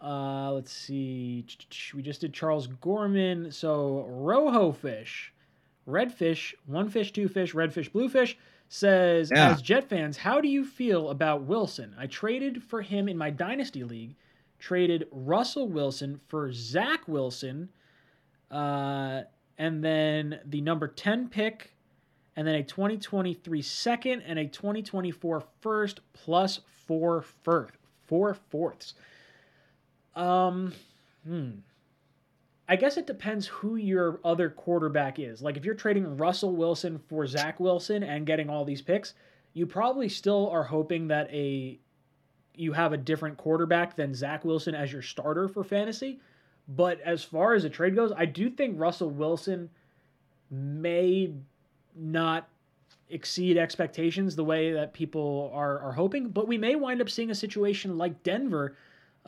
Uh, let's see. We just did Charles Gorman. So Rojo fish, red fish, one fish, two fish, red fish, blue fish says, yeah. as Jet fans, how do you feel about Wilson? I traded for him in my dynasty league traded Russell Wilson for Zach Wilson, uh, and then the number 10 pick, and then a 2023 second and a 2024 first plus four first, four fourths. Um, hmm. I guess it depends who your other quarterback is. Like if you're trading Russell Wilson for Zach Wilson and getting all these picks, you probably still are hoping that a you have a different quarterback than Zach Wilson as your starter for fantasy. But as far as a trade goes, I do think Russell Wilson may not exceed expectations the way that people are are hoping. But we may wind up seeing a situation like Denver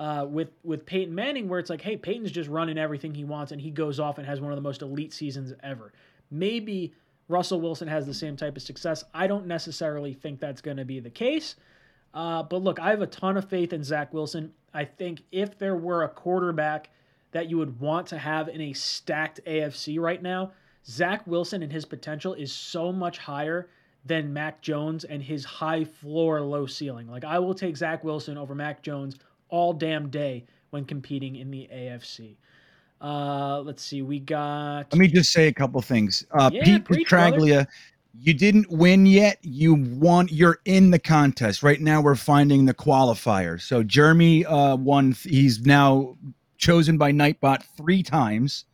uh, with with Peyton Manning, where it's like, hey, Peyton's just running everything he wants, and he goes off and has one of the most elite seasons ever. Maybe Russell Wilson has the same type of success. I don't necessarily think that's going to be the case. Uh, but look, I have a ton of faith in Zach Wilson. I think if there were a quarterback that you would want to have in a stacked AFC right now, Zach Wilson and his potential is so much higher than Mac Jones and his high floor, low ceiling. Like, I will take Zach Wilson over Mac Jones all damn day when competing in the AFC. Uh, let's see. We got. Let me just say a couple things. Uh, yeah, Pete Petraglia, you didn't win yet. You won. You're in the contest right now. We're finding the qualifiers. So Jeremy uh, won. He's now chosen by Nightbot three times.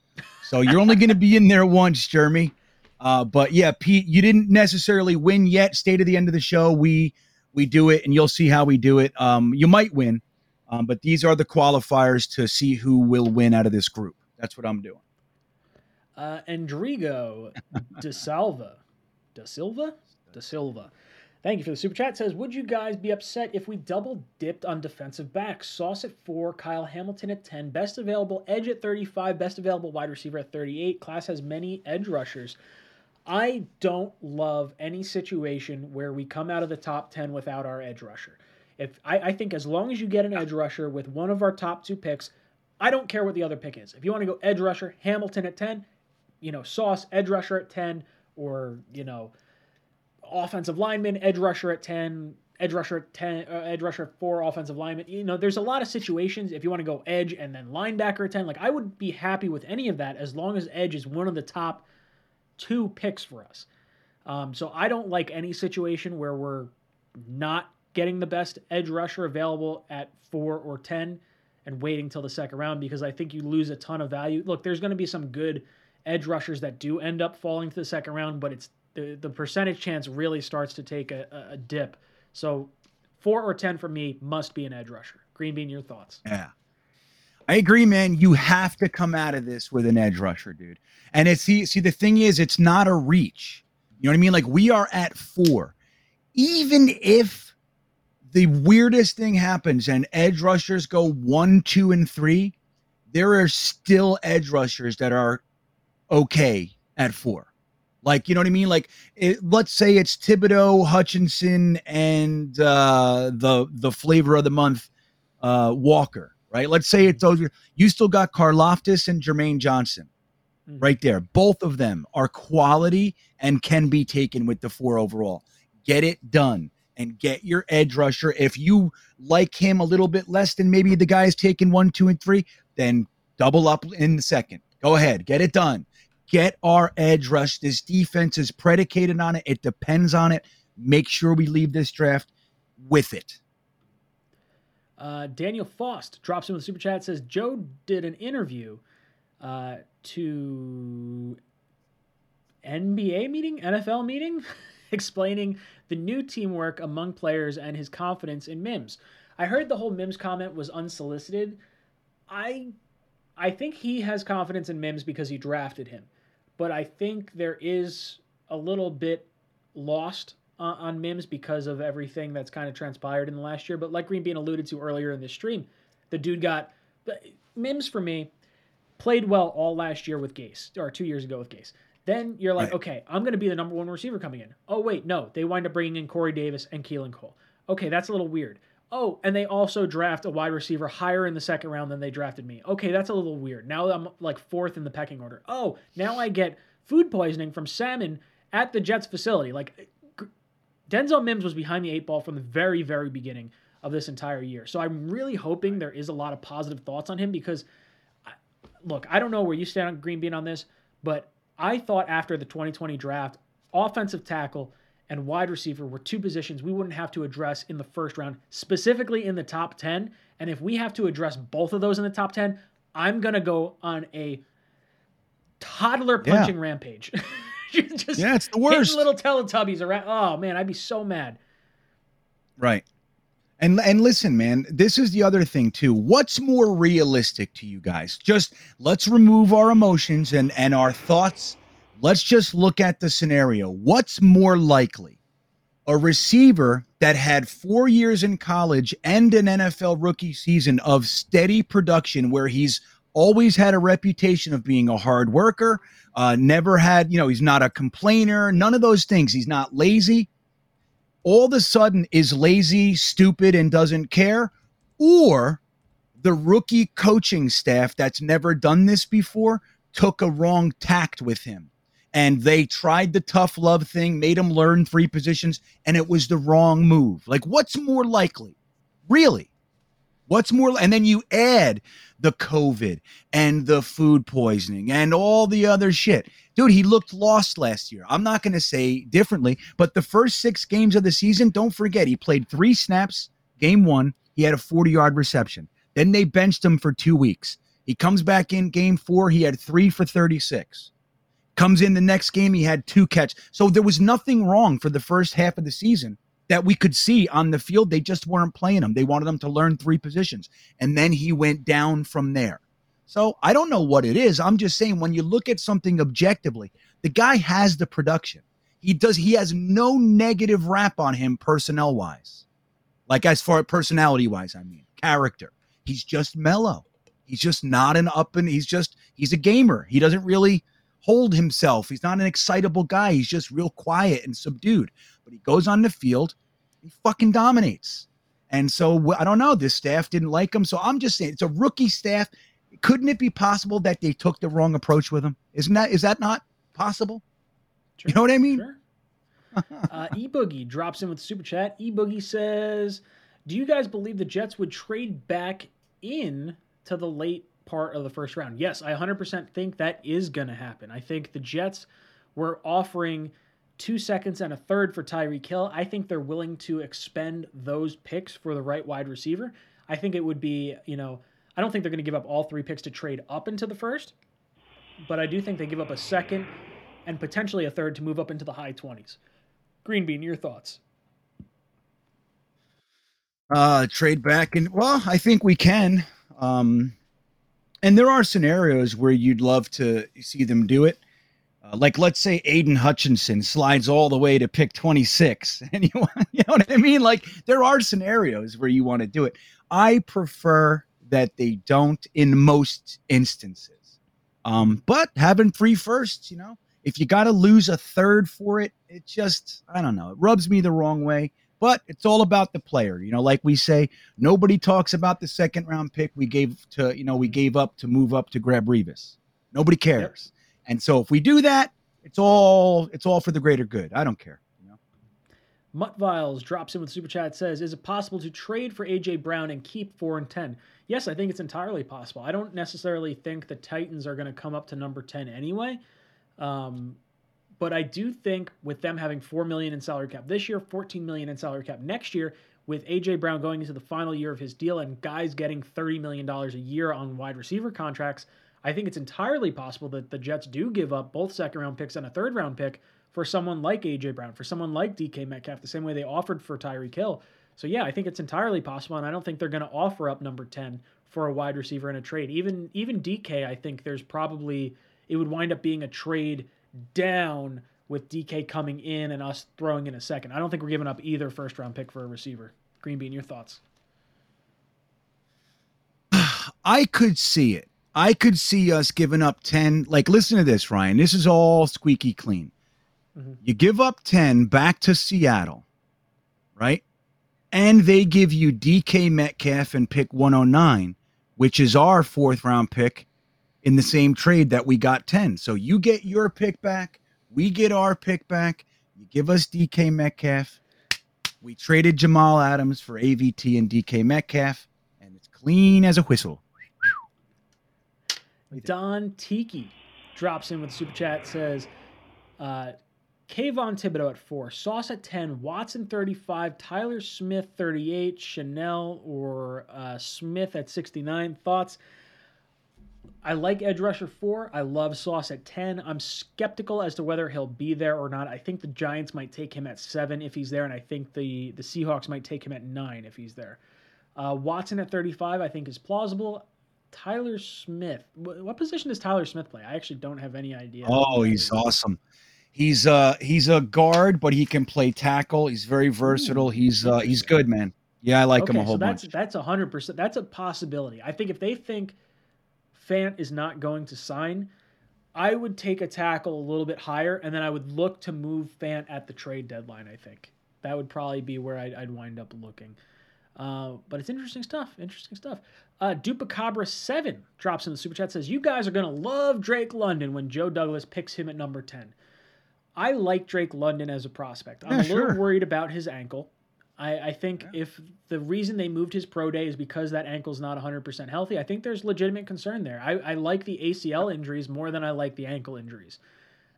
So you're only going to be in there once, Jeremy. Uh, but yeah, Pete, you didn't necessarily win yet. Stay to the end of the show. We we do it, and you'll see how we do it. Um, you might win, um, but these are the qualifiers to see who will win out of this group. That's what I'm doing. Uh, Endrigo De Salva, De Silva, De Silva. Thank you for the super chat. It says, would you guys be upset if we double dipped on defensive backs? Sauce at four, Kyle Hamilton at 10, best available edge at 35, best available wide receiver at 38. Class has many edge rushers. I don't love any situation where we come out of the top 10 without our edge rusher. If I, I think as long as you get an edge rusher with one of our top two picks, I don't care what the other pick is. If you want to go edge rusher, Hamilton at 10, you know, Sauce, edge rusher at 10, or, you know, offensive lineman, edge rusher at 10, edge rusher at 10, uh, edge rusher at 4, offensive lineman. You know, there's a lot of situations if you want to go edge and then linebacker at 10. Like, I would be happy with any of that as long as edge is one of the top two picks for us. Um, so I don't like any situation where we're not getting the best edge rusher available at 4 or 10 and waiting till the second round because I think you lose a ton of value. Look, there's going to be some good edge rushers that do end up falling to the second round, but it's the the percentage chance really starts to take a, a dip. So four or ten for me must be an edge rusher. Green Bean, your thoughts? Yeah. I agree, man. You have to come out of this with an edge rusher, dude. And it's see, see, the thing is, it's not a reach. You know what I mean? Like we are at four. Even if the weirdest thing happens and edge rushers go one, two, and three, there are still edge rushers that are okay at four. Like, you know what I mean? Like, it, let's say it's Thibodeaux, Hutchinson, and uh, the the flavor of the month, uh, Walker, right? Let's say it's those. You still got Karlaftis and Jermaine Johnson, mm-hmm. right there. Both of them are quality and can be taken with the four overall. Get it done and get your edge rusher. If you like him a little bit less than maybe the guys taking one, two, and three, then double up in the second. Go ahead, get it done get our edge rush. This defense is predicated on it. It depends on it. Make sure we leave this draft with it. Uh, Daniel Faust drops in with super chat says Joe did an interview uh, to NBA meeting, NFL meeting, explaining the new teamwork among players and his confidence in Mims. I heard the whole Mims comment was unsolicited. I I think he has confidence in Mims because he drafted him but I think there is a little bit lost uh, on Mims because of everything that's kind of transpired in the last year. But like Green Bean alluded to earlier in this stream, the dude got Mims for me played well all last year with Gase or two years ago with Gase. Then you're like, right. okay, I'm going to be the number one receiver coming in. Oh wait, no, they wind up bringing in Corey Davis and Keelan Cole. Okay, that's a little weird. Oh, and they also draft a wide receiver higher in the second round than they drafted me. Okay, that's a little weird. Now I'm like fourth in the pecking order. Oh, now I get food poisoning from salmon at the Jets facility. Like Denzel Mims was behind the eight ball from the very, very beginning of this entire year. So I'm really hoping there is a lot of positive thoughts on him because, look, I don't know where you stand on Green Bean on this, but I thought after the 2020 draft, offensive tackle and wide receiver were two positions we wouldn't have to address in the first round, specifically in the top 10. And if we have to address both of those in the top 10, I'm going to go on a toddler punching yeah. rampage. Just yeah, it's the worst. Little Teletubbies around. Oh man, I'd be so mad. Right. And and listen, man, this is the other thing too. What's more realistic to you guys? Just let's remove our emotions and and our thoughts. Let's just look at the scenario. What's more likely? A receiver that had 4 years in college and an NFL rookie season of steady production where he's always had a reputation of being a hard worker, uh, never had, you know, he's not a complainer, none of those things. He's not lazy. All of a sudden is lazy, stupid, and doesn't care. Or the rookie coaching staff that's never done this before took a wrong tact with him. And they tried the tough love thing, made him learn three positions, and it was the wrong move. Like, what's more likely? Really? What's more, and then you add the COVID and the food poisoning and all the other shit. Dude, he looked lost last year. I'm not going to say differently, but the first six games of the season, don't forget, he played three snaps. Game one, he had a 40 yard reception. Then they benched him for two weeks. He comes back in game four, he had three for 36. Comes in the next game, he had two catch. So there was nothing wrong for the first half of the season that we could see on the field. They just weren't playing him. They wanted him to learn three positions. And then he went down from there. So I don't know what it is. I'm just saying when you look at something objectively, the guy has the production. He does he has no negative rap on him personnel wise. Like as far personality wise, I mean, character. He's just mellow. He's just not an up and he's just he's a gamer. He doesn't really hold himself. He's not an excitable guy. He's just real quiet and subdued. But he goes on the field, he fucking dominates. And so I don't know. This staff didn't like him. So I'm just saying it's a rookie staff. Couldn't it be possible that they took the wrong approach with him? Isn't that is that not possible? Sure. You know what I mean? Sure. uh, e Boogie drops in with super chat. E Boogie says, "Do you guys believe the Jets would trade back in to the late part of the first round. Yes, I 100% think that is going to happen. I think the Jets were offering two seconds and a third for Tyreek Hill. I think they're willing to expend those picks for the right wide receiver. I think it would be, you know, I don't think they're going to give up all three picks to trade up into the first, but I do think they give up a second and potentially a third to move up into the high 20s. Green Bean, your thoughts? Uh, trade back and well, I think we can. Um, and there are scenarios where you'd love to see them do it. Uh, like let's say Aidan Hutchinson slides all the way to pick 26 and you, want, you know what I mean? Like there are scenarios where you want to do it. I prefer that they don't in most instances. Um, but having free firsts, you know, if you got to lose a third for it, it just, I don't know, it rubs me the wrong way. But it's all about the player. You know, like we say, nobody talks about the second round pick we gave to, you know, we gave up to move up to grab Revis. Nobody cares. Yep. And so if we do that, it's all it's all for the greater good. I don't care. You know? Mutt Viles drops in with super chat says, "Is it possible to trade for AJ Brown and keep four and ten? Yes, I think it's entirely possible. I don't necessarily think the Titans are going to come up to number ten anyway. Um, but I do think with them having four million in salary cap this year, 14 million in salary cap next year, with AJ Brown going into the final year of his deal and guys getting 30 million dollars a year on wide receiver contracts, I think it's entirely possible that the Jets do give up both second round picks and a third round pick for someone like AJ Brown, for someone like DK Metcalf, the same way they offered for Tyreek Hill. So yeah, I think it's entirely possible, and I don't think they're going to offer up number 10 for a wide receiver in a trade. Even even DK, I think there's probably it would wind up being a trade down with DK coming in and us throwing in a second. I don't think we're giving up either first round pick for a receiver. Green Bean, your thoughts? I could see it. I could see us giving up 10. Like, listen to this, Ryan. This is all squeaky clean. Mm-hmm. You give up 10 back to Seattle, right? And they give you DK Metcalf and pick 109, which is our fourth round pick in the same trade that we got 10. So you get your pick back, we get our pick back. You give us DK Metcalf. We traded Jamal Adams for AVT and DK Metcalf, and it's clean as a whistle. Don Tiki drops in with super chat says, uh, Kayvon Thibodeaux at four, Sauce at 10, Watson 35, Tyler Smith 38, Chenal or uh, Smith at 69. Thoughts? I like Edge Rusher 4. I love Sauce at 10. I'm skeptical as to whether he'll be there or not. I think the Giants might take him at 7 if he's there, and I think the, the Seahawks might take him at 9 if he's there. Uh, Watson at 35, I think, is plausible. Tyler Smith. What position does Tyler Smith play? I actually don't have any idea. Oh, he's awesome. He's uh he's a guard, but he can play tackle. He's very versatile. He's uh he's good, man. Yeah, I like okay, him a whole so that's, bunch. That's a hundred percent. That's a possibility. I think if they think Fant is not going to sign, I would take a tackle a little bit higher, and then I would look to move Fant at the trade deadline. I think that would probably be where I'd, I'd wind up looking. Uh, but it's interesting stuff. Interesting stuff. Uh, Dupacabra seven drops in the super chat says, "You guys are gonna love Drake London when Joe Douglas picks him at number ten. I like Drake London as a prospect. I'm yeah, a little sure. worried about his ankle. I, I think yeah. if the reason they moved his pro day is because that ankle's not 100% healthy, I think there's legitimate concern there. I, I like the ACL injuries more than I like the ankle injuries.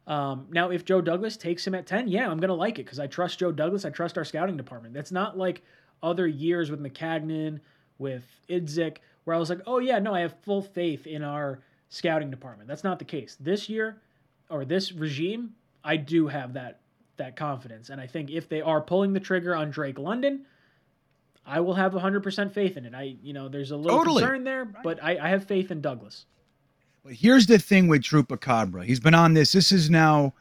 Um, now, if Joe Douglas takes him at 10, yeah, I'm going to like it because I trust Joe Douglas. I trust our scouting department. That's not like other years with Maccagnan, with Idzik, where I was like, oh, yeah, no, I have full faith in our scouting department. That's not the case. This year, or this regime, I do have that that confidence, and I think if they are pulling the trigger on Drake London, I will have 100% faith in it. I, you know, there's a little totally. concern there, but I, I have faith in Douglas. But here's the thing with Drupacabra. He's been on this. This is now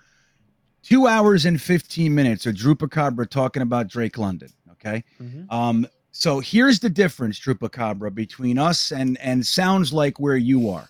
two hours and 15 minutes of Drupacabra talking about Drake London. Okay. Mm-hmm. Um, so here's the difference, Drupacabra, between us and and sounds like where you are.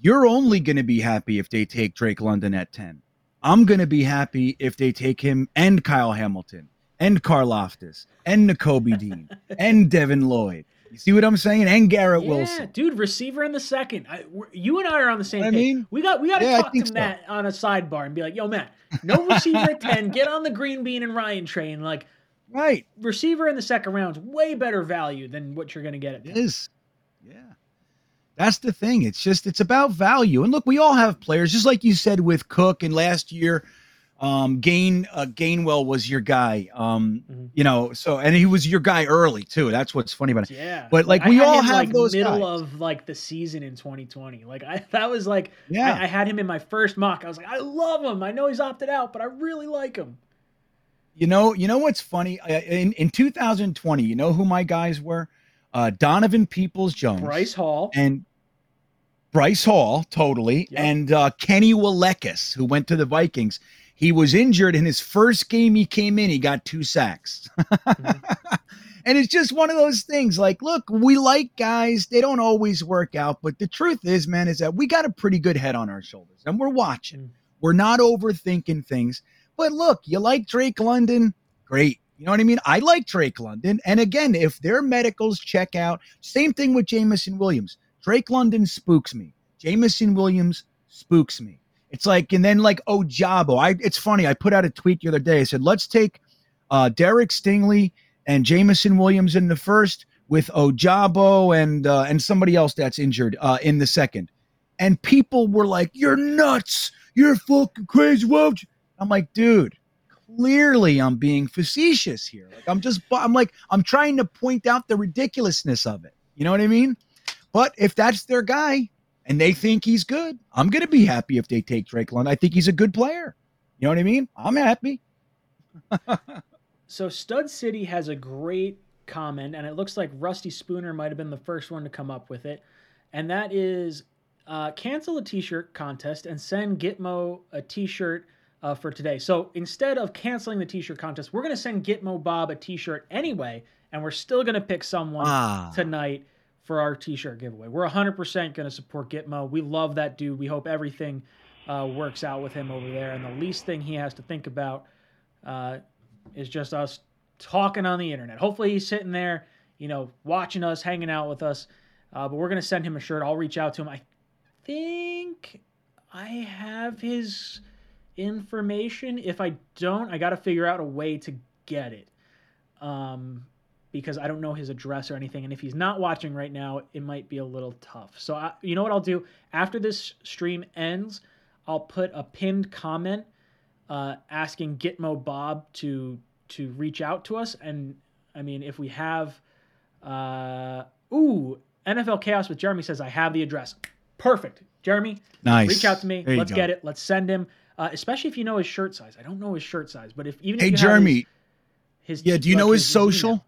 You're only going to be happy if they take Drake London at 10. I'm going to be happy if they take him and Kyle Hamilton and Karlaftis and Nakobe Dean and Devin Lloyd. You see what I'm saying? And Garrett yeah, Wilson, dude, receiver in the second. I, you and I are on the same I page. Mean, we got we got to yeah, talk to so. Matt on a sidebar and be like, "Yo, Matt, no receiver at ten. Get on the Green Bean and Ryan train. Like, right, receiver in the second round is way better value than what you're going to get at. 10. It is, yeah. That's the thing. It's just it's about value. And look, we all have players, just like you said with Cook and last year. Um, Gain uh, Gainwell was your guy. Um, mm-hmm. you know, so and he was your guy early too. That's what's funny about it. Yeah. But like, we all have like those middle guys. of like the season in 2020. Like I that was like yeah. I, I had him in my first mock. I was like, I love him. I know he's opted out, but I really like him. You know, you know what's funny? In in 2020, you know who my guys were? Uh, Donovan Peoples Jones, Bryce Hall, and Bryce Hall, totally, yep. and uh, Kenny Willekes, who went to the Vikings. He was injured in his first game. He came in, he got two sacks. mm-hmm. And it's just one of those things. Like, look, we like guys; they don't always work out. But the truth is, man, is that we got a pretty good head on our shoulders, and we're watching. Mm. We're not overthinking things. But look, you like Drake London, great. You know what I mean? I like Drake London. And again, if their medicals check out, same thing with Jameson Williams. Drake London spooks me. Jameson Williams spooks me. It's like, and then like Ojabo. I it's funny. I put out a tweet the other day. I said, let's take uh Derek Stingley and Jameson Williams in the first with Ojabo and uh, and somebody else that's injured uh, in the second. And people were like, You're nuts. You're fucking crazy. Won't I'm like, dude, clearly I'm being facetious here. Like I'm just I'm like I'm trying to point out the ridiculousness of it. You know what I mean? But if that's their guy and they think he's good, I'm going to be happy if they take Drake London. I think he's a good player. You know what I mean? I'm happy. so Stud City has a great comment, and it looks like Rusty Spooner might have been the first one to come up with it, and that is uh, cancel a T-shirt contest and send Gitmo a T-shirt uh, for today. So instead of canceling the t-shirt contest, we're going to send Gitmo Bob a t-shirt anyway, and we're still going to pick someone ah. tonight for our t-shirt giveaway. We're 100% going to support Gitmo. We love that dude. We hope everything uh, works out with him over there, and the least thing he has to think about uh, is just us talking on the internet. Hopefully, he's sitting there, you know, watching us, hanging out with us. Uh, but we're going to send him a shirt. I'll reach out to him. I think I have his information. If I don't, I got to figure out a way to get it. um, because I don't know his address or anything. And if he's not watching right now, it might be a little tough. So, I, you know what I'll do? After this stream ends, I'll put a pinned comment uh, asking Gitmo Bob to to reach out to us. And I mean, if we have, uh, ooh, NFL Chaos with Jeremy says I have the address. Perfect, Jeremy. Nice. Reach out to me. There Let's get it. Let's send him. Uh, especially if you know his shirt size. I don't know his shirt size, but if even if Hey, you have Jeremy. his, his Yeah. Do you like know his email. social?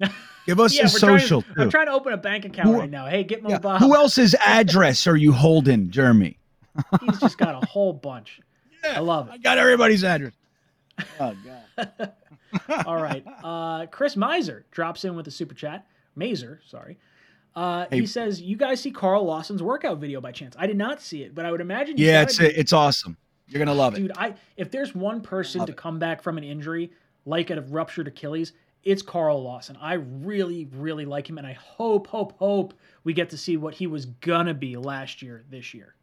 Give us yeah, his we're trying to- social I'm trying to open a bank account Who- right now. Hey, get Mo Yeah. Bob. Who else's address are you holding, Jeremy? He's just got a whole bunch. Yeah, I love it. I got everybody's address. Oh God. All right. Uh, Chris Miser drops in with a super chat. Mazer, sorry. Uh, Hey. He says, "You guys see Carl Lawson's workout video by chance? I did not see it, but I would imagine. you Yeah, it's be- it's awesome. You're gonna love it. dude. I if there's one person to it. come back from an injury like a ruptured Achilles, it's Carl Lawson. I really, really like him, and I hope, hope, hope we get to see what he was gonna be last year, this year.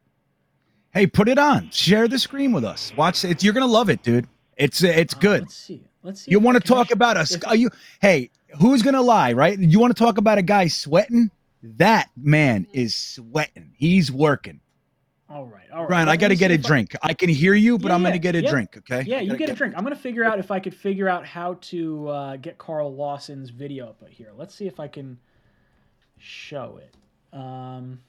Hey, put it on. Share the screen with us. Watch it. You're gonna love it, dude. It's it's Uh, good. let's see. Let's see. You want to talk about us? Are you? Hey, who's gonna lie? Right? You want to talk about a guy sweating? That man is sweating. He's working. All right, all right. Brian, Let I got to get a if I- drink. I can hear you, but Yeah, I'm gonna get a yeah. drink. Okay? Yeah, you gotta get a drink. I'm gonna figure out if I could figure out how to uh, get Carl Lawson's video up here. Let's see if I can show it. Um,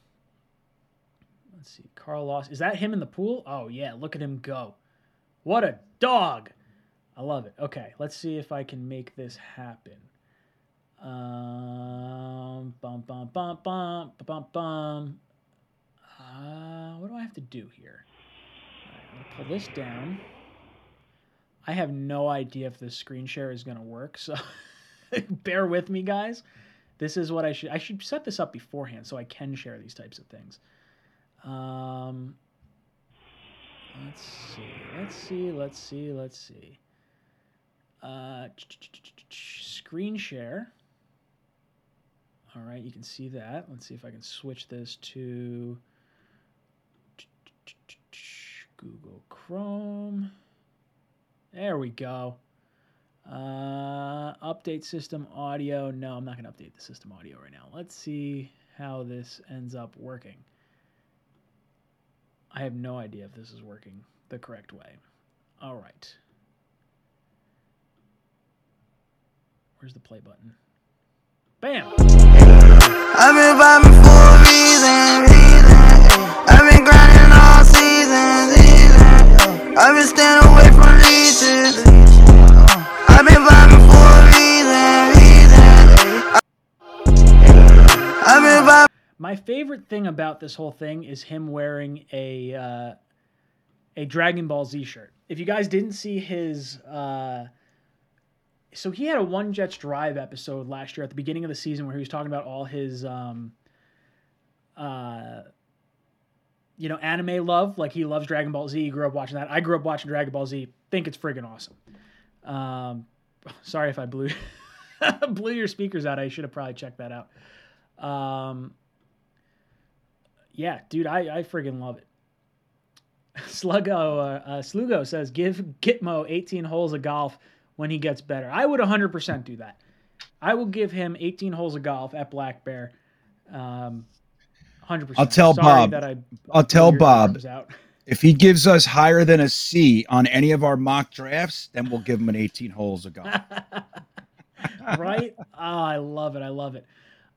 let's see, Carl Lawson. Is that him in the pool? Oh yeah, look at him go. What a dog! I love it. Okay, let's see if I can make this happen. Um, bum bum bum bum bum bum. Uh, what do I have to do here? I'm gonna pull this down. I have no idea if this screen share is gonna work, so bear with me, guys. This is what I should I should set this up beforehand so I can share these types of things. Um, let's see, let's see, let's see, let's see. Uh, screen share. All right, you can see that. Let's see if I can switch this to Google Chrome. There we go. Uh, update system audio. No, I'm not going to update the system audio right now. Let's see how this ends up working. I have no idea if this is working the correct way. All right. Where's the play button? Bam! I've been vibing for a reason. I've been grinding. I've been staying away from leeches. I've been vibing for a reason, reason. I've been vibing. My favorite thing about this whole thing is him wearing a uh, a Dragon Ball Z shirt. If you guys didn't see his, uh, so he had a One Jets Drive episode last year at the beginning of the season where he was talking about all his, um, uh, you know, anime love. Like he loves Dragon Ball Z. He grew up watching that. I grew up watching Dragon Ball Z. Think it's friggin' awesome. Um, sorry if I blew blew your speakers out. I should have probably checked that out. Um, yeah, dude, I, I friggin' love it. Sluggo, uh, uh, Slugo says, give Gitmo 18 holes of golf when he gets better. I would 100% do that. I will give him 18 holes of golf at Black Bear. Um, 100%. I'll tell Sorry Bob. That I I'll tell Bob. If he gives us higher than a C on any of our mock drafts, then we'll give him an 18 holes of golf. right? Oh, I love it. I love it.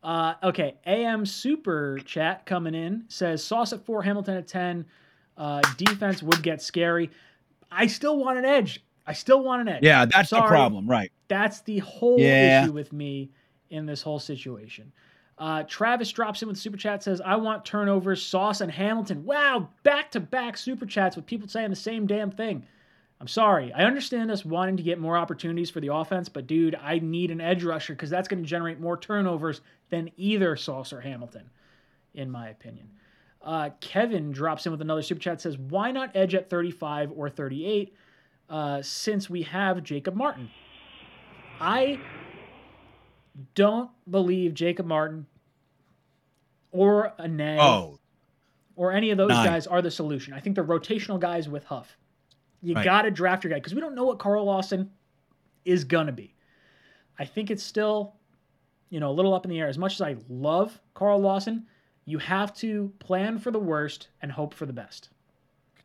Uh, okay, AM Super Chat coming in says Sauce at four, Hamilton at 10. Uh, defense would get scary. I still want an edge. I still want an edge. Yeah, that's the problem, right? That's the whole Yeah. issue with me in this whole situation. Uh, Travis drops in with super chat says, "I want turnovers, Sauce and Hamilton." Wow, back to back super chats with people saying the same damn thing. I'm sorry. I understand us wanting to get more opportunities for the offense, but dude, I need an edge rusher because that's going to generate more turnovers than either Sauce or Hamilton, in my opinion. Uh, Kevin drops in with another super chat says, "Why not edge at 35 or 38 uh, since we have Jacob Martin?" I don't believe Jacob Martin or a Nag Oh, or any of those Nine. guys are the solution. I think they're rotational guys with Huff. You Right. got to draft your guy because we don't know what Carl Lawson is gonna be. I think it's still, you know, a little up in the air. As much as I love Carl Lawson, you have to plan for the worst and hope for the best.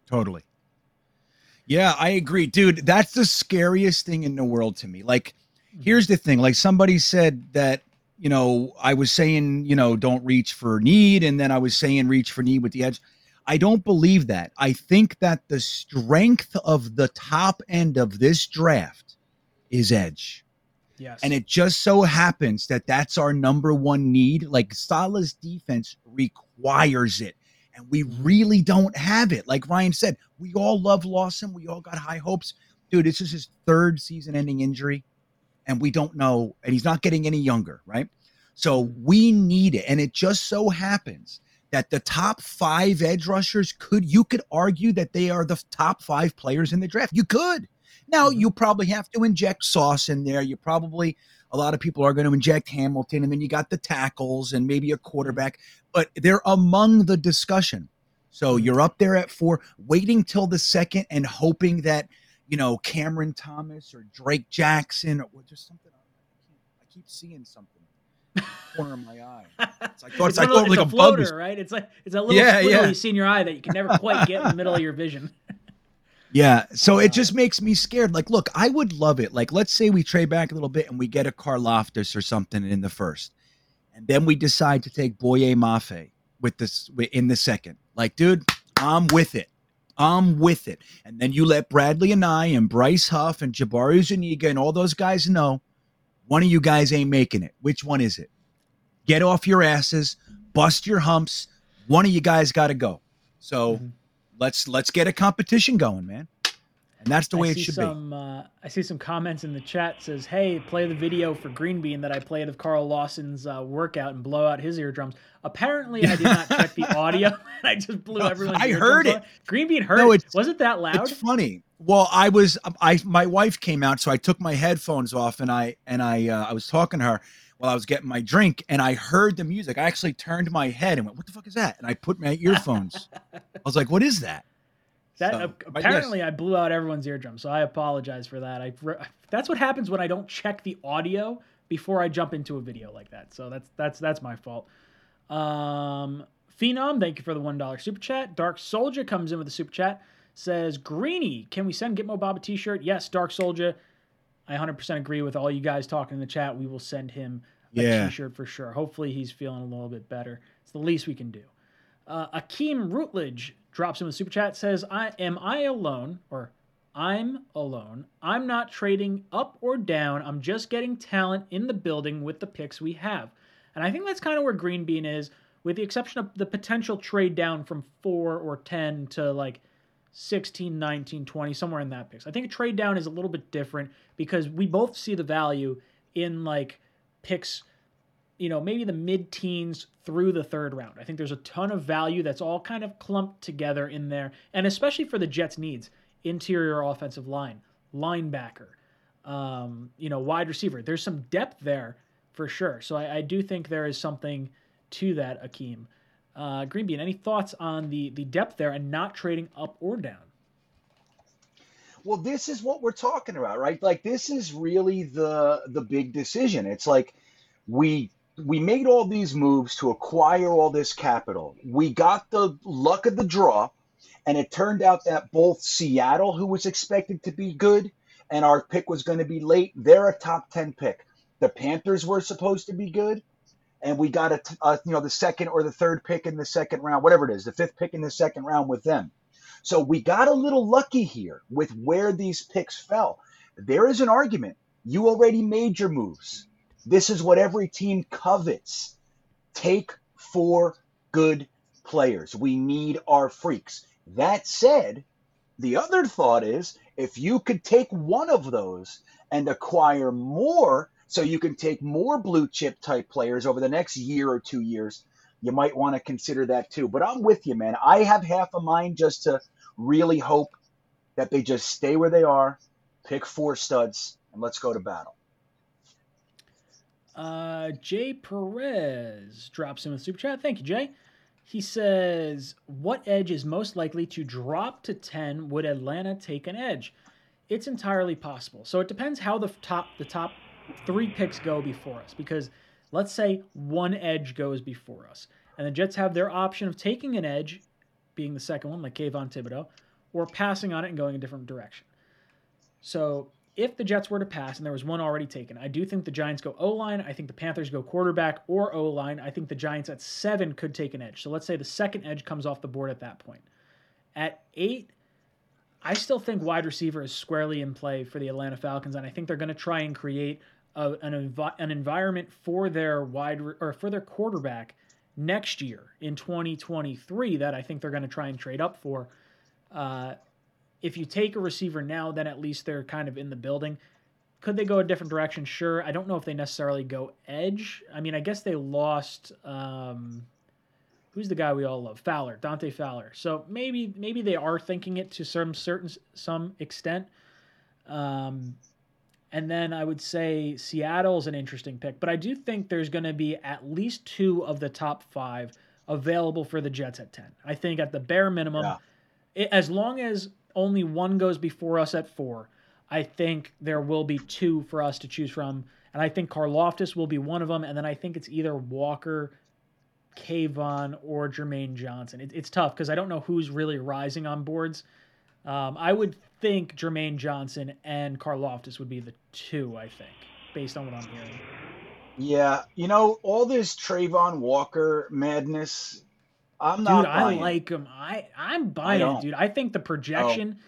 Totally. Yeah, I agree, dude. That's the scariest thing in the world to me. Like. Here's the thing: like somebody said that you know I was saying you know don't reach for need, and then I was saying reach for need with the edge. I don't believe that. I think that the strength of the top end of this draft is edge. Yes. And it just so happens that that's our number one need. Like Saleh's defense requires it. And we mm-hmm. really don't have it. Like Ryan said, we all love Lawson. We all got high hopes. Dude, this is his third season ending injury. And we don't know. And he's not getting any younger, right? So we need it. And it just so happens that the top five edge rushers could, you could argue that they are the top five players in the draft. You could. Now, mm-hmm. you probably have to inject sauce in there. You probably, a lot of people are going to inject Hamilton, and then you got the tackles and maybe a quarterback, but they're among the discussion. So mm-hmm. you're up there at four, waiting till the second and hoping that, you know, Cameron Thomas or Drake Jackson or just something. I keep seeing something corner of my eye. It's like, oh, it's, it's, like, like a, floater, right? It's like it's a little yeah, yeah. you see in your eye that you can never quite get in the middle of your vision. Yeah. So it just makes me scared. Like, look, I would love it. Like, let's say we trade back a little bit and we get a Karlaftis or something in the first. And then we decide to take Boye Mafe with this in the second. Like, dude, I'm with it. I'm with it. And then you let Bradley Anae and Bryce Huff and Jabari Zuniga and all those guys know one of you guys ain't making it. Which one is it? Get off your asses, bust your humps. One of you guys got to go. So mm-hmm let's let's get a competition going, man. And that's the way it should some, be. Uh, I see some comments in the chat says, "Hey, play the video for Green Bean that I played of Carl Lawson's uh, workout and blow out his eardrums." Apparently, I did not check the audio. I just blew no, everyone's. I heard it. Green Bean heard. No, it. Was it that loud? It's funny. Well, I was. I my wife came out, so I took my headphones off and I and I uh, I was talking to her while I was getting my drink and I heard the music. I actually turned my head and went, "What the fuck is that?" And I put my earphones. I was like, "What is that?" That so, apparently yes. I blew out everyone's eardrum, so I apologize for that. I that's what happens when I don't check the audio before I jump into a video like that. So that's that's that's my fault. Um, Phenom, thank you for the one dollar super chat. Dark Soldier comes in with a super chat. Says Greeny, can we send Gitmo Bob a T-shirt? Yes, Dark Soldier. I 100% agree with all you guys talking in the chat. We will send him a yeah. shirt for sure. Hopefully he's feeling a little bit better. It's the least we can do. Uh, Akeem Routledge drops in the super chat says, "I am I alone or I'm alone. I'm not trading up or down. I'm just getting talent in the building with the picks we have." And I think that's kind of where Green Bean is, with the exception of the potential trade down from 4 or 10 to like 16, 19, 20, somewhere in that picks. I think a trade down is a little bit different because we both see the value in like picks you know, maybe the mid teens through the third round. I think there's a ton of value that's all kind of clumped together in there. And especially for the Jets' needs interior offensive line, linebacker, um, you know, wide receiver. There's some depth there for sure. So I, I do think there is something to that, Akeem. Uh, Green Bean, any thoughts on the the depth there and not trading up or down? Well, this is what we're talking about, right? Like this is really the the big decision. It's like we we made all these moves to acquire all this capital. We got the luck of the draw, and it turned out that both Seattle, who was expected to be good, and our pick was going to be late, they're a top 10 pick. The Panthers were supposed to be good, and we got a, a you know the second or the third pick in the second round, whatever it is, the fifth pick in the second round with them. So we got a little lucky here with where these picks fell. There is an argument. You already made your moves this is what every team covets. Take four good players. We need our freaks. That said, the other thought is if you could take one of those and acquire more so you can take more blue chip type players over the next year or two years, you might want to consider that too. But I'm with you, man. I have half a mind just to really hope that they just stay where they are, pick four studs, and let's go to battle. Uh, Jay Perez drops in with super chat. Thank you, Jay. He says, "What edge is most likely to drop to ten? Would Atlanta take an edge? It's entirely possible. So it depends how the top the top three picks go before us because let's say one edge goes before us, and the Jets have their option of taking an edge, being the second one, like Kayvon Thibodeaux, or passing on it and going a different direction. So if the Jets were to pass and there was one already taken, I do think the Giants go O line. I think the Panthers go quarterback or O line. I think the Giants at seven could take an edge. So let's say the second edge comes off the board at that point. At eight, I still think wide receiver is squarely in play for the Atlanta Falcons, and I think they're going to try and create a, an, envi- an environment for their wide re- or for their quarterback next year in 2023 that I think they're going to try and trade up for. Uh, if you take a receiver now, then at least they're kind of in the building. Could they go a different direction? Sure. I don't know if they necessarily go edge. I mean, I guess they lost. Um, who's the guy we all love? Fowler, Dante Fowler. So maybe maybe they are thinking it to some certain some extent. Um, and then I would say Seattle's an interesting pick, but I do think there's going to be at least two of the top five available for the Jets at ten. I think at the bare minimum, Yeah. it, as long as only one goes before us at four, I think there will be two for us to choose from. And I think Karlaftis will be one of them. And then I think it's either Walker, Kayvon, or Jermaine Johnson. It, it's tough because I don't know who's really rising on boards. Um, I would think Jermaine Johnson and Karlaftis would be the two, I think, based on what I'm hearing. Yeah, you know all this Travon Walker madness. I'm not. Dude, I like him. I I'm buying it, dude. I think the projection. Oh.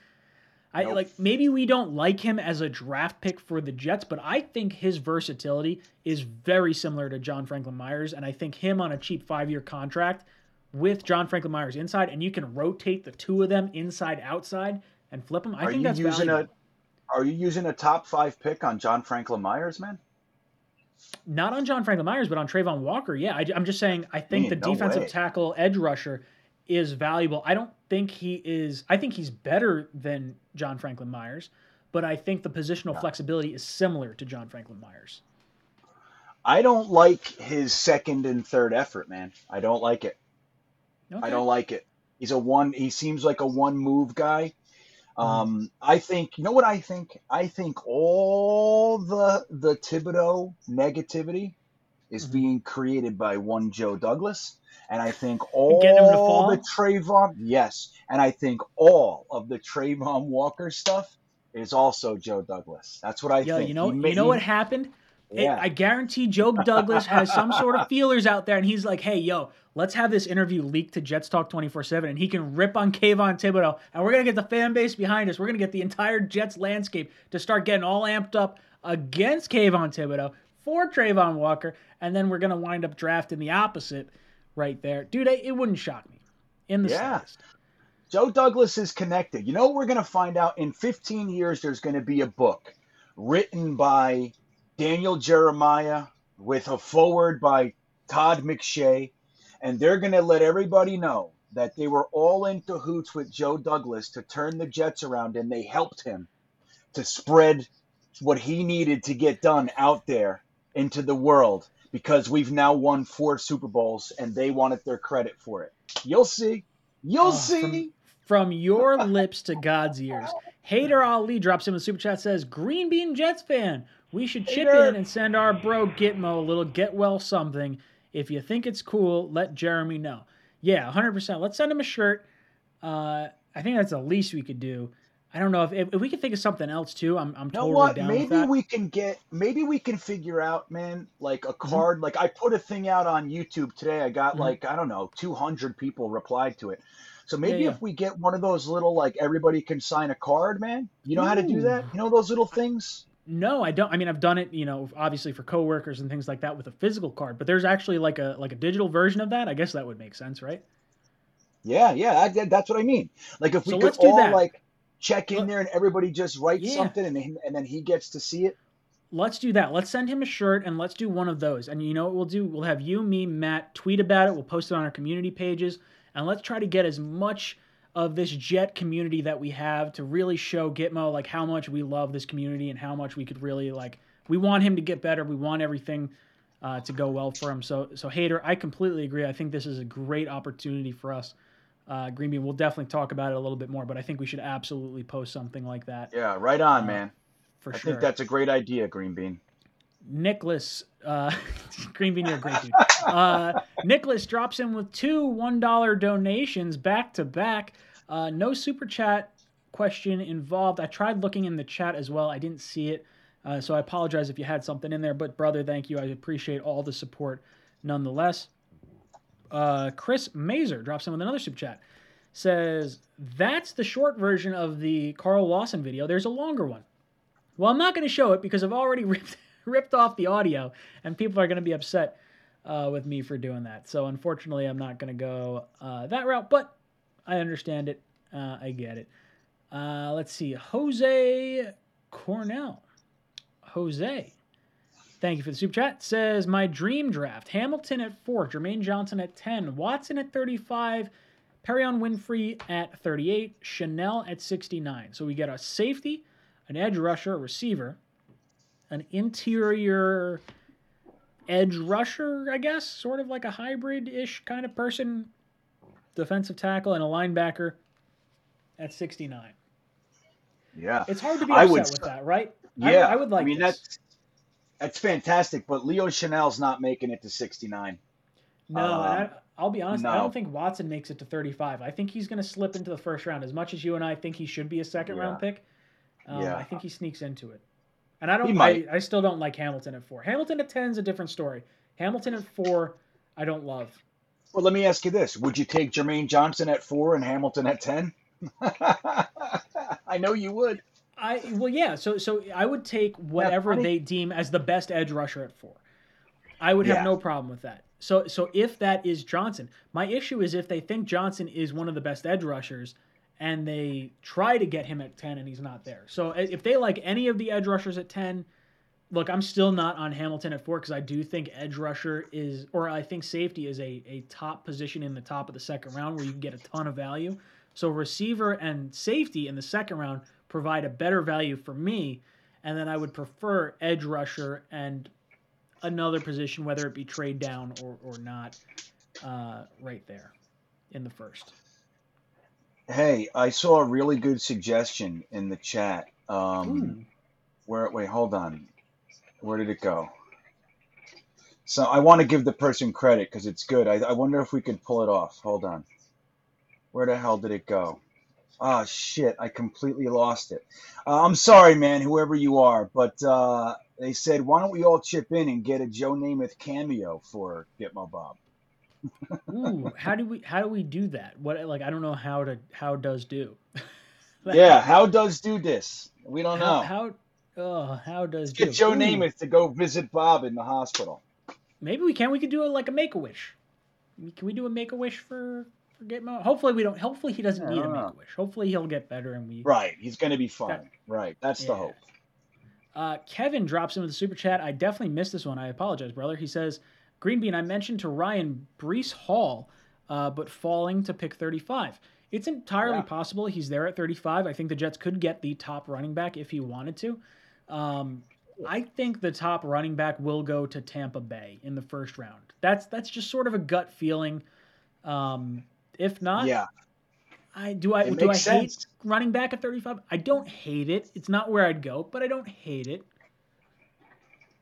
I Nope. like maybe we don't like him as a draft pick for the Jets, but I think his versatility is very similar to John Franklin Myers, and I think him on a cheap five year contract with John Franklin Myers inside, and you can rotate the two of them inside outside and flip them. I Are think you that's using valuable. a Are you using a top five pick on John Franklin Myers, man? Not on John Franklin Myers, but on Travon Walker. Yeah, I, am just saying. I think Man, the no defensive way. tackle edge rusher is valuable. I don't think he is. I think he's better than John Franklin Myers, but I think the positional Yeah. flexibility is similar to John Franklin Myers. I don't like his second and third effort, man. I don't like it. Okay. I don't like it. He's a one. He seems like a one move guy. Um, I think you know what I think. I think all the the Thibodeaux negativity is Mhm. being created by one Joe Douglas, and I think all Getting him to fall? the Travon yes, and I think all of the Travon Walker stuff is also Joe Douglas. That's what I Yo, think. you know, He you know he- what happened? It- Yeah. I guarantee Joe Douglas has some sort of feelers out there, and he's like, "Hey, yo, let's have this interview leaked to Jets Talk twenty four seven, and he can rip on Kayvon Thibodeaux, and we're gonna get the fan base behind us. We're gonna get the entire Jets landscape to start getting all amped up against Kayvon Thibodeaux for Travon Walker, and then we're gonna wind up drafting the opposite right there, dude. It, it wouldn't shock me in the Yeah. slightest. Joe Douglas is connected. You know what we're going to find out? In 15 years, there's going to be a book written by Daniel Jeremiah with a forward by Todd McShay, and they're going to let everybody know that they were all in cahoots with Joe Douglas to turn the Jets around, and they helped him to spread what he needed to get done out there into the world because we've now won four Super Bowls, and they wanted their credit for it. You'll see. You'll Oh, see. from- From your lips to God's ears. Hater Ali drops him a super chat says, Green Bean Jets fan, we should chip in and send our bro Gitmo a little get well something. If you think it's cool, let Jeremy know. Yeah, 100%. Let's send him a shirt. Uh, I think that's the least we could do. I don't know if, if, if we can think of something else too. I'm, I'm You know totally what? down with Maybe. Mm-hmm. we can get. Maybe we can figure out, man. Like a card. Like I put a thing out on YouTube today. I got Mhm. like I don't know, 200 people replied to it. So maybe yeah. if we get one of those little like everybody can sign a card, man. You know how to do that? You know those little things? No, I don't. I mean, I've done it, you know, obviously for coworkers and things like that with a physical card. But there's actually like a like a digital version of that. I guess that would make sense, right? Yeah, yeah. I, that's what I mean. Like if we So could let's do all that. like check in there and everybody just writes Yeah. something and then, and then he gets to see it. Let's do that. Let's send him a shirt and let's do one of those. And you know what we'll do? We'll have you, me, Matt tweet about it. We'll post it on our community pages. And let's try to get as much of this Jet community that we have to really show Gitmo like how much we love this community and how much we could really like we want him to get better. We want everything uh, to go well for him. So so hater, I completely agree. I think this is a great opportunity for us. Uh, Green Bean, we'll definitely talk about it a little bit more, but I think we should absolutely post something like that Yeah, right on, Uh, man. for I sure. I think that's a great idea, Green Bean. Nicholas, uh, Green Bean, you're great dude. Uh, Nicholas drops in with two $1 donations back to back. Uh, no super chat question involved. I tried looking in the chat as well. I didn't see it. Uh, so I apologize if you had something in there. But, brother, thank you. I appreciate all the support nonetheless. Uh, Chris Mazer drops in with another super chat. Says, that's the short version of the Carl Lawson video. There's a longer one. Well, I'm not going to show it because I've already ripped ripped off the audio, and people are going to be upset uh, with me for doing that. So unfortunately, I'm not going to go uh, that route, but I understand it. Uh, I get it. Uh, let's see, Jose Cornell. Jose, thank you for the super chat. Says my dream draft: Hamilton at four, Jermaine Johnson at ten, Watson at thirty-five. Perrion Winfrey at 38, Chenal at 69. So we get a safety, an edge rusher, a receiver, an interior edge rusher, I guess, sort of like a hybrid ish kind of person, defensive tackle, and a linebacker at 69. Yeah. It's hard to be I upset would- with that, right? Yeah. I, I would like I mean, this. that's that's fantastic, but Leo Chenal's not making it to 69. No, Um, I, I'll be honest. I don't think Watson makes it to 35. I think he's going to slip into the first round. As much as you and I think he should be a second round pick, um, Yeah. I think he sneaks into it. And I don't. I. I still don't like Hamilton at four. Hamilton at ten is a different story. Hamilton at four, I don't love. Well, let me ask you this: Would you take Jermaine Johnson at four and Hamilton at 10? I know you would. I well, yeah. So so I would take whatever they deem as the best edge rusher at four. I would have no problem with that. So so if that is Johnson, my issue is if they think Johnson is one of the best edge rushers, and they try to get him at ten and he's not there. So if they like any of the edge rushers at ten, look, I'm still not on Hamilton at four because I do think edge rusher is, or I think safety is a a top position in the top of the second round where you can get a ton of value. So receiver and safety in the second round provide a better value for me, and then I would prefer edge rusher and another position, whether it be trade down or or not, uh, right there in the first. Hey, I saw a really good suggestion in the chat. Um, Ooh. where? Wait, hold on. Where did it go? So I want to give the person credit because it's good. I, I wonder if we could pull it off. Hold on. Where the hell did it go? Oh shit! I completely lost it. Uh, I'm sorry, man, whoever you are, but uh, they said, why don't we all chip in and get a Joe Namath cameo for Gitmo Bob? Ooh, how do we how do we do that? What like I don't know how to how does do. Yeah, how does do this? We don't how know. how oh how does Get do? Joe Ooh, Namath to go visit Bob in the hospital. Maybe we can. We could do it like a make a wish. Can we do a make a wish for for Gitmo? Hopefully we don't. Hopefully he doesn't need a make a wish. Hopefully he'll get better and we Right, he's going to be fine. That- right, that's the hope. Uh, Kevin drops in with a super chat. I definitely missed this one. I apologize, brother. He says, Green Bean, I mentioned to Ryan Breece Hall, uh, but falling to pick 35. It's entirely Yeah. possible he's there at 35. I think the Jets could get the top running back if he wanted to. Um, I think the top running back will go to Tampa Bay in the first round. That's that's just sort of a gut feeling. Um, if not, Yeah, I do I It do I makes hate running back at 35? I don't hate it. It's not where I'd go, but I don't hate it.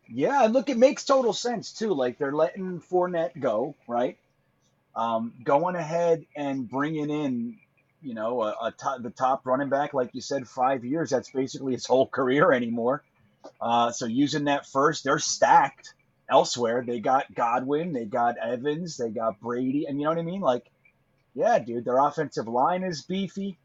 Yeah, and look, it makes total sense too. Like they're letting Fournette go, right? Um, going ahead and bringing in, you know, a, a top, the top running back, like you said, five years. That's basically his whole career anymore. Uh, so using that first, they're stacked elsewhere. They got Godwin, they got Evans, they got Brady, and you know what I mean? Like, yeah, dude, their offensive line is beefy.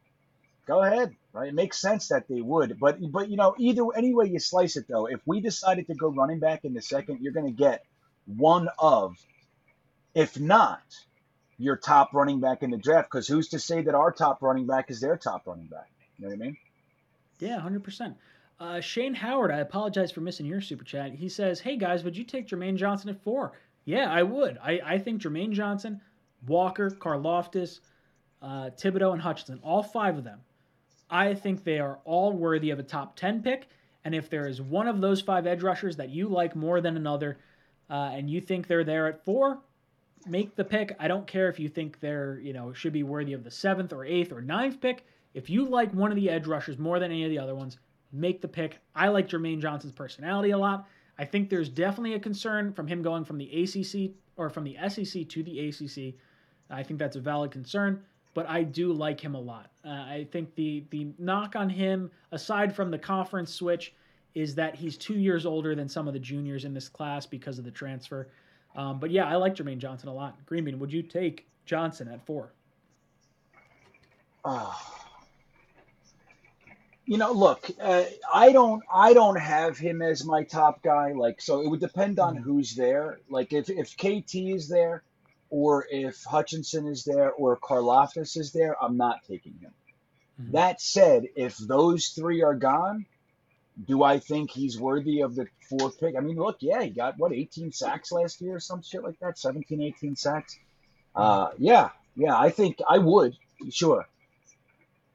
Go ahead, right? It makes sense that they would, but but you know, either any way you slice it, though, if we decided to go running back in the second, you're going to get one of, if not your top running back in the draft. Because who's to say that our top running back is their top running back? You know what I mean? Yeah, hundred percent. Uh, Shane Howard, I apologize for missing your super chat. He says, "Hey guys, would you take Jermaine Johnson at four? Yeah, I would. I, I think Jermaine Johnson, Walker, Karlaftis, uh, Thibodeaux, and Hutchinson, all five of them, I think they are all worthy of a top ten pick. And if there is one of those five edge rushers that you like more than another, uh, and you think they're there at four, make the pick. I don't care if you think they're, you know, should be worthy of the seventh or eighth or ninth pick. If you like one of the edge rushers more than any of the other ones, make the pick. I like Jermaine Johnson's personality a lot. I think there's definitely a concern from him going from the ACC or from the SEC to the ACC. I think that's a valid concern, but I do like him a lot. Uh, I think the the knock on him, aside from the conference switch, is that he's two years older than some of the juniors in this class because of the transfer. Um, but yeah, I like Jermaine Johnson a lot. Greenbean, would you take Johnson at four? Uh, you know, look, uh, I don't, I don't have him as my top guy. Like, so it would depend on Mhm. who's there. Like, if if KT is there, or if Hutchinson is there, or Karlaftis is there, I'm not taking him. Mhm. That said, if those three are gone, do I think he's worthy of the fourth pick? I mean, look, yeah, he got what 18 sacks last year or some shit like that, 17, 18 sacks. Uh, yeah, yeah, I think I would, sure.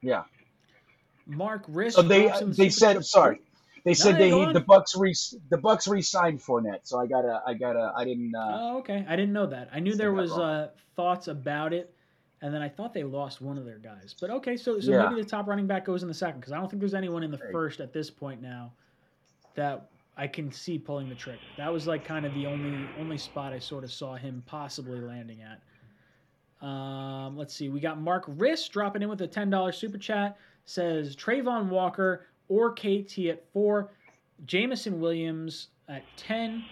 Yeah. Mark Riss. So they they said chat. sorry. They said yeah, they on. the Bucks re the Bucks re-signed Fournette, so I gotta I gotta I didn't. Uh, Oh, okay. I didn't know that. I knew there was uh, thoughts about it, and then I thought they lost one of their guys. But okay, so so Yeah. maybe the top running back goes in the second because I don't think there's anyone in the Right. first at this point now that I can see pulling the trigger. That was like kind of the only only spot I sort of saw him possibly landing at. Um, let's see. We got Mark Riss dropping in with a ten dollars super chat. Says Travon Walker or KT at four, Jameson Williams at ten,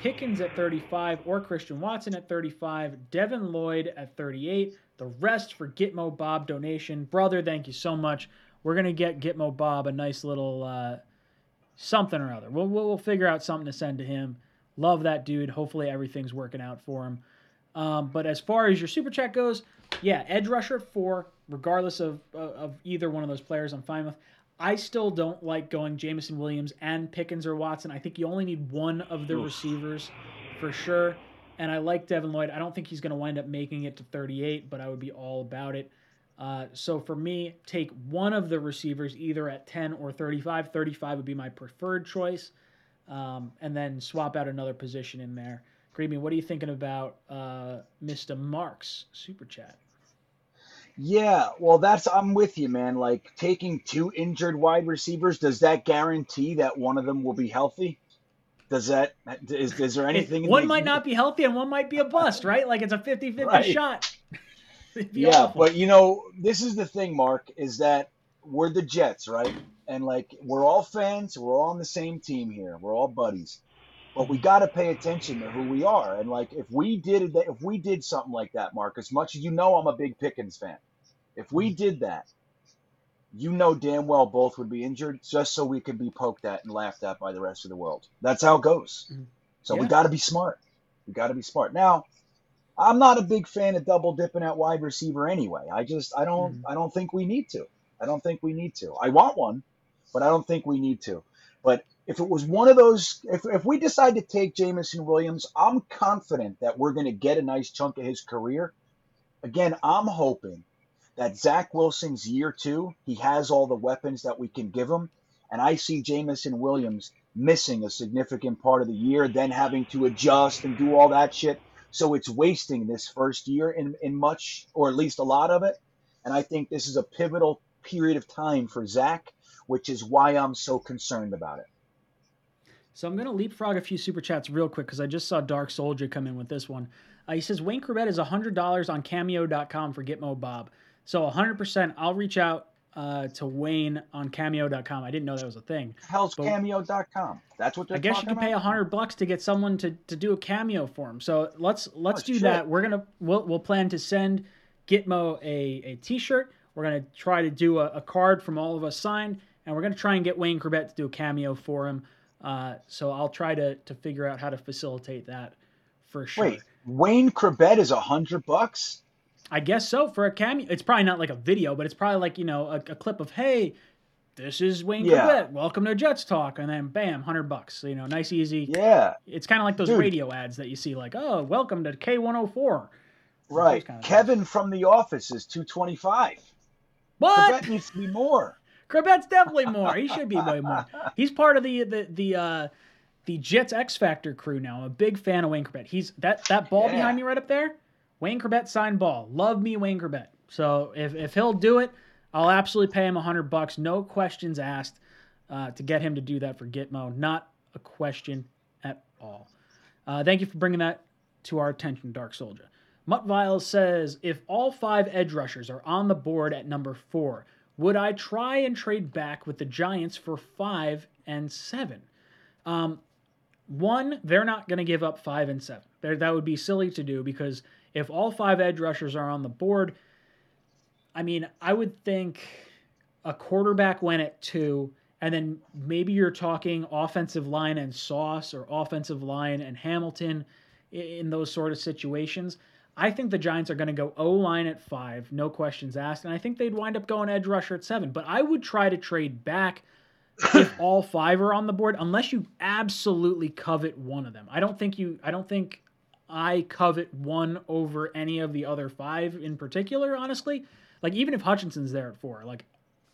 Pickens at 35 or Christian Watson at 35, Devin Lloyd at 38. The rest for Gitmo Bob donation. Brother, thank you so much. We're going to get Gitmo Bob a nice little uh, something or other. We'll, we'll, figure out something to send to him. Love that dude. Hopefully everything's working out for him. Um, but as far as your super chat goes, yeah, edge rusher at four, regardless of of either one of those players, I'm fine with. I still don't like going Jameson Williams and Pickens or Watson. I think you only need one of the Oof. receivers for sure. And I like Devin Lloyd. I don't think he's going to wind up making it to 38, but I would be all about it. Uh, so for me, take one of the receivers either at 10 or 35. 35 would be my preferred choice. Um, and then swap out another position in there. Greeby, what are you thinking about uh, Mr. Marks super chat? Yeah, well, that's I'm with you, man. Like taking two injured wide receivers, does that guarantee that one of them will be healthy? Does that is, is there anything? one might not be healthy and one might be a bust, right? Like it's a 50 50 Right. shot. Yeah, awful. but you know, this is the thing, Mark, is that we're the Jets, right? And like we're all fans, we're all on the same team here. We're all buddies. But we got to pay attention to who we are. And like if we did if we did something like that, Mark, as much as you know I'm a big Pickens fan. If we did that, you know damn well both would be injured just so we could be poked at and laughed at by the rest of the world. That's how it goes. So we got to be smart. We got to be smart. Now, I'm not a big fan of double dipping at wide receiver anyway. I just I don't Mhm. I don't think we need to. I don't think we need to. I want one, but I don't think we need to. But if it was one of those, if, if we decide to take Jameson Williams, I'm confident that we're going to get a nice chunk of his career. Again, I'm hoping that Zach Wilson's year two, he has all the weapons that we can give him. And I see Jameson Williams missing a significant part of the year, then having to adjust and do all that shit. So it's wasting this first year in, in much, or at least a lot of it. And I think this is a pivotal period of time for Zach, which is why I'm so concerned about it. So I'm going to leapfrog a few super chats real quick because I just saw Dark Soldier come in with this one. Uh, he says Wayne Corbett is $100 on cameo.com for Gitmo Bob. So 100%, I'll reach out uh, to Wayne on cameo.com. I didn't know that was a thing. Hell's But- cameo.com. That's what they're I guess you can pay a hundred bucks to get someone to, to do a cameo for him. So let's let's Oh, do shit. that. We're gonna we'll, we'll plan to send Gitmo a, a t-shirt. We're gonna try to do a, a card from all of us signed, and we're gonna try and get Wayne Corbett to do a cameo for him. Uh, so I'll try to to figure out how to facilitate that for sure. Wait, Wayne Corbett is a hundred bucks? I guess so for a cameo. It's probably not like a video, but it's probably like you know a, a clip of hey, this is Wayne Yeah. Corbett. Welcome to Jets Talk, and then bam, hundred bucks. So, you know, nice easy. Yeah, It's kind of like those Dude. radio ads that you see, like, oh, welcome to K104. right. kind of Kevin from The Office is two twenty five. What? Corbett needs to be more. Corbett's definitely more. He should be way more. He's part of the the the uh, the Jets X Factor crew now. I'm a big fan of Wayne Corbett. He's that that ball Yeah. behind me right up there. Wayne Corbett signed ball. Love me Wayne Corbett. So if if he'll do it, I'll absolutely pay him a hundred bucks, no questions asked, uh, to get him to do that for Gitmo. Not a question at all. Uh, thank you for bringing that to our attention, Dark Soldier. Mutt Viles says if all five edge rushers are on the board at number four, would I try and trade back with the Giants for five and seven? Um, one, they're not going to give up five and seven. They're, that would be silly to do because if all five edge rushers are on the board, I mean, I would think a quarterback went at two, and then maybe you're talking offensive line and Sauce or offensive line and Hamilton in those sort of situations. I think the Giants are going to go O line at five, no questions asked, and I think they'd wind up going edge rusher at seven. But I would try to trade back if all five are on the board, unless you absolutely covet one of them. I don't think you. I don't think I covet one over any of the other five in particular. Honestly, like even if Hutchinson's there at four, like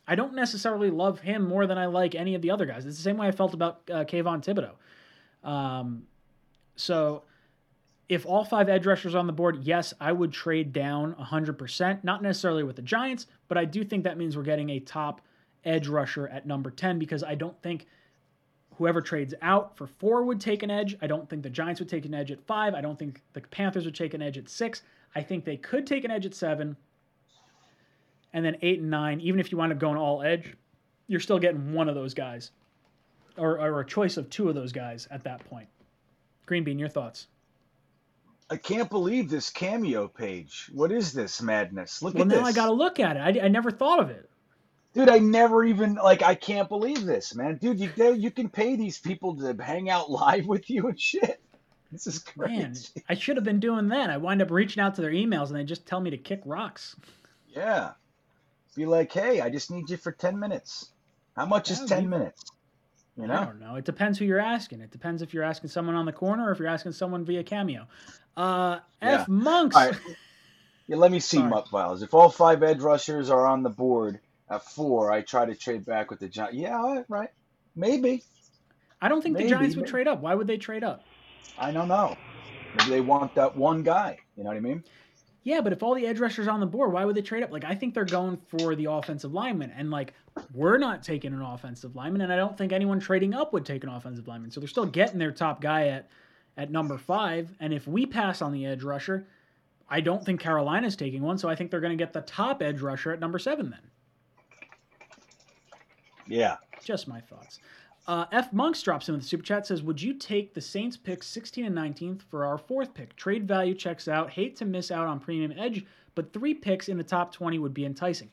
I don't necessarily love him more than I like any of the other guys. It's the same way I felt about uh, Kayvon Thibodeaux. Um, so if all five edge rushers on the board, yes, I would trade down 100%. Not necessarily with the Giants, but I do think that means we're getting a top edge rusher at number 10 because I don't think whoever trades out for four would take an edge. I don't think the Giants would take an edge at five. I don't think the Panthers would take an edge at six. I think they could take an edge at seven. And then eight and nine, even if you wind up going all edge, you're still getting one of those guys or, or a choice of two of those guys at that point. Green Bean, your thoughts? I can't believe this cameo page. What is this madness? Look well, at now this. I got to look at it. I, I never thought of it. Dude, I never even like. I can't believe this, man. Dude, you you can pay these people to hang out live with you and shit. This is crazy. Man, I should have been doing that. I wind up reaching out to their emails and they just tell me to kick rocks. Yeah, be like, hey, I just need you for ten minutes. How much yeah, is ten minutes? You know? I don't know. It depends who you're asking. It depends if you're asking someone on the corner or if you're asking someone via Cameo. Uh, F. Monks. Right. Yeah, let me see, Mutt files. If all five edge rushers are on the board at four, I try to trade back with the Giants. Yeah, right. Maybe. I don't think Maybe. the Giants would trade up. Why would they trade up? I don't know. Maybe they want that one guy. You know what I mean? Yeah, but if all the edge rushers on the board, why would they trade up? Like, I think they're going for the offensive lineman, and like, we're not taking an offensive lineman, and I don't think anyone trading up would take an offensive lineman. So they're still getting their top guy at at number five. And if we pass on the edge rusher, I don't think Carolina's taking one, so I think they're going to get the top edge rusher at number seven then. Yeah. Just my thoughts. Uh, F Monks drops in with the super chat says, "Would you take the Saints pick 16 and 19th for our fourth pick? Trade value checks out. Hate to miss out on premium edge, but three picks in the top 20 would be enticing."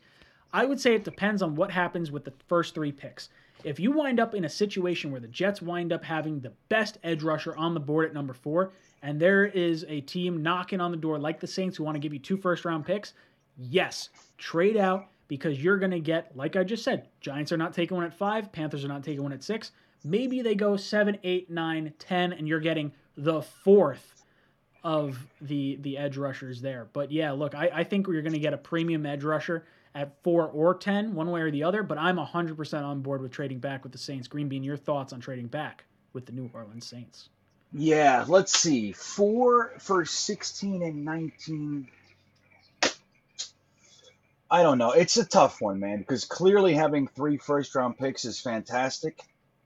I would say it depends on what happens with the first three picks. If you wind up in a situation where the Jets wind up having the best edge rusher on the board at number four, and there is a team knocking on the door like the Saints who want to give you two first round picks, yes, trade out because you're going to get, like I just said, Giants are not taking one at five, Panthers are not taking one at six. Maybe they go seven, eight, nine, ten, and you're getting the fourth of the the edge rushers there. But yeah, look, I, I think you're going to get a premium edge rusher at four or ten, one way or the other. But I'm 100% on board with trading back with the Saints. Green Bean, your thoughts on trading back with the New Orleans Saints? Yeah, let's see. Four for 16 and 19 I don't know. It's a tough one, man, because clearly having three first round picks is fantastic,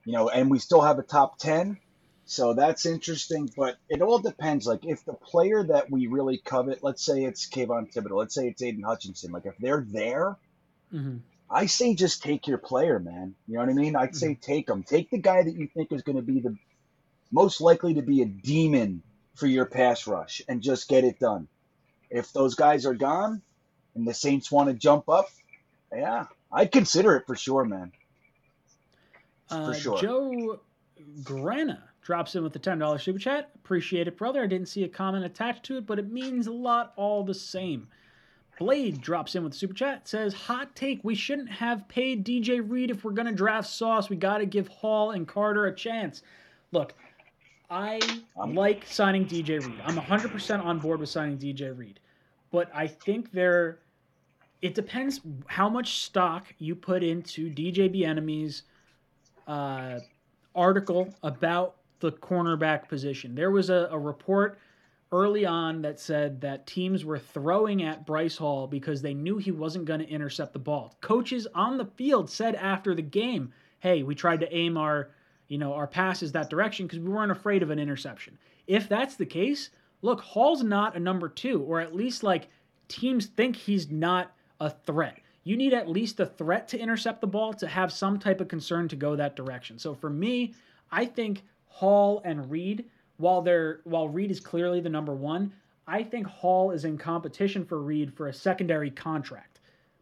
you know, and we still have a top 10. So that's interesting, but it all depends. Like, if the player that we really covet, let's say it's Kayvon Thibodeaux, let's say it's Aidan Hutchinson, like, if they're there, mm-hmm. I say just take your player, man. You know what I mean? I'd mm-hmm. say take them. Take the guy that you think is going to be the most likely to be a demon for your pass rush and just get it done. If those guys are gone, and the Saints want to jump up, yeah, I'd consider it for sure, man. For uh, sure. Joe Grana drops in with the ten dollars super chat. Appreciate it, brother. I didn't see a comment attached to it, but it means a lot all the same. Blade drops in with the super chat. Says hot take: We shouldn't have paid DJ Reed if we're gonna draft Sauce. We got to give Hall and Carter a chance. Look, I like signing DJ Reed. I'm 100% on board with signing DJ Reed, but I think there it depends how much stock you put into DJ Bien-Aime's uh, article about the cornerback position. There was a, a report early on that said that teams were throwing at Bryce Hall because they knew he wasn't going to intercept the ball. Coaches on the field said after the game, "Hey, we tried to aim our you know, our passes that direction because we weren't afraid of an interception. If that's the case, look, Hall's not a number two, or at least like teams think he's not a threat. You need at least a threat to intercept the ball to have some type of concern to go that direction. So for me, I think Hall and Reed, while they're while Reed is clearly the number one, I think Hall is in competition for Reed for a secondary contract,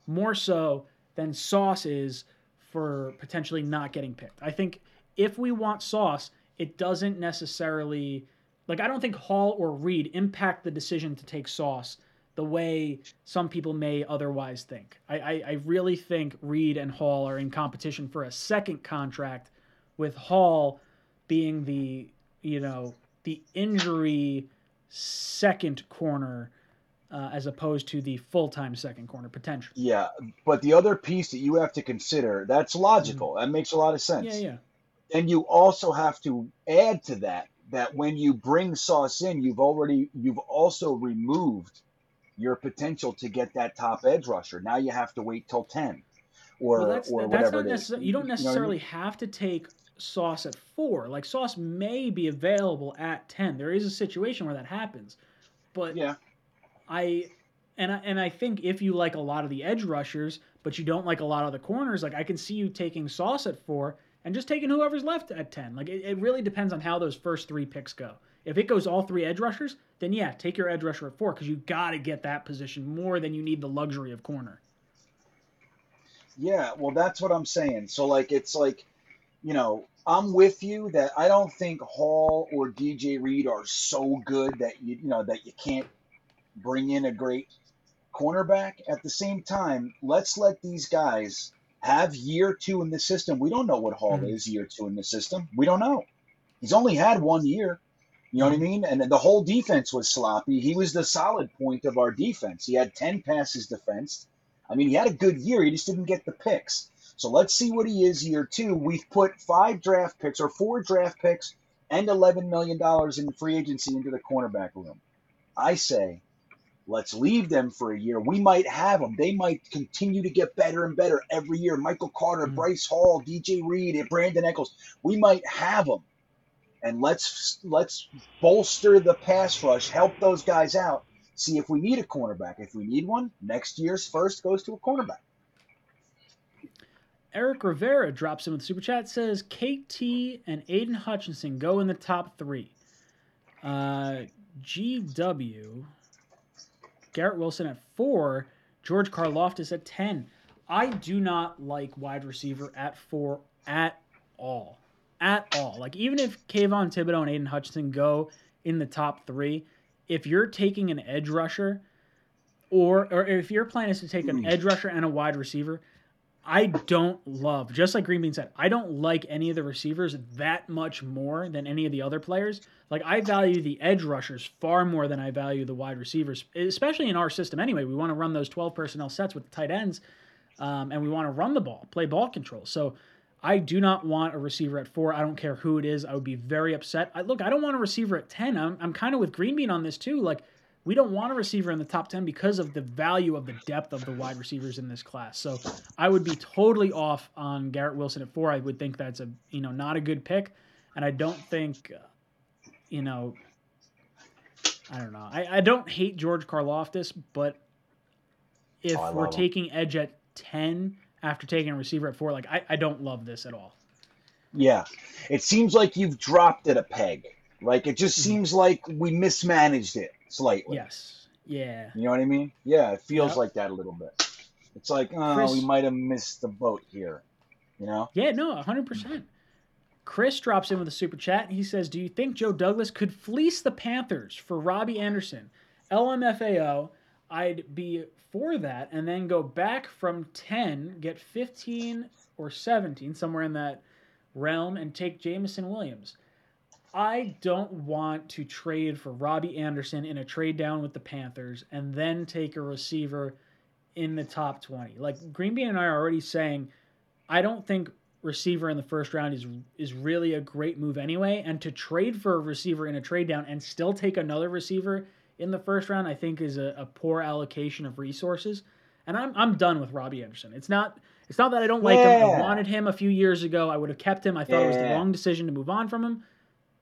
more so than Sauce is for potentially not getting picked. I think if we want Sauce, it doesn't necessarily like I don't think Hall or Reed impact the decision to take Sauce the way some people may otherwise think. I, I, I really think Reed and Hall are in competition for a second contract, with Hall being the you know the injury second corner uh, as opposed to the full time second corner potential. Yeah, but the other piece that you have to consider that's logical. Mm-hmm. That makes a lot of sense. Yeah, yeah. And you also have to add to that that when you bring Sauce in, you've already you've also removed your potential to get that top edge rusher. Now you have to wait till ten, or well, that's, or that's whatever. Not you don't necessarily you know I mean? have to take Sauce at four. Like Sauce may be available at ten. There is a situation where that happens, but yeah, I and I, and I think if you like a lot of the edge rushers, but you don't like a lot of the corners, like I can see you taking Sauce at four and just taking whoever's left at ten. Like it, it really depends on how those first three picks go. If it goes all three edge rushers, then yeah, take your edge rusher at four because you got to get that position more than you need the luxury of corner. Yeah, well, that's what I'm saying. So like, it's like, you know, I'm with you that I don't think Hall or DJ Reed are so good that you you know that you can't bring in a great cornerback. At the same time, let's let these guys have year two in the system. We don't know what Hall mm-hmm. is year two in the system. We don't know. He's only had one year. You know what I mean? And the whole defense was sloppy. He was the solid point of our defense. He had 10 passes defensed. I mean, he had a good year. He just didn't get the picks. So let's see what he is year two. We've put five draft picks or four draft picks and $11 million in free agency into the cornerback room. I say Let's leave them for a year. We might have them. They might continue to get better and better every year. Michael Carter, mm-hmm. Bryce Hall, DJ Reed, and Brandin Echols. We might have them. And let's let's bolster the pass rush, help those guys out. See if we need a cornerback. If we need one, next year's first goes to a cornerback. Eric Rivera drops in with super chat says KT and Aidan Hutchinson go in the top three. Uh, GW Garrett Wilson at four, George Karlaftis at 10. I do not like wide receiver at four at all. At all. Like, even if Kayvon Thibodeaux and Aidan Hutchinson go in the top three, if you're taking an edge rusher, or, or if your plan is to take an edge rusher and a wide receiver, I don't love, just like Green Bean said, I don't like any of the receivers that much more than any of the other players. Like I value the edge rushers far more than I value the wide receivers, especially in our system. Anyway, we want to run those twelve personnel sets with the tight ends, um, and we want to run the ball, play ball control. So I do not want a receiver at four. I don't care who it is. I would be very upset. I, look, I don't want a receiver at ten. I'm, I'm kind of with Green Bean on this too. Like we don't want a receiver in the top 10 because of the value of the depth of the wide receivers in this class. So I would be totally off on Garrett Wilson at four. I would think that's a, you know, not a good pick. And I don't think, uh, you know, I don't know. I, I don't hate George Karlaftis, but if oh, we're taking him. edge at 10 after taking a receiver at four, like I, I don't love this at all. Yeah. It seems like you've dropped it a peg. Like it just mm-hmm. seems like we mismanaged it slightly. Yes. Yeah. You know what I mean? Yeah, it feels yep. like that a little bit. It's like, oh, Chris, we might have missed the boat here. You know? Yeah, no, 100%. Chris drops in with a super chat. He says, Do you think Joe Douglas could fleece the Panthers for Robbie Anderson? LMFAO, I'd be for that and then go back from 10, get 15 or 17, somewhere in that realm, and take Jameson Williams. I don't want to trade for Robbie Anderson in a trade down with the Panthers and then take a receiver in the top 20. Like Green Bean and I are already saying, I don't think receiver in the first round is is really a great move anyway. And to trade for a receiver in a trade down and still take another receiver in the first round, I think is a, a poor allocation of resources. And I'm I'm done with Robbie Anderson. It's not It's not that I don't like him. I wanted him a few years ago. I would have kept him. I thought it was the wrong decision to move on from him.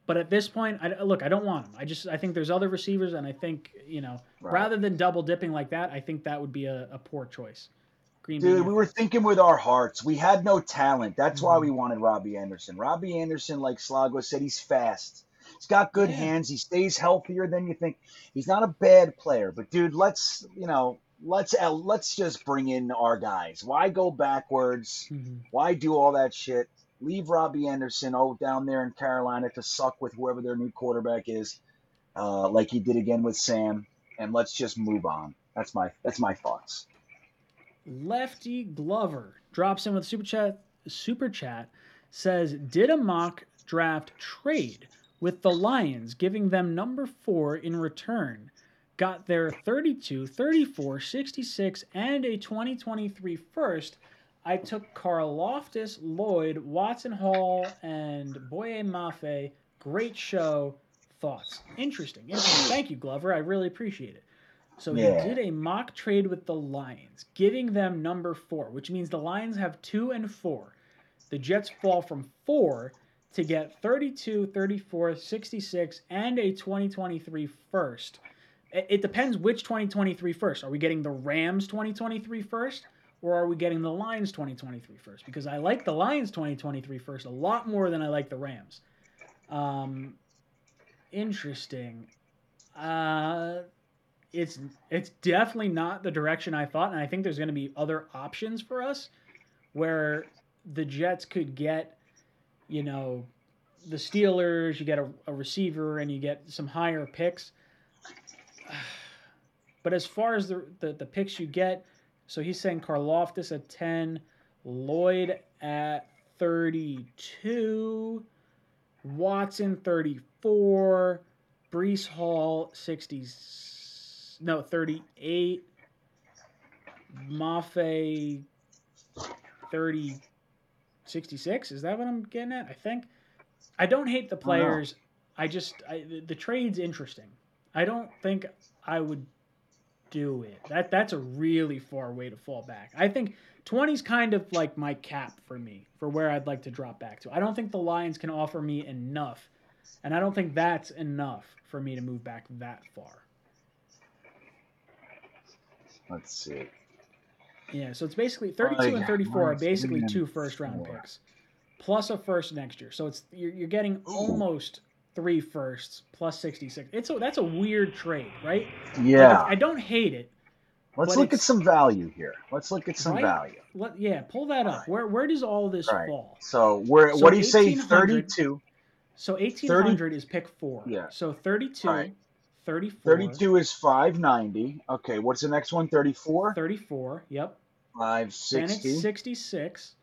But at this point, I, look, I don't want him. I just I think there's other receivers, and I think you know, Right. rather than double dipping like that, I think that would be a, a poor choice. Green Bean. Dude, we were thinking with our hearts. We had no talent. That's why Mhm. we wanted Robbie Anderson. Robbie Anderson, like Slago said, he's fast. He's got good Yeah. hands. He stays healthier than you think. He's not a bad player, but dude, let's you know, let's uh, let's just bring in our guys. Why go backwards? Mhm. Why do all that shit? Leave Robbie Anderson oh down there in Carolina to suck with whoever their new quarterback is, uh, like he did again with Sam, and let's just move on. That's my that's my thoughts. Lefty Glover drops in with super chat. Super chat says, "Did a mock draft trade with the Lions, giving them number four in return. Got their 32, 34, 66, and a 2023 first. I took Karlaftis, Lloyd, Watson Hall, and Boye Mafe. Great show. Thoughts? Interesting. Interesting. Thank you, Glover. I really appreciate it. So Yeah. he did a mock trade with the Lions, giving them number four, which means the Lions have two and four. The Jets fall from four to get 32, 34, 66, and a 2023 first. It depends which 2023 first. Are we getting the Rams 2023 first? Or are we getting the Lions 2023 first? Because I like the Lions 2023 first a lot more than I like the Rams. Um, interesting. Uh, it's it's definitely not the direction I thought, and I think there's going to be other options for us where the Jets could get, you know, the Steelers, you get a, a receiver, and you get some higher picks. But as far as the, the, the picks you get, so he's saying Karlaftis at 10, Lloyd at 32, Watson 34, Breece Hall 60, no, 38, Mafe 30, 66. Is that what I'm getting at? I think. I don't hate the players. I just, I, the, the trade's interesting. I don't think I would do it. That That's a really far way to fall back. I think 20 is kind of like my cap for me, for where I'd like to drop back to. I don't think the Lions can offer me enough. And I don't think that's enough for me to move back that far. Let's see. Yeah, so it's basically 32 and 34 are basically two first round four. picks plus a first next year. So it's you're, you're getting almost three firsts plus 66. It's a, that's a weird trade, right? Like, Yeah. I don't hate it. Let's look at some value here. Let's look at some Right? value. Let, yeah, pull that up. Right. Where where does all this Right. fall? So we're So what do you say? Thirty-two. So 1800 is pick 4. Yeah. So 32, 34, Thirty-two is five ninety. Okay, what's the next one? Thirty-four. 34, yep. Five Then it's 66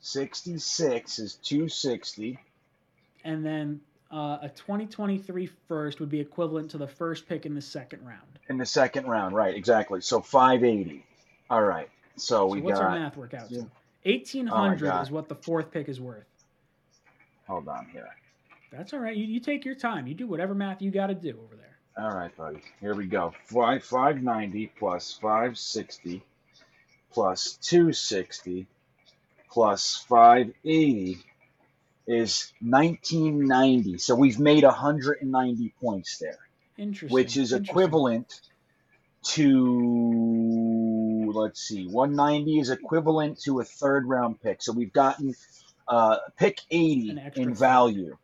Sixty-six is two sixty. and then uh, a 2023 first would be equivalent to the first pick in the second round. in the second round. Right, exactly. So 580. All right. So, So we what's our math workout? yeah. 1800 God. is what the fourth pick is worth. Hold on here. That's all right. You, you take your time. You do whatever math you got to do over there. All right, buddy. Here we go. Five 590 plus 560 plus 260 plus 580 is 1990. So we've made 190 points there, Interesting. which is Interesting. equivalent to let's see, 190 is equivalent to a third round pick. So we've gotten uh, pick 80 in value.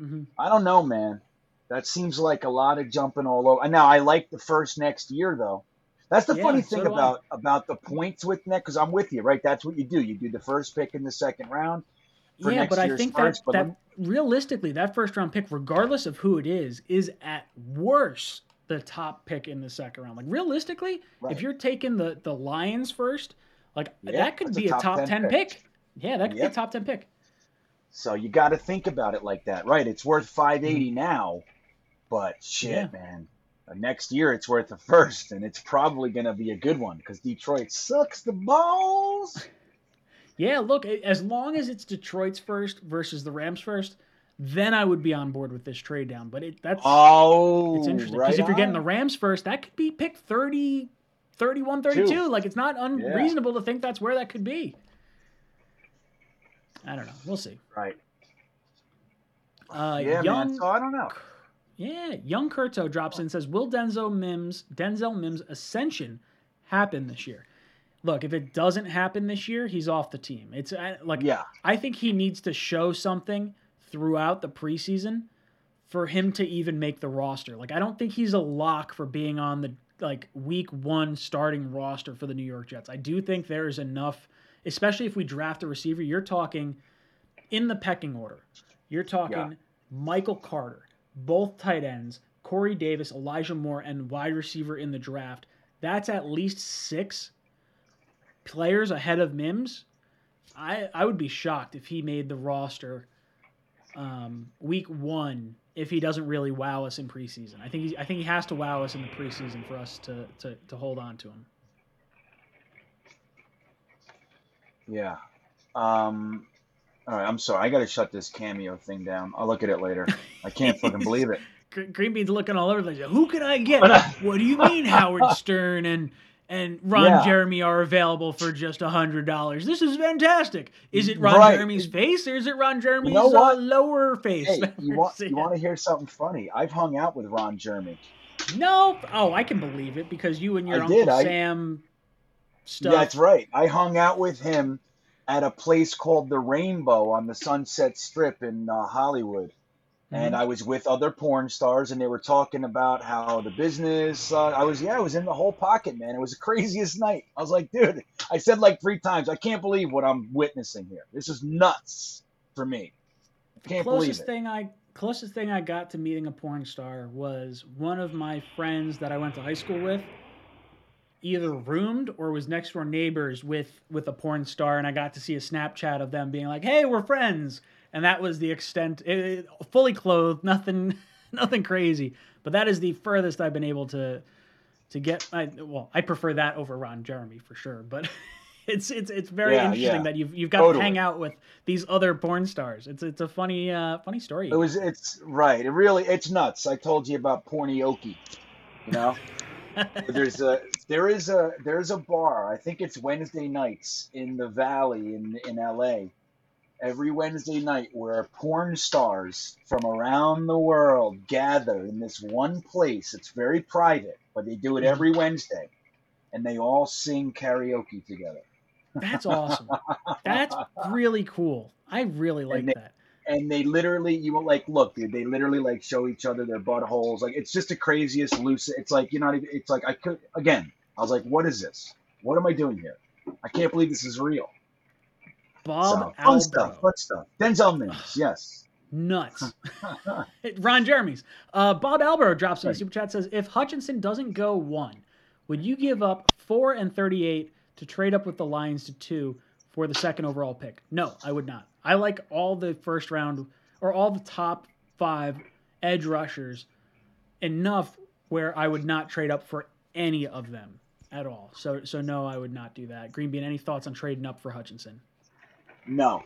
Mhm. I don't know, man. That seems like a lot of jumping all over. Now I like the first next year though. That's the Yeah, funny so thing I. about about the points with Nick, because I'm with you, right? That's what you do. You do the first pick in the second round. For yeah, next but I think first, that, that realistically, that first round pick, regardless of who it is, is at worst the top pick in the second round. Like realistically, Right. if you're taking the the Lions first, like Yeah, that could that's a be a top top, 10 ten, pick. pick. Yeah, that could be a top ten pick. So you got to think about it like that, right? It's worth 580 now, but shit, Mm-hmm. Yeah. man. Next year it's worth a first, and it's probably going to be a good one because Detroit sucks the balls. Yeah, look, as long as it's Detroit's first versus the Rams first, then I would be on board with this trade down. But it that's Oh, it's interesting right because if you're getting the. Rams first, that could be pick 30, 31, 32. Two. Like it's not unreasonable to think that's where that could be. I don't know. We'll see. Right. Uh, yeah, young, man. So I don't know. Yeah, young Kurto drops in and says, "Will Denzel Mims Denzel Mims ascension happen this year?" Look, if it doesn't happen this year, he's off the team. It's uh, like Yeah. I think he needs to show something throughout the preseason for him to even make the roster. Like I don't think he's a lock for being on the like week 1 starting roster for the New York Jets. I do think there is enough especially if we draft a receiver, you're talking in the pecking order. You're talking Yeah. Michael Carter, both tight ends, Corey Davis, Elijah Moore, and wide receiver in the draft. That's at least six players ahead of Mims. I, I would be shocked if he made the roster um, week one if he doesn't really wow us in preseason. I think he, I think he has to wow us in the preseason for us to, to, to hold on to him. Yeah. Um. All right. I'm sorry. I got to shut this cameo thing down. I'll look at it later. I can't fucking believe it. Green Bean's looking all over the place. Who can I get? Uh, what do you mean Howard Stern and and Ron Yeah. Jeremy are available for just a hundred dollars? This is fantastic. Is it Ron Right. Jeremy's face or is it Ron Jeremy's know uh, lower face? Hey, you want you want to hear something funny? I've hung out with Ron Jeremy. No. Oh, I can believe it because you and your I Uncle did, I- Sam stuff. That's right. I hung out with him at a place called the Rainbow on the Sunset Strip in uh, Hollywood. And Mm-hmm. I was with other porn stars, and they were talking about how the business. Uh, I was, yeah, I was in the whole pocket, man. It was the craziest night. I was like, dude, I said like three times, I can't believe what I'm witnessing here. This is nuts for me. Can't believe closest it. thing I closest thing I got to meeting a porn star was one of my friends that I went to high school with either roomed or was next door neighbors with with a porn star and I got to see a Snapchat of them being like, "Hey, we're friends." And that was the extent it, fully clothed, nothing nothing crazy. But that is the furthest I've been able to to get I, well, I prefer that over Ron Jeremy for sure, but it's it's it's very Yeah, interesting yeah. that you've you've got to hang out with these other porn stars. It's it's a funny uh funny story. It was. It's right. It really. It's nuts. I told you about Pornioki. You know. There's a there is a there's a bar. I think it's Wednesday nights in the Valley in in L.A. Every Wednesday night, where porn stars from around the world gather in this one place. It's very private, but they do it mm-hmm. every Wednesday, and they all sing karaoke together. That's awesome. That's really cool. I really like they- that. And they literally you will like look dude they literally like show each other their buttholes. Like it's just the craziest loose it's like you're not even it's like i could again i was like what is this? What am i doing here? I can't believe this is real. Bob so, fun stuff fun stuff. Denzel mims yes. Nuts. Ron Jeremy's. Uh, Bob Albro drops in Right. super chat says, if Hutchinson doesn't go one, would you give up four and thirty-eight to trade up with the Lions to two for the second overall pick? No, I would not. I like all the first round or all the top five edge rushers enough where I would not trade up for any of them at all. So, so no, I would not do that. Green Bean, any thoughts on trading up for Hutchinson? no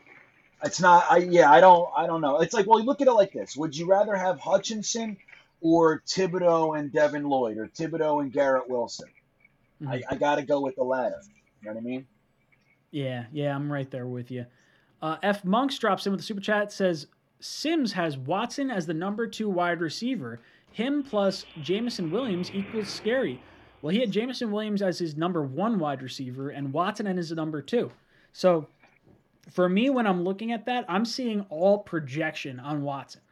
it's not i yeah i don't i don't know it's like well you look at it like this would you rather have hutchinson or thibodeaux and devin lloyd or thibodeaux and garrett wilson I, Mhm. I gotta go with the latter you know what i mean Yeah, yeah, I'm right there with you. Uh, F Monks drops in with a super chat says Sims has Watson as the number two wide receiver. Him plus Jameson Williams equals scary. Well, he had Jameson Williams as his number one wide receiver and Watson as his number two. So for me, when I'm looking at that, I'm seeing all projection on Watson.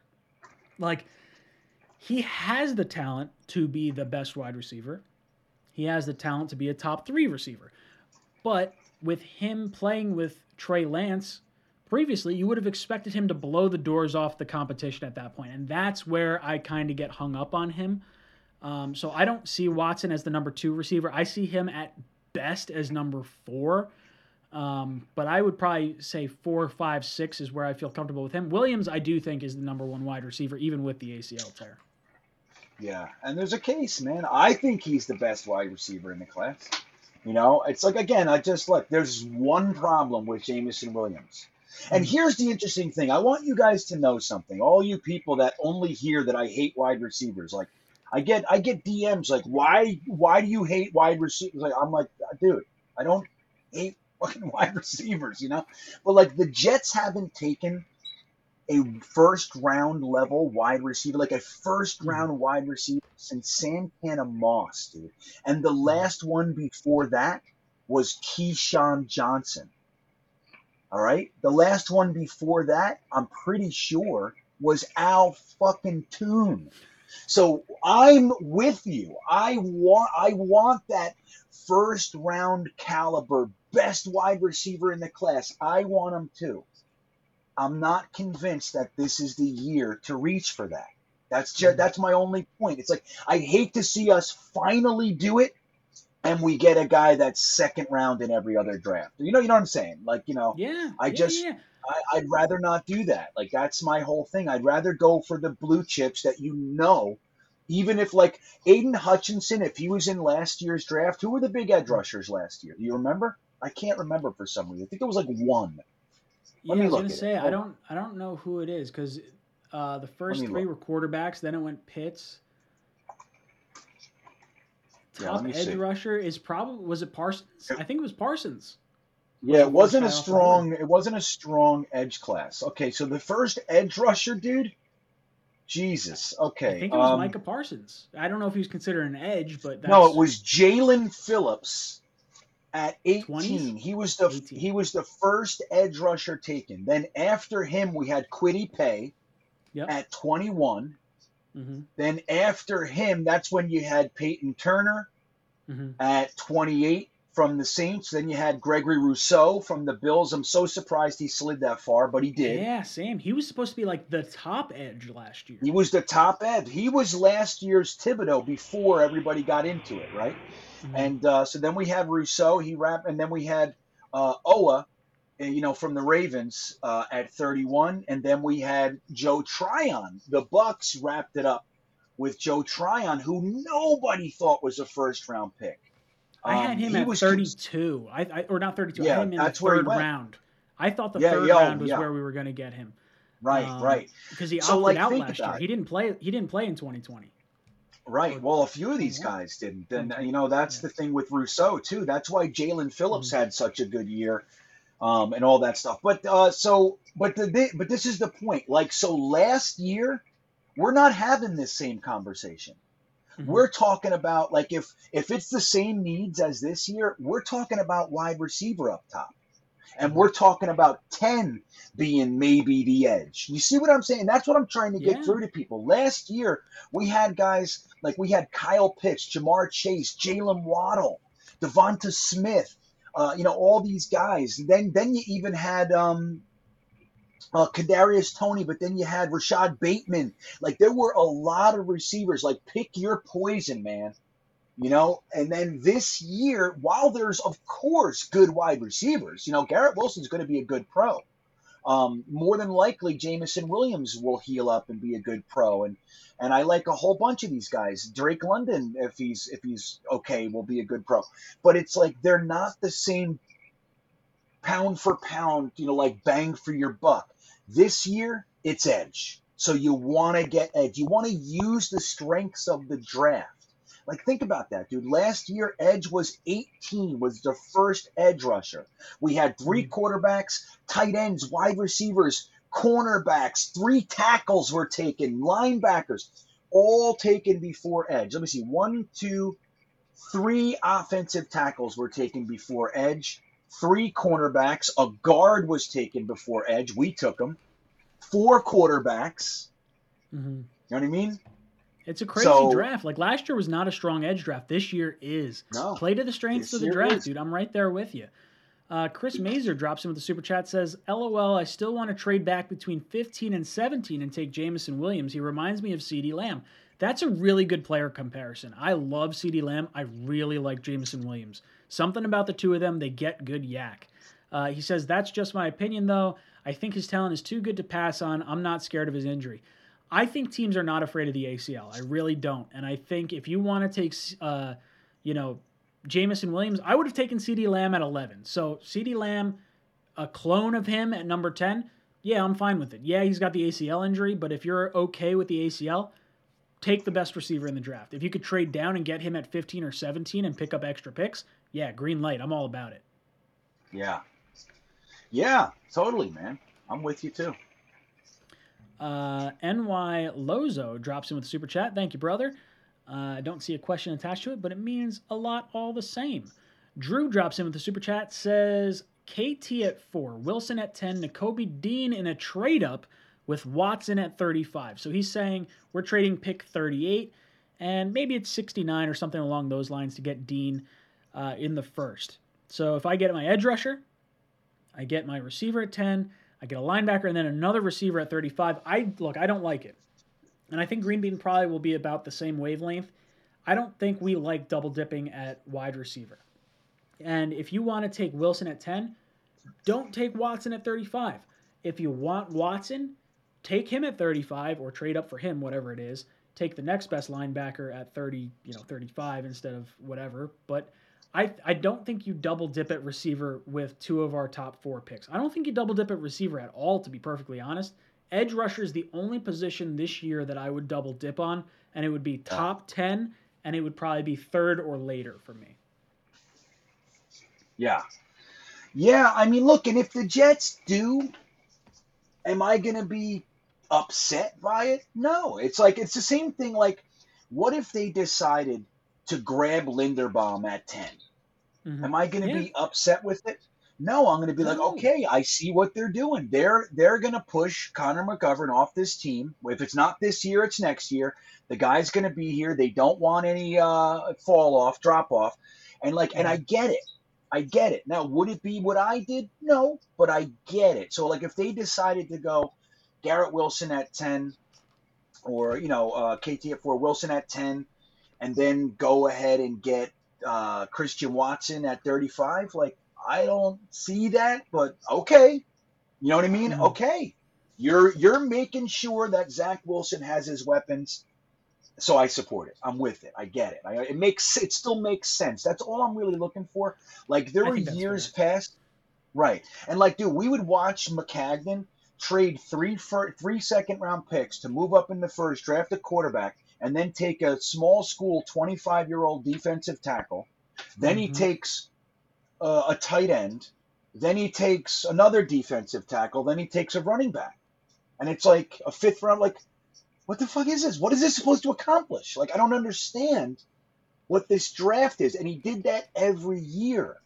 Like he has the talent to be the best wide receiver. He has the talent to be a top three receiver. But with him playing with Trey Lance previously, you would have expected him to blow the doors off the competition at that point. And that's where I kind of get hung up on him. Um, so I don't see Watson as the number two receiver. I see him at best as number four. Um, but I would probably say four, five, six is where I feel comfortable with him. Williams, I do think, is the number one wide receiver, even with the ACL tear. Yeah, and there's a case, man. I think he's the best wide receiver in the class. You know, it's like again, I just look. There's one problem with Jameson Williams, and hmm. here's the interesting thing. I want you guys to know something. All you people that only hear that I hate wide receivers, like I get I get DMs like why why do you hate wide receivers? Like I'm like, dude, I don't hate fucking wide receivers, you know? But like the Jets haven't taken a first round level wide receiver, like a first Mm-hmm. round wide receiver since Santana Moss, dude. And the last one before that was Keyshawn Johnson. All right. The last one before that, I'm pretty sure, was Al fucking Toon. So I'm with you. I want I want that first round caliber best wide receiver in the class. I want him too. I'm not convinced that this is the year to reach for that. That's just mm-hmm. that's my only point. It's like I hate to see us finally do it and we get a guy that's second round in every other draft. You know, you know what I'm saying? Like, you know, Yeah. I yeah, just- yeah. I, I'd rather not do that. Like that's my whole thing. I'd rather go for the blue chips that you know, even if like Aidan Hutchinson, if he was in last year's draft, who were the big edge mm-hmm. rushers last year? Do you remember? I can't remember for some reason. I think it was like one. Yeah, Let me I was gonna it. say I don't I don't know who it is because uh, the first three look. were quarterbacks. Then it went Pitts. Yeah, Top me edge see. rusher is probably was it Parsons? I think it was Parsons. Yeah, the it wasn't a strong. It wasn't a strong edge class. Okay, so the first edge rusher, dude. Jesus. Okay. I think it was um, Micah Parsons. I don't know if he was considered an edge, but that's, No, it was Jaelan Phillips at 18. 20s? He was the 18. he was the first edge rusher taken. Then after him, we had Kwity Paye Yep. at 21. hmm Then after him, that's when you had Payton Turner hmm at 28 from the Saints. Then you had Gregory Rousseau from the Bills. I'm so surprised he slid that far, but he did. Yeah, Sam. He was supposed to be like the top edge last year. He was the top edge He was last year's Thibodeaux before everybody got into it, right? Mhm. And uh, so then we had Rousseau. He wrapped, and then we had uh, Oweh, uh, you know, from the Ravens uh, at 31, and then we had Joe Tryon. The Bucks wrapped it up with Joe Tryon, who nobody thought was a first round pick. I had Um, him at was 32. I, I or not 32. I Yeah, had him in that's the third round. I thought the Yeah, third yeah, round was yeah. where we were going to get him. right, Um, right, Because he So, opted like, out last year. it. He didn't play. He didn't play in 2020. Right. Well, a few of these guys didn't. Then Okay. you know that's the thing with Rousseau too. That's why Jaelan Phillips Mm-hmm. had such a good year. um, and all that stuff. But uh, so, but the but this is the point. Like, so last year, we're not having this same conversation. Mhm. We're talking about like if if it's the same needs as this year, we're talking about wide receiver up top. And we're talking about 10 being maybe the edge. You see what I'm saying? That's what I'm trying to get Yeah. through to people. Last year, we had guys like we had Kyle Pitts, Ja'Marr Chase, Jaylen Waddle, DeVonta Smith, uh, you know, all these guys. Then then you even had um uh, Kadarius Toney, but then you had Rashod Bateman. Like there were a lot of receivers. Like pick your poison, man. You know, and then this year, while there's of course good wide receivers, you know, Garrett Wilson's going to be a good pro. Um, more than likely, Jameson Williams will heal up and be a good pro, and and I like a whole bunch of these guys. Drake London, if he's if he's okay, will be a good pro. But it's like they're not the same pound for pound, you know, like bang for your buck. This year, it's edge. So you want to get edge. You want to use the strengths of the draft. Like think about that, dude. Last year, edge was 18, was the first edge rusher. We had three quarterbacks, tight ends, wide receivers, cornerbacks, three tackles were taken, linebackers, all taken before edge. Let me see. One, two, three offensive tackles were taken before edge. Three cornerbacks. A guard was taken before edge. We took them. Four quarterbacks. Mhm. You know what I mean? It's a crazy So- draft. Like last year was not a strong edge draft. This year is. No. Play to the strengths of the draft, is. dude. I'm right there with you. Uh, Chris Mazer drops in with the super chat says, "LOL, I still want to trade back between 15 and 17 and take Jameson Williams. He reminds me of CeeDee Lamb. That's a really good player comparison. I love CeeDee Lamb. I really like Jameson Williams. Something about the two of them, they get good YAC. Uh, he says, That's just my opinion, though. I think his talent is too good to pass on. I'm not scared of his injury. I think teams are not afraid of the ACL. I really don't. And I think if you want to take, uh, you know, Jameson Williams, I would have taken CeeDee Lamb at 11. So CeeDee Lamb, a clone of him at number 10, yeah, I'm fine with it. Yeah, he's got the ACL injury, but if you're okay with the ACL, take the best receiver in the draft. If you could trade down and get him at 15 or 17 and pick up extra picks, yeah, green light. I'm all about it. Yeah. Yeah, totally, man. I'm with you too. Uh, NY Lozo drops in with a super chat. Thank you, brother. Uh, I don't see a question attached to it, but it means a lot all the same. Drew drops in with a super chat. Says KT at four, Wilson at ten, Nakobe Dean in a trade up with Watson at 35. So he's saying we're trading pick 38, and maybe it's 69 or something along those lines to get Dean uh, in the first. So if I get my edge rusher, I get my receiver at 10, I get a linebacker, and then another receiver at 35. I look, I don't like it. And I think Green Bean probably will be about the same wavelength. I don't think we like double dipping at wide receiver. And if you want to take Wilson at 10, don't take Watson at 35. If you want Watson, take him at 35 or trade up for him, whatever it is. Take the next best linebacker at 30, you know, 35 instead of whatever. But I, I don't think you double dip at receiver with two of our top four picks. I don't think you double dip at receiver at all, to be perfectly honest. Edge rusher is the only position this year that I would double dip on, and it would be top 10, and it would probably be third or later for me. Yeah. Yeah, I mean, look, and if the Jets do, am I going to be upset by it? No. It's like, it's the same thing. Like, what if they decided to grab Linderbaum at 10? Mm-hmm. Am I going to yeah. be upset with it? No, I'm going to be no. like, okay, I see what they're doing. They're they're going to push Connor McGovern off this team. If it's not this year, it's next year. The guy's going to be here. They don't want any uh, fall off, drop off, and like, and I get it. I get it. Now, would it be what I did? No, but I get it. So, like, if they decided to go Garrett Wilson at 10, or, you know, uh, KT at 4, Wilson at 10, and then go ahead and get uh, Christian Watson at 35, like, I don't see that, but okay. You know what I mean? Mm-hmm. Okay. You're you're making sure that Zach Wilson has his weapons so I support it. I'm with it. I get it. I, it makes it still makes sense. That's all I'm really looking for. Like there were years past, right? And like, dude, we would watch Maccagnan trade three three second round picks to move up in the first, draft a quarterback, and then take a small school 25 year old defensive tackle. Then mm-hmm. he takes uh, a tight end. Then he takes another defensive tackle. Then he takes a running back, and it's like a fifth round. Like what the fuck is this? What is this supposed to accomplish? Like, I don't understand what this draft is. And he did that every year.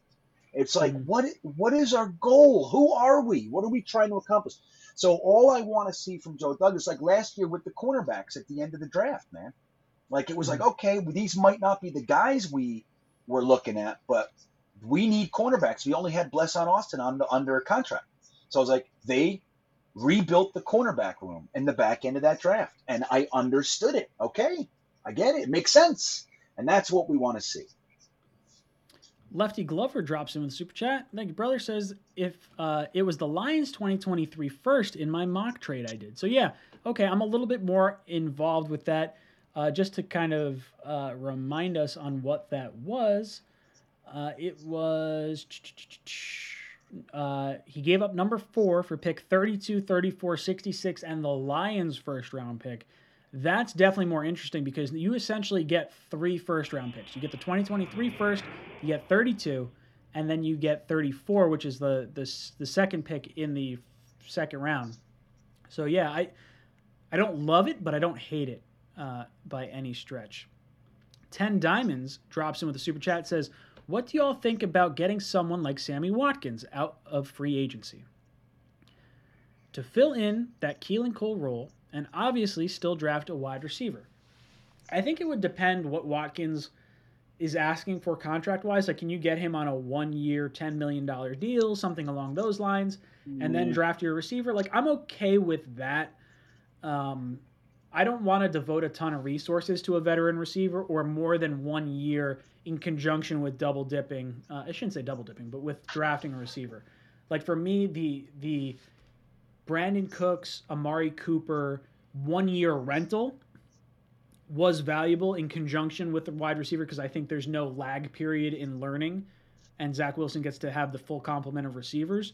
It's like, mm-hmm. what what is our goal? Who are we? What are we trying to accomplish? So all I want to see from Joe Douglas, like last year with the cornerbacks at the end of the draft, man. Like it was mm-hmm. like, okay, these might not be the guys we were looking at, but we need cornerbacks. We only had Bless on Austin under under contract. So I was like, they rebuilt the cornerback room in the back end of that draft. And I understood it. Okay, I get it. It makes sense. And that's what we want to see. Lefty Glover drops in with super chat. Thank you, brother. Says if uh, it was the Lions 2023 first in my mock trade I did. So yeah, okay, I'm a little bit more involved with that. Uh, just to kind of uh, remind us on what that was, uh, it was uh, he gave up number four for pick 32, 34, 66, and the Lions' first round pick. That's definitely more interesting because you essentially get three first round picks. You get the 2023 first, you get 32, and then you get 34, which is the the, the second pick in the second round. So yeah, I I don't love it, but I don't hate it uh, by any stretch. Ten Diamonds drops in with a super chat says, what do y'all think about getting someone like Sammy Watkins out of free agency? To fill in that Keelan Cole role and obviously still draft a wide receiver. I think it would depend what Watkins is asking for contract wise. Like, can you get him on a one year, $10 million deal, something along those lines, and then mm. draft your receiver? Like, I'm okay with that. Um, I don't want to devote a ton of resources to a veteran receiver or more than one year in conjunction with double dipping. Uh, I shouldn't say double dipping, but with drafting a receiver. Like for me, the the Brandin Cooks, Amari Cooper one year rental was valuable in conjunction with the wide receiver because I think there's no lag period in learning, and Zach Wilson gets to have the full complement of receivers.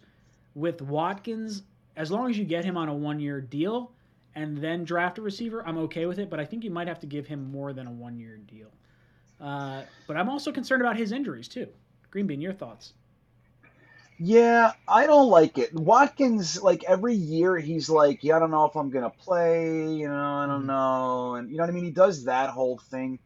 With Watkins, as long as you get him on a one year deal, and then draft a receiver, I'm okay with it. But I think you might have to give him more than a one year deal. Uh, but I'm also concerned about his injuries too. Green Bean, your thoughts? Yeah, I don't like it. Watkins, like every year, he's like, yeah, I don't know if I'm gonna play. You know, I don't know, and you know what I mean. He does that whole thing.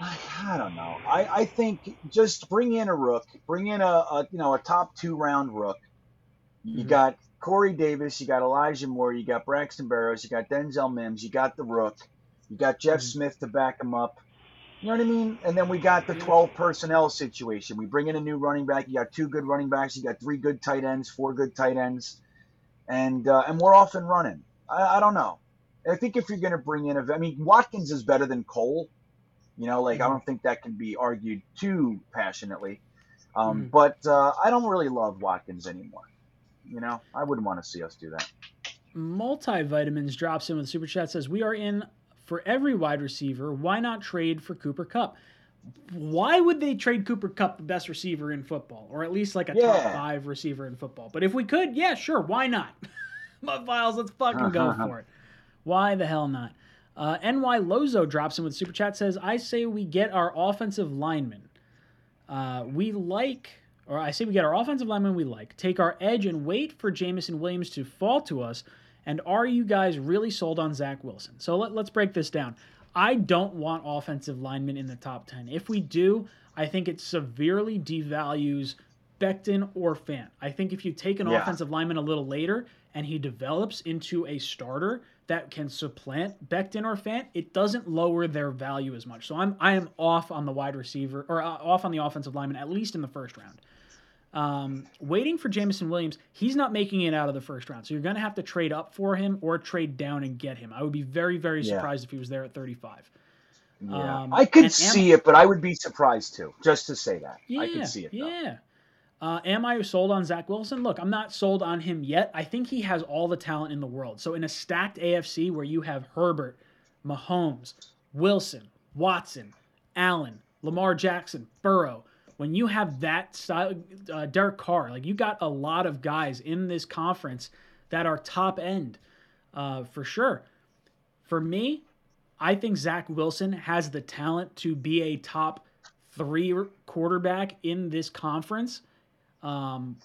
I, I don't know. I, I think just bring in a rook, bring in a, a you know a top two round rook. You Mhm. got Corey Davis, you got Elijah Moore, you got Braxton Berrios, you got Denzel Mims, you got the rook, you got Jeff Mhm. Smith to back him up. You know what I mean? And then we got the 12 personnel situation. We bring in a new running back. You got two good running backs. You got three good tight ends, four good tight ends, and uh, and we're off and running. I, I don't know. I think if you're going to bring in a, I mean, Watkins is better than Cole. You know, like I Mhm. don't think that can be argued too passionately. Um, Mhm. But uh, I don't really love Watkins anymore. You know, I wouldn't want to see us do that. Multivitamins drops in with super chat says we are in for every wide receiver. Why not trade for Cooper Kupp? Why would they trade Cooper Kupp, the best receiver in football, or at least like a top five receiver in football? But if we could, yeah, sure, why not? Mud Files, let's fucking go for it. Why the hell not? Uh, NY Lozo drops in with super chat says, I say we get our offensive lineman. Uh, we like, or I say we get our offensive lineman we like, take our edge and wait for Jameson Williams to fall to us. And are you guys really sold on Zach Wilson? So let, let's break this down. I don't want offensive linemen in the top 10. If we do, I think it severely devalues Becton or Fant. I think if you take an Yeah. offensive lineman a little later and he develops into a starter that can supplant Becton or Fant, it doesn't lower their value as much. So I'm I am off on the wide receiver or uh, off on the offensive lineman at least in the first round. Um, waiting for Jameson Williams, he's not making it out of the first round. So you're going to have to trade up for him or trade down and get him. I would be very, very Yeah. surprised if he was there at 35. Yeah, Um, I could am- see it, but I would be surprised too. Just to say that, Yeah, I could see it. Though. yeah. Uh, am I sold on Zach Wilson? Look, I'm not sold on him yet. I think he has all the talent in the world. So in a stacked AFC where you have Herbert, Mahomes, Wilson, Watson, Allen, Lamar Jackson, Burrow, when you have that style, uh, Derek Carr, like you got a lot of guys in this conference that are top end uh, for sure. For me, I think Zach Wilson has the talent to be a top three quarterback in this conference. Um,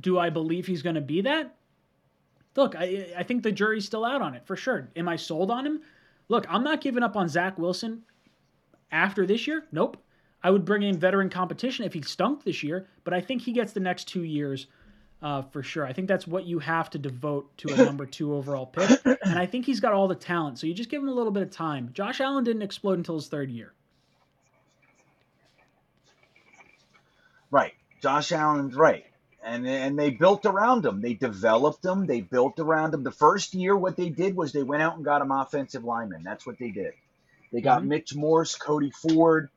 do I believe he's going to be that? Look, I, I think the jury's still out on it for sure. Am I sold on him? Look, I'm not giving up on Zach Wilson after this year. Nope. I would bring in veteran competition if he stunk this year, but I think he gets the next two years uh, for sure. I think that's what you have to devote to a number two overall pick. And I think he's got all the talent. So you just give him a little bit of time. Josh Allen didn't explode until his third year. Right. Josh Allen's right. And and they built around him. They developed him. They built around him. The first year, what they did was they went out and got him offensive linemen. That's what they did. They got Mhm. Mitch Morse, Cody Ford.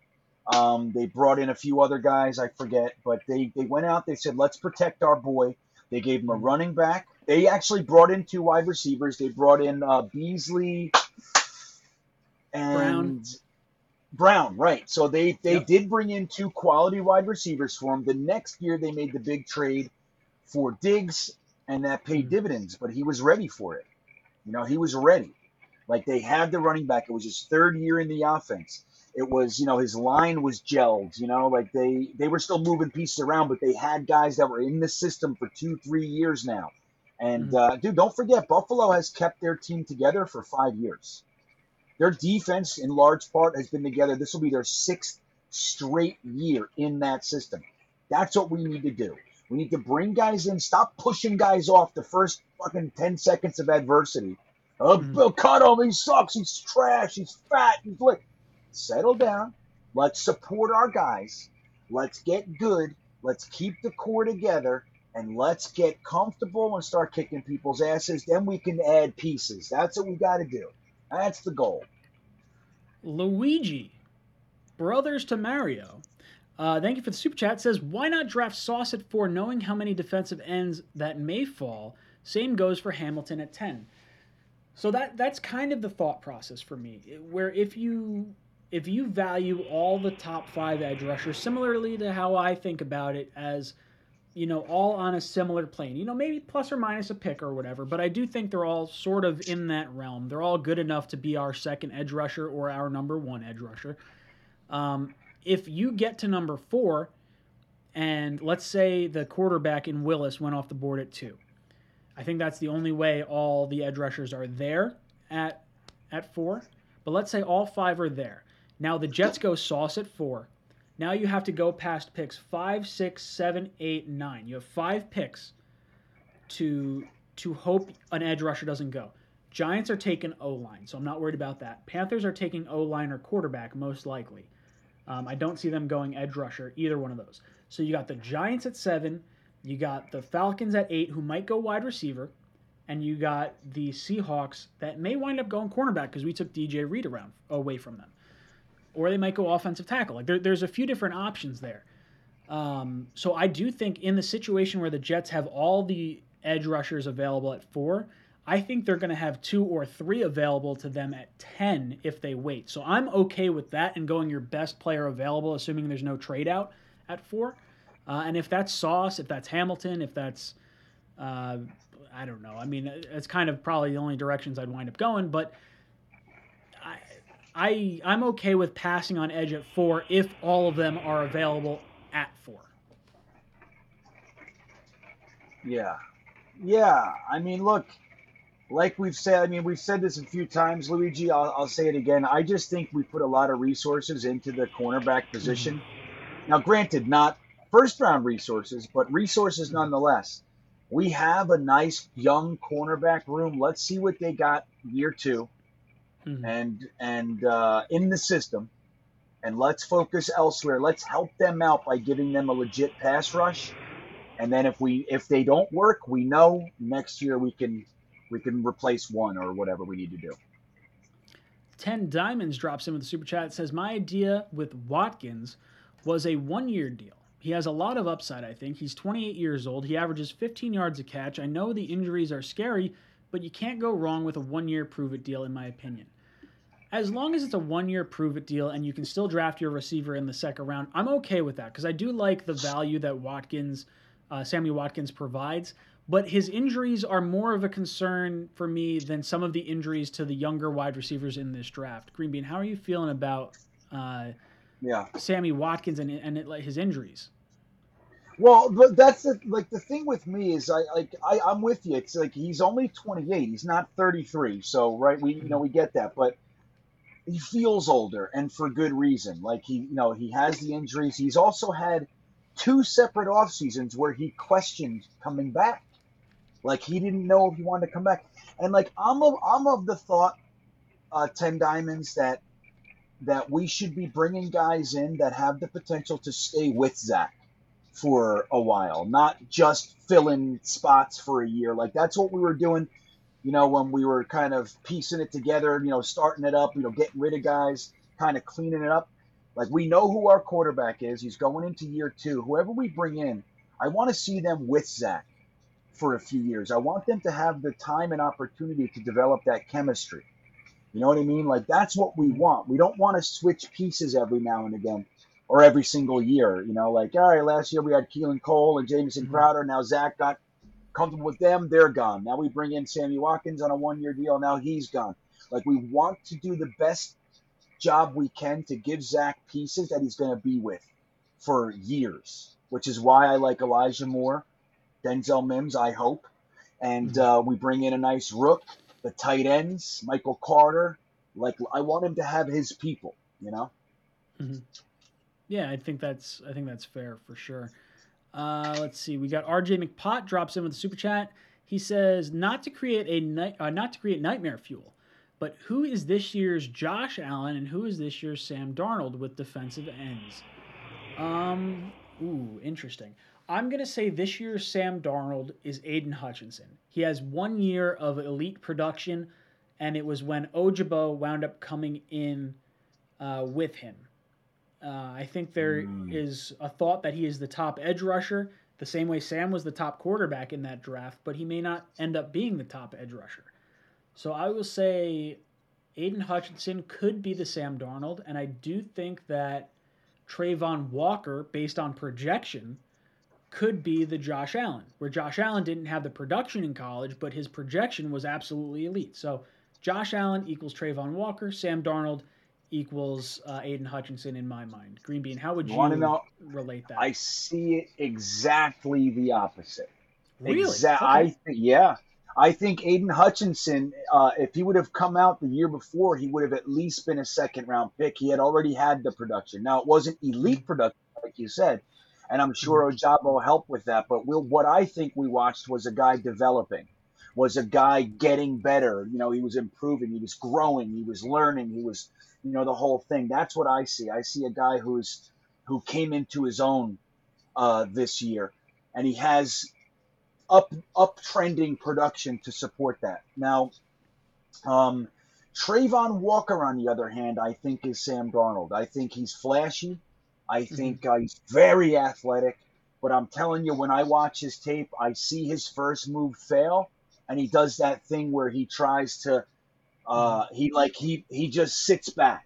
Um, they brought in a few other guys, I forget, but they they went out. They said, "Let's protect our boy." They gave him a running back. They actually brought in two wide receivers. They brought in uh, Beasley and Brown. Brown, right. So they they Yep. did bring in two quality wide receivers for him. The next year they made the big trade for Diggs and that paid Mhm. dividends, but he was ready for it. You know, he was ready. Like they had the running back. It was his third year in the offense. It was, you know, his line was gelled, you know, like they they were still moving pieces around, but they had guys that were in the system for 2-3 years now. And Mhm. uh, dude, don't forget Buffalo has kept their team together for 5 years. Their defense, in large part, has been together. This will be their sixth straight year in that system. That's what we need to do. We need to bring guys in. Stop pushing guys off the first fucking 10 seconds of adversity. Oh, Mhm. Bill, cut him. He sucks. He's trash. He's fat. He's lit. Settle down. Let's support our guys. Let's get good. Let's keep the core together. And let's get comfortable and start kicking people's asses. Then we can add pieces. That's what we got to do. That's the goal. Luigi, brothers to Mario. Uh, thank you for the super chat. Says, why not draft Sauce at four, knowing how many defensive ends that may fall? Same goes for Hamilton at ten. So that that's kind of the thought process for me. Where if you if you value all the top five edge rushers, similarly to how I think about it as you know, all on a similar plane. You know, maybe plus or minus a pick or whatever, but I do think they're all sort of in that realm. They're all good enough to be our second edge rusher or our number one edge rusher. Um, if you get to number four, and let's say the quarterback in Willis went off the board at two, I think that's the only way all the edge rushers are there at at four. But let's say all five are there. Now the Jets go sauce at four. Now you have to go past picks five, six, seven, eight, nine. You have five picks to to hope an edge rusher doesn't go. Giants are taking O line, so I'm not worried about that. Panthers are taking O line or quarterback most likely. Um, I don't see them going edge rusher either one of those. So you got the Giants at seven, you got the Falcons at eight, who might go wide receiver, and you got the Seahawks that may wind up going cornerback because we took DJ Reed around away from them or they might go offensive tackle. Like there, there's a few different options there. Um, so I do think in the situation where the Jets have all the edge rushers available at four, I think they're going to have two or three available to them at 10 if they wait. So I'm okay with that and going your best player available, assuming there's no trade out at four. Uh, and if that's Sauce, if that's Hamilton, if that's, uh, I don't know. I mean, it's kind of probably the only directions I'd wind up going, but I I'm okay with passing on edge at four if all of them are available at four. Yeah, yeah. I mean, look, like we've said. I mean, we've said this a few times, Luigi. I'll, I'll say it again. I just think we put a lot of resources into the cornerback position. Mm-hmm. Now, granted, not first round resources, but resources nonetheless. We have a nice young cornerback room. Let's see what they got year two mm-hmm. and and uh, in the system, and let's focus elsewhere. Let's help them out by giving them a legit pass rush, and then if we if they don't work, we know next year we can we can replace one or whatever we need to do. 10 Diamonds drops in with the super chat. It says, My idea with Watkins was a one year deal. He has a lot of upside, I think. He's 28 years old. He averages 15 yards a catch. I know the injuries are scary, but you can't go wrong with a one year prove it deal, in my opinion as long as it's a one year prove it deal and you can still draft your receiver in the second round, I'm okay with that because I do like the value that Watkins, uh, Sammy Watkins provides. But his injuries are more of a concern for me than some of the injuries to the younger wide receivers in this draft. Green Bean, how are you feeling about uh, yeah Sammy Watkins and and it, his injuries? Well, but that's the, like the thing with me is I like I, I'm with you. It's like he's only 28. He's not 33. So right, we you know we get that, but he feels older and for good reason. Like he, you know, he has the injuries. He's also had two separate off seasons where he questioned coming back. Like he didn't know if he wanted to come back. And like I'm of I'm of the thought, uh, Ten Diamonds that that we should be bringing guys in that have the potential to stay with Zach for a while, not just fill in spots for a year. Like that's what we were doing you know, when we were kind of piecing it together, you know, starting it up, you know, getting rid of guys, kind of cleaning it up. Like we know who our quarterback is. He's going into year two. Whoever we bring in, I want to see them with Zach for a few years. I want them to have the time and opportunity to develop that chemistry. You know what I mean? Like that's what we want. We don't want to switch pieces every now and again or every single year. You know, like all right, last year we had Keelan Cole and Jamison mm-hmm. Crowder. Now Zach got comfortable with them, they're gone. Now we bring in Sammy Watkins on a one year deal. Now he's gone. Like we want to do the best job we can to give Zach pieces that he's going to be with for years, which is why I like Elijah Moore, Denzel Mims, I hope. And mm-hmm. uh, we bring in a nice rook, the tight ends, Michael Carter. Like I want him to have his people, you know. Mm-hmm. Yeah, I think that's I think that's fair for sure. Uh, let's see. We got RJ McPot drops in with a super chat. He says not to create a uh, not to create nightmare fuel, but who is this year's Josh Allen and who is this year's Sam Darnold with defensive ends? Um, ooh, interesting. I'm gonna say this year's Sam Darnold is Aidan Hutchinson. He has one year of elite production, and it was when Ojabo wound up coming in uh, with him. Uh, I think there mm. is a thought that he is the top edge rusher, the same way Sam was the top quarterback in that draft, but he may not end up being the top edge rusher. So I will say Aidan Hutchinson could be the Sam Darnold, and I do think that Travon Walker, based on projection, could be the Josh Allen, where Josh Allen didn't have the production in college, but his projection was absolutely elite. So Josh Allen equals Travon Walker, Sam Darnold equals uh, Aidan Hutchinson in my mind. Green Bean, how would you, Wanna know- relate that? I see it exactly the opposite. really? Exa- Okay. I th- yeah. I think Aidan Hutchinson, uh, if he would have come out the year before, he would have at least been a second round pick. He had already had the production. Now it wasn't elite production, like you said, and I'm sure Ojabo helped with that. But we'll, what I think we watched was a guy developing, was a guy getting better. You know, he was improving, he was growing, he was learning, he was, you know, the whole thing. That's what I see. I see a guy who's who came into his own uh, this year, and he has up uptrending production to support that. Now, um, Travon Walker, on the other hand, I think is Sam Darnold. I think he's flashy. I think uh, he's very athletic. But I'm telling you, when I watch his tape, I see his first move fail, and he does that thing where he tries to, uh, he like he he just sits back.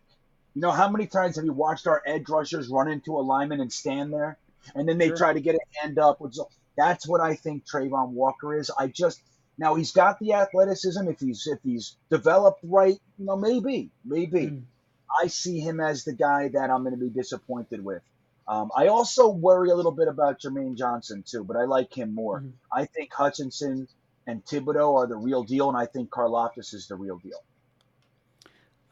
You know how many times have you watched our edge rushers run into a lineman and stand there, and then they Sure. try to get a hand up? Which that's what I think Travon Walker is. I just now he's got the athleticism. If he's if he's developed right, you know, maybe, maybe. Mm. I see him as the guy that I'm going to be disappointed with. Um, I also worry a little bit about Jermaine Johnson too, but I like him more. Mhm. I think Hutchinson and Thibodeaux are the real deal, and I think Karlaftis is the real deal.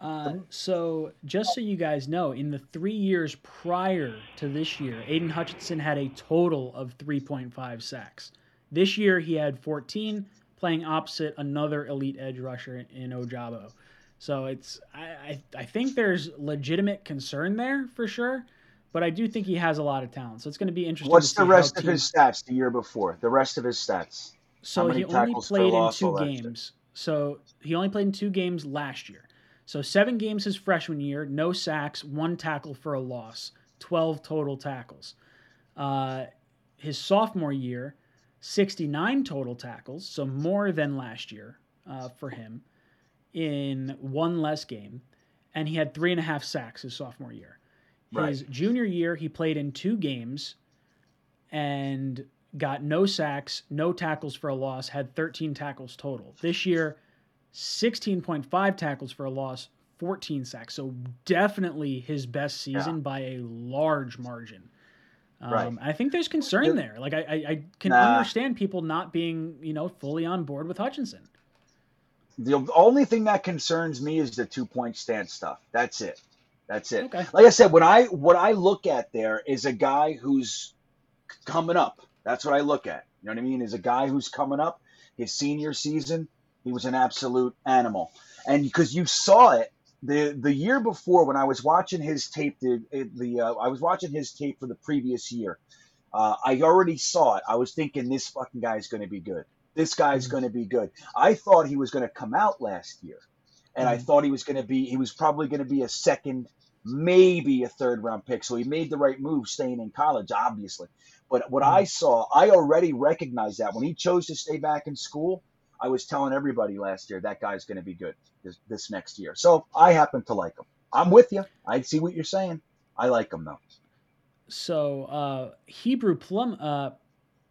Uh, so, just so you guys know, in the three years prior to this year, Aidan Hutchinson had a total of 3.5 sacks. This year, he had 14, playing opposite another elite edge rusher in Ojabo. So it's I, I I think there's legitimate concern there for sure, but I do think he has a lot of talent. So it's going to be interesting. What's to see the rest of teams- his stats the year before? The rest of his stats. so he only played in two games. So he only played in two games last year. So seven games his freshman year, no sacks, one tackle for a loss, twelve total tackles. Uh, his sophomore year, sixty-nine total tackles, so more than last year uh, for him in one less game, and he had three and a half sacks his sophomore year. His junior year, he played in two games and got no sacks, no tackles for a loss, had 13 tackles total. This year, 16.5 tackles for a loss, 14 sacks. So definitely his best season by a large margin. Um, Right. I think there's concern Yeah. there. Like I, I, I can Nah. understand people not being, you know, fully on board with Hutchinson. The only thing that concerns me is the two point stance stuff. That's it. That's it. Okay. Like I said, when I what I look at there is a guy who's coming up. That's what I look at. You know what I mean? Is a guy who's coming up. His senior season, he was an absolute animal, and because you saw it the the year before when I was watching his tape, the the uh, I was watching his tape for the previous year. Uh, I already saw it. I was thinking this fucking guy's going to be good. This guy's Mhm. going to be good. I thought he was going to come out last year, and I Mhm. thought he was going to be. He was probably going to be a second, maybe a third round pick. So he made the right move staying in college, obviously. But what I saw, I already recognized that when he chose to stay back in school. I was telling everybody last year that guy's going to be good this, this next year. So I happen to like him. I'm with you. I see what you're saying. I like him though. So uh, Hebrew plum uh,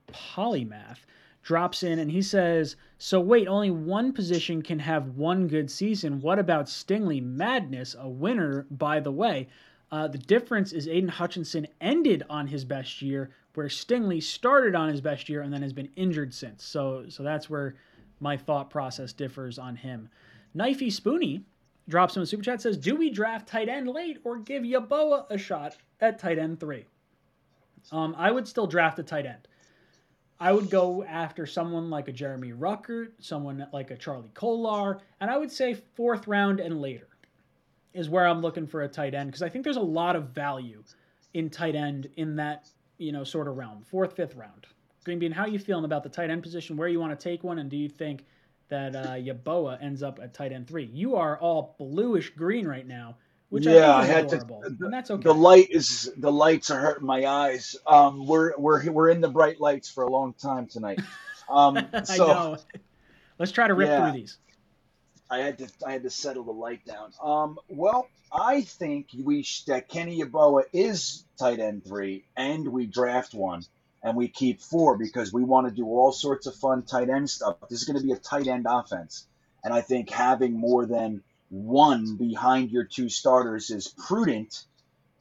polymath drops in and he says, "So wait, only one position can have one good season. What about Stingley Madness, a winner, by the way?" Uh, the difference is Aidan Hutchinson ended on his best year, where Stingley started on his best year and then has been injured since. So, so that's where my thought process differs on him. Knifey Spoony drops him a super chat says, "Do we draft tight end late or give Yeboah a shot at tight end three? Um, I would still draft a tight end. I would go after someone like a Jeremy Ruckert, someone like a Charlie Kolar, and I would say fourth round and later is where I'm looking for a tight end because I think there's a lot of value in tight end in that you know sort of realm, fourth, fifth round. Green Bean, how are you feeling about the tight end position? Where you want to take one, and do you think that uh, Yeboah ends up at tight end three? You are all bluish green right now, which Yeah, I I think is had to- adorable, and that's okay. The light is the lights are hurting my eyes. Um, we're we're we're in the bright lights for a long time tonight. Um, so I know. Let's try to rip Yeah. through these. I had to I had to settle the light down. Um, well, I think we sh- that Kenny Yeboah is tight end three, and we draft one, and we keep four because we want to do all sorts of fun tight end stuff. This is going to be a tight end offense. And I think having more than one behind your two starters is prudent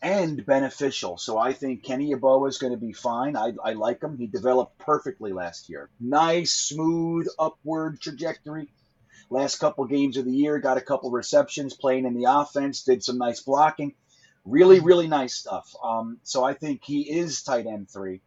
and beneficial. So I think Kenny Yeboah is going to be fine. I, I like him. He developed perfectly last year. Nice, smooth, upward trajectory. Last couple games of the year, got a couple receptions, playing in the offense, did some nice blocking. Really, really nice stuff. Um, so I think he is tight end three,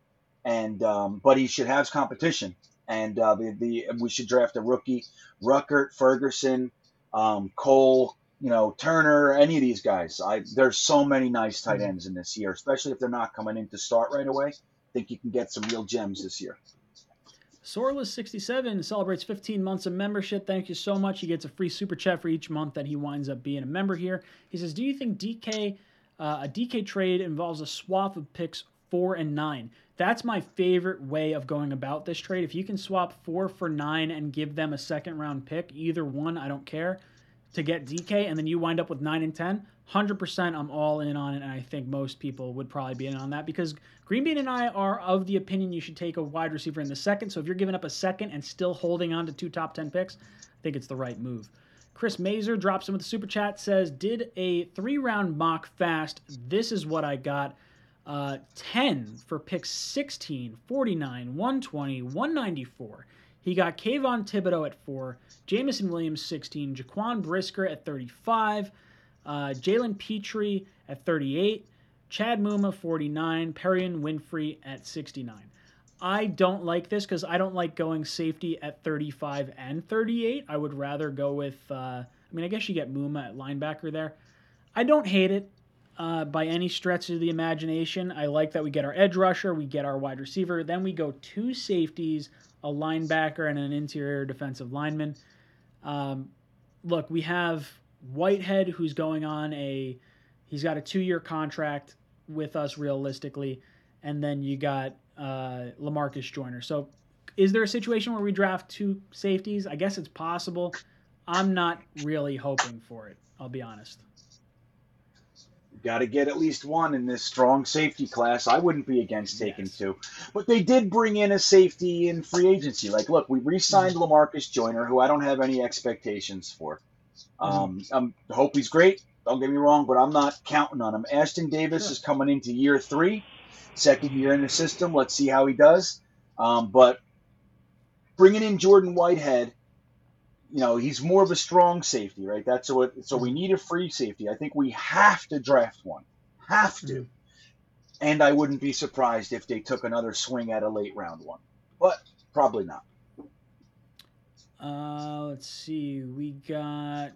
and um, but he should have competition. And uh, the, the we should draft a rookie, Ruckert, Ferguson, um, Cole, you know, Turner, any of these guys. I there's so many nice tight mm-hmm. ends in this year, especially if they're not coming in to start right away. I think you can get some real gems this year. Sorless67 celebrates 15 months of membership. Thank you so much. He gets a free super chat for each month that he winds up being a member here. He says, "Do you think DK uh, a DK trade involves a swap of picks four and nine? That's my favorite way of going about this trade. If you can swap four for nine and give them a second round pick, either one, I don't care, to get DK, and then you wind up with nine and 10, 100% I'm all in on it. And I think most people would probably be in on that because Green Bean and I are of the opinion you should take a wide receiver in the second. So if you're giving up a second and still holding on to two top 10 picks, I think it's the right move. Chris Mazer drops in with a super chat, says, Did a three round mock fast. This is what I got. Uh, 10 for picks 16, 49, 120, 194. He got Kayvon Thibodeaux at 4, Jameson Williams 16, Jaquan Brisker at 35, uh, Jalen Pitre at 38, Chad Muma 49, Perrion Winfrey at 69. I don't like this because I don't like going safety at 35 and 38. I would rather go with, uh, I mean, I guess you get Muma at linebacker there. I don't hate it uh, by any stretch of the imagination. I like that we get our edge rusher, we get our wide receiver, then we go two safeties, a linebacker, and an interior defensive lineman. Um, look, we have Whitehead, who's going on a, he's got a two year contract with us realistically, and then you got uh, Lamarcus Joyner. So, is there a situation where we draft two safeties? I guess it's possible. I'm not really hoping for it. I'll be honest. Got to get at least one in this strong safety class. I wouldn't be against taking yes. two. But they did bring in a safety in free agency. Like, look, we re signed mm-hmm. Lamarcus Joyner, who I don't have any expectations for. Um, mm-hmm. I hope he's great. Don't get me wrong, but I'm not counting on him. Ashtyn Davis sure. is coming into year three, second year in the system. Let's see how he does. Um, but bringing in Jordan Whitehead you know, he's more of a strong safety, right? That's what. So we need a free safety. I think we have to draft one. Have to. Mm-hmm. And I wouldn't be surprised if they took another swing at a late round one, but probably not. Uh, let's see. We got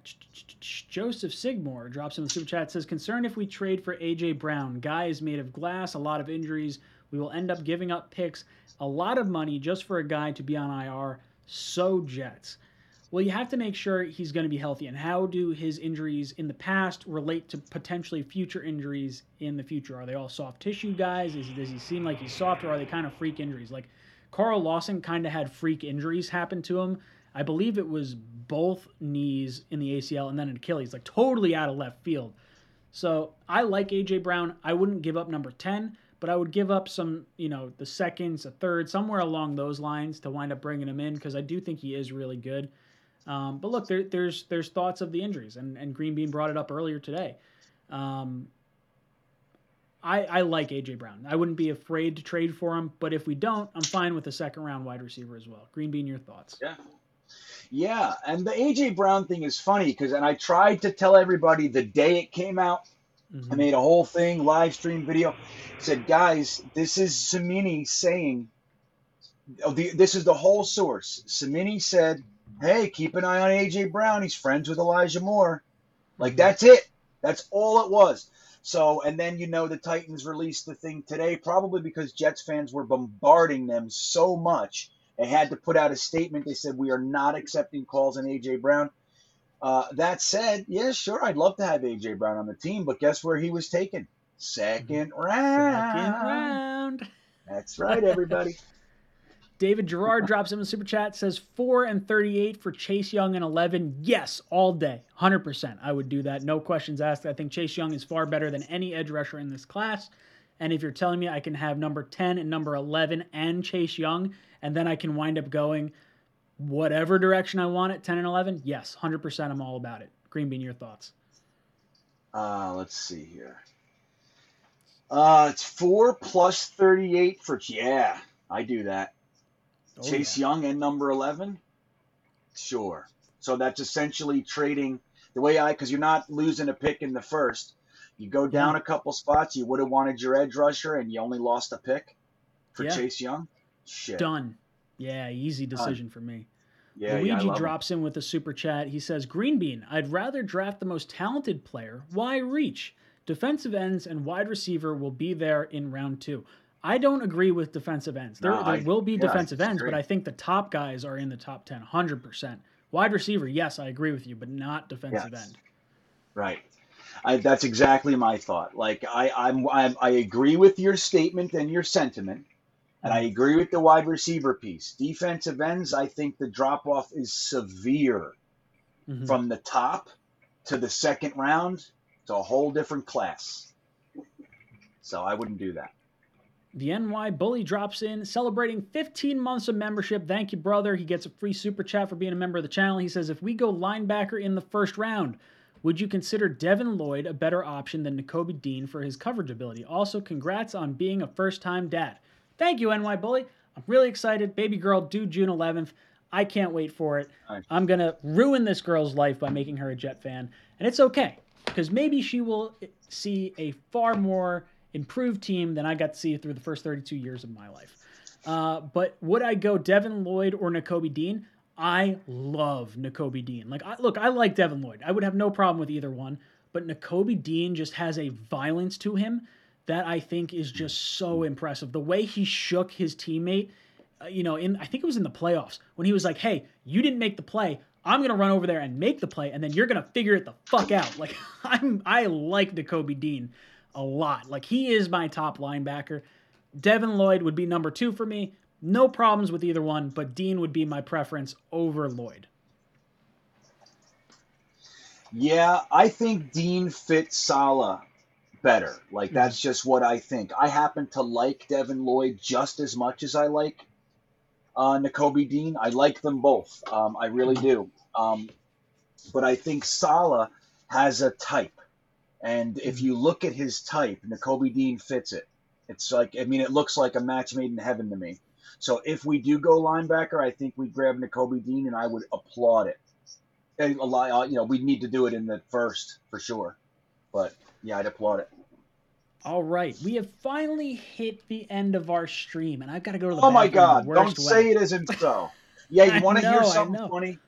Joseph Sigmore drops in the super chat. Says concerned if we trade for AJ Brown. Guy is made of glass. A lot of injuries. We will end up giving up picks, a lot of money just for a guy to be on IR. So Jets. Well, you have to make sure he's going to be healthy. And how do his injuries in the past relate to potentially future injuries in the future? Are they all soft tissue guys? Is, does he seem like he's soft, or are they kind of freak injuries? Like Carl Lawson kind of had freak injuries happen to him. I believe it was both knees in the ACL and then an Achilles, like totally out of left field. So I like AJ Brown. I wouldn't give up number 10, but I would give up some, you know, the seconds, a third, somewhere along those lines to wind up bringing him in because I do think he is really good. Um, but look, there, there's there's thoughts of the injuries, and, and Green Bean brought it up earlier today. Um, I, I like AJ Brown. I wouldn't be afraid to trade for him, but if we don't, I'm fine with a second round wide receiver as well. Green Bean, your thoughts? Yeah. Yeah, and the AJ Brown thing is funny because, and I tried to tell everybody the day it came out. Mm-hmm. I made a whole thing, live stream video. Said, guys, this is Cimini saying, oh, the, this is the whole source. Cimini said hey, keep an eye on AJ Brown. He's friends with Elijah Moore. Like that's it. That's all it was. So, and then you know the Titans released the thing today, probably because Jets fans were bombarding them so much. They had to put out a statement. They said we are not accepting calls on AJ Brown. Uh, that said, yeah, sure, I'd love to have AJ Brown on the team, but guess where he was taken? Second round. Second round. That's right, everybody. David Gerard drops in the super chat says 4 and 38 for Chase Young and 11. Yes, all day. 100%. I would do that. No questions asked. I think Chase Young is far better than any edge rusher in this class. And if you're telling me I can have number 10 and number 11 and Chase Young, and then I can wind up going whatever direction I want it, 10 and 11, yes, 100% I'm all about it. Green Bean, your thoughts? Uh, let's see here. Uh, it's four plus 38 for, yeah, I do that. Oh, Chase yeah. Young and number 11? Sure. So that's essentially trading the way I, because you're not losing a pick in the first. You go down a couple spots, you would have wanted your edge rusher, and you only lost a pick for Yeah. Chase Young? Shit. Done. Yeah, easy decision for me. Yeah, yeah, Luigi him. drops in with a super chat. He says, Green Bean, I'd rather draft the most talented player. Why reach? Defensive ends and wide receiver will be there in round two. I don't agree with defensive ends. There, No, there I- will be yeah, defensive ends, but. I think the top guys are in the top 10, 100%. Wide receiver, yes, I agree with you, but not defensive Yes. end. Right. I, that's exactly my thought. Like I, I'm, I'm, I agree with your statement and your sentiment, and I agree with the wide receiver piece. Defensive ends, I think the drop off is severe Mhm. from the top to the second round. It's a whole different class. So I wouldn't do that. The NY Bully drops in, celebrating 15 months of membership. Thank you, brother. He gets a free super chat for being a member of the channel. He says, If we go linebacker in the first round, would you consider Devin Lloyd a better option than Nakobe Dean for his coverage ability? Also, congrats on being a first time dad. Thank you, NY Bully. I'm really excited. Baby girl due June 11th. I can't wait for it. I'm going to ruin this girl's life by making her a Jet fan. And it's okay, because maybe she will see a far more improved team than I got to see through the first 32 years of my life. Uh, but would I go Devin Lloyd or Nakobe Dean? I love Nakobe Dean. Like, I, look, I like Devin Lloyd. I would have no problem with either one. But Nakobe Dean just has a violence to him that I think is just so impressive. The way he shook his teammate, uh, you know, in I think it was in the playoffs when he was like, "Hey, you didn't make the play. I'm gonna run over there and make the play, and then you're gonna figure it the fuck out." Like, I'm I like Nakobe Dean a lot. Like, he is my top linebacker. Devin Lloyd would be number two for me. No problems with either one, but Dean would be my preference over Lloyd. Yeah, I think Dean fits Saleh better. Like that's just what I think. I happen to like Devin Lloyd just as much as I like uh, Nakobe Dean. I like them both. Um, I really do. Um, but I think Saleh has a type, and if you look at his type, Nakobe Dean fits it. It's like I mean, it looks like a match made in heaven to me. So if we do go linebacker, I think we grab Nakobe Dean, and I would applaud it. And a lot, uh, you know, we need to do it in the first for sure. But yeah, I'd applaud it. All right, we have finally hit the end of our stream, and I've got to go to the. Oh my God! Don't worst say way. it isn't so. Yeah, you want to hear something funny?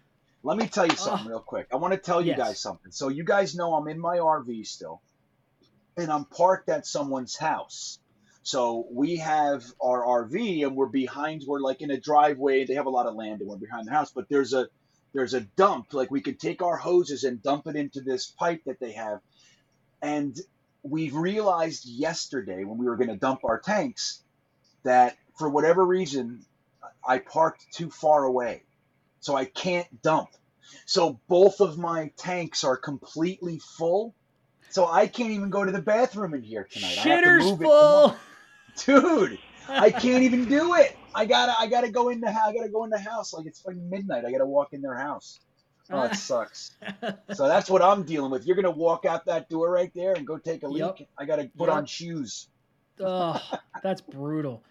Let me tell you something real quick. I want to tell you Yes. guys something. So you guys know I'm in my RV still, and I'm parked at someone's house. So we have our RV, and we're behind. We're like in a driveway. They have a lot of land, and we're behind the house. But there's a there's a dump. Like we could take our hoses and dump it into this pipe that they have, and we realized yesterday when we were going to dump our tanks that for whatever reason I parked too far away. So I can't dump. So both of my tanks are completely full. So I can't even go to the bathroom in here tonight. I have to Shitter's move full. Dude, I can't even do it. I gotta I gotta go in the house. I gotta go in the house like it's like midnight. I gotta walk in their house. Oh, it sucks. So that's what I'm dealing with. You're gonna walk out that door right there and go take a leak. Yup. I gotta put Yup. on shoes. oh, that's brutal.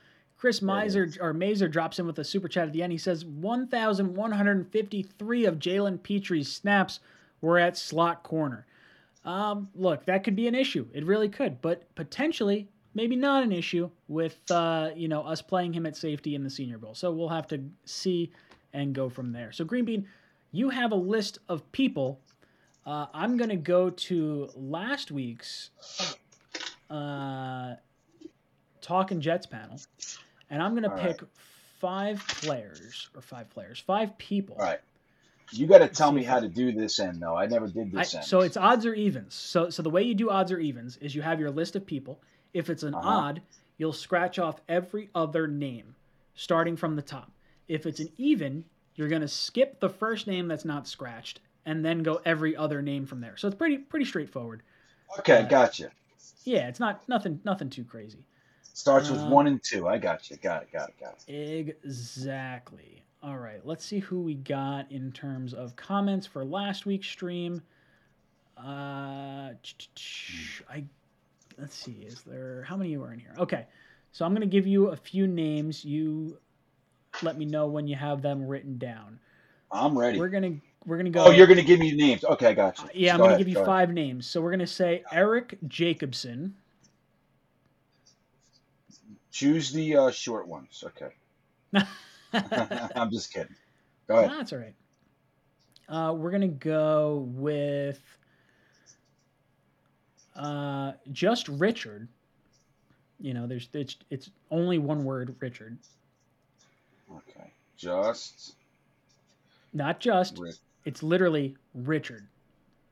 Chris Miser or Mazer drops in with a super chat at the end. He says 1,153 of Jalen Pitre's snaps were at slot corner. Um, look, that could be an issue. It really could, but potentially maybe not an issue with uh, you know us playing him at safety in the Senior Bowl. So we'll have to see and go from there. So Green Bean, you have a list of people. Uh, I'm gonna go to last week's uh, Talking Jets panel, and I'm gonna All right. pick five players or five players, five people. All right. You got to tell me how to do this end though. I never did I, this end. so it's odds or evens. So so the way you do odds or evens is you have your list of people. If it's an Uh-huh. odd, you'll scratch off every other name, starting from the top. If it's an even, you're gonna skip the first name that's not scratched, and then go every other name from there. So it's pretty pretty straightforward. okay, uh, gotcha. Yeah, it's not nothing nothing too crazy. Starts with Um, one and two. I got you. Got it. Got it. Got it. Exactly. All right, let's see who we got in terms of comments for last week's stream. Uh, I let's see. Is there how many are in here? Okay, so I'm gonna give you a few names. You let me know when you have them written down. I'm ready. We're gonna we're gonna go. Oh, you're gonna give me names. Okay, I got you. yeah, I'm Go gonna ahead, give you go ahead. five names. So we're gonna say Eric Jacobson. Choose the uh, short ones. Okay. I'm just kidding. Go ahead. That's all right. Uh, we're gonna go with uh, just Richard. You know, there's it's it's only one word, Richard, Okay. Just. not just. Ri- It's literally Richard.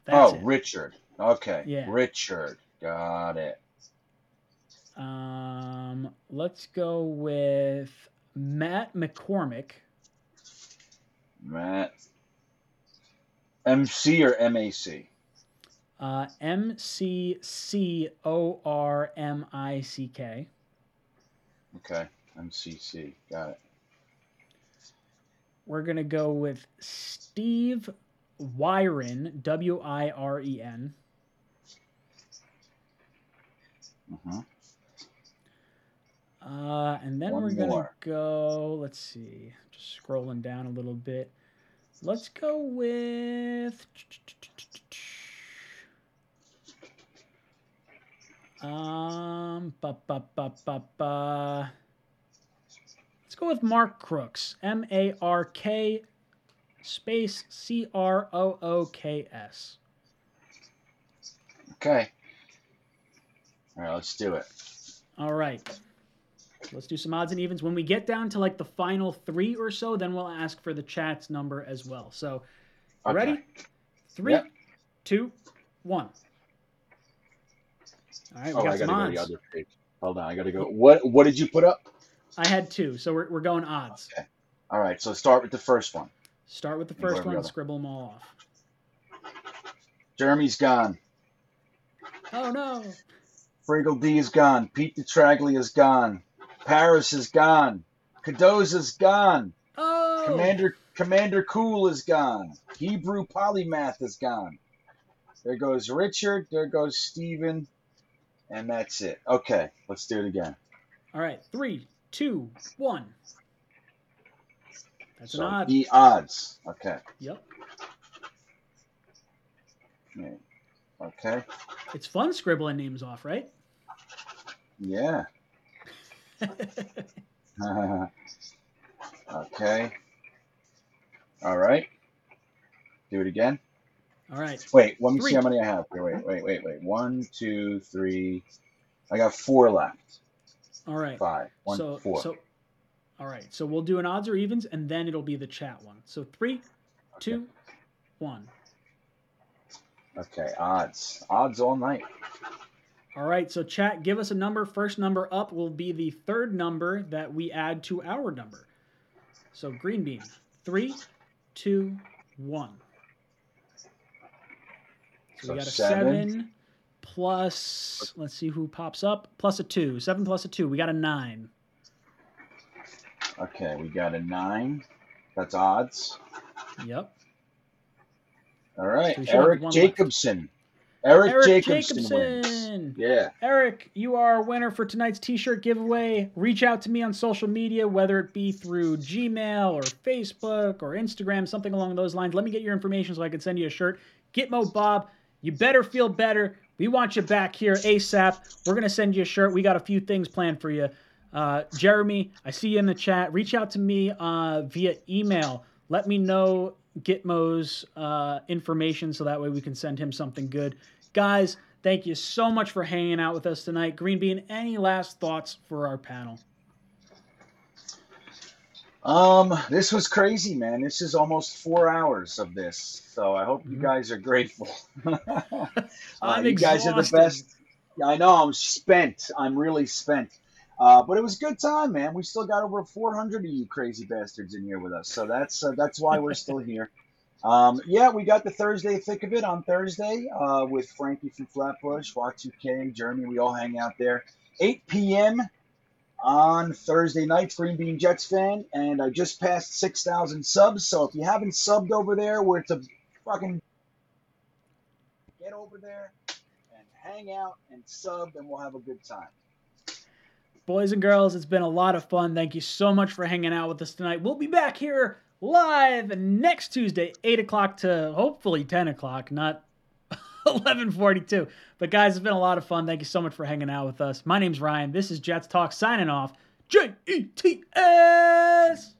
That's oh, it. Richard. Okay. Yeah. Richard. Got it. Um, let's go with Matt McCormick. Matt. MC or MAC? Uh, M C C O R M I C K. Okay. MCC. Got it. We're gonna go with Steve Wyren, W I R E N. hmm Uh, and then One we're gonna go. Let's see, just scrolling down a little bit. Let's go with. Um, ba ba ba ba ba. Let's go with Mark Crooks. M A R K space C R O O K S. Okay. All right, let's do it. All right. Let's do some odds and evens. When we get down to like the final three or so, then we'll ask for the chat's number as well. So, Okay. ready? Three, Yep. two, one. All right, we Oh, got I some gotta go odds. the other page. Hold on, I gotta go. What What did you put up? I had two, so we're, we're going odds. Okay. All right, so start with the first one. Start with the first one scribble them all off. Jeremy's gone. Oh no! Friggle D is gone. Pete the DeTraglia is gone. Paris is gone. Cadoza's gone. Oh! Commander Commander Cool is gone. Hebrew Polymath is gone. There goes Richard. There goes Steven. And that's it. Okay, let's do it again. All right, three, two, one. That's so an odd. the odds. Okay. Yep. Okay. It's fun scribbling names off, right? Yeah. okay. All right. Do it again. all right. Wait, let me Three. see how many I have. Here, wait, wait, wait, wait. One, two, three. I got four left. All right. Five. One, so four. so all right so we'll do an odds or evens and then it'll be the chat one so three two one Okay, odds. Odds all night. All right so chat give us a number first number up will be the third number that we add to our number so green bean three two one so, So we got a seven. seven plus let's see who pops up plus a two seven plus a two we got a nine Okay, we got a nine. That's odds. yep All right, So we should have Eric Jacobson. left. Eric, Eric Jacobson. Jacobson. Yeah. Eric, you are a winner for tonight's t-shirt giveaway. Reach out to me on social media, whether it be through Gmail or Facebook or Instagram, something along those lines. Let me get your information so I can send you a shirt. Gitmo Bob, you better feel better. We want you back here ASAP. We're gonna send you a shirt. We got a few things planned for you. Uh, Jeremy, I see you in the chat. Reach out to me uh, via email. Let me know Gitmo's uh, information so that way we can send him something good. Guys, thank you so much for hanging out with us tonight. Green Bean, any last thoughts for our panel? Um, this was crazy, man. This is almost four hours of this, so I hope you Mhm. guys are grateful. Uh, I'm you guys are the best. I know. I'm spent. I'm really spent. Uh, but it was a good time, man. We still got over 400 of you crazy bastards in here with us, so that's uh, that's why we're still here. Um, yeah, we got the Thursday thick of it on Thursday uh, with Frankie from Flatbush, Y2K, Jeremy. We all hang out there. 8 p.m. on Thursday nights, Green Bean Jets fan, and I just passed 6,000 subs. So if you haven't subbed over there, where it's a fucking get over there and hang out and sub, and we'll have a good time. Boys and girls, it's been a lot of fun. Thank you so much for hanging out with us tonight. We'll be back here live next Tuesday, 8 o'clock to hopefully 10 o'clock, not 1142. But guys, it's been a lot of fun. Thank you so much for hanging out with us. My name's Ryan. This is Jets Talk signing off. J E T S.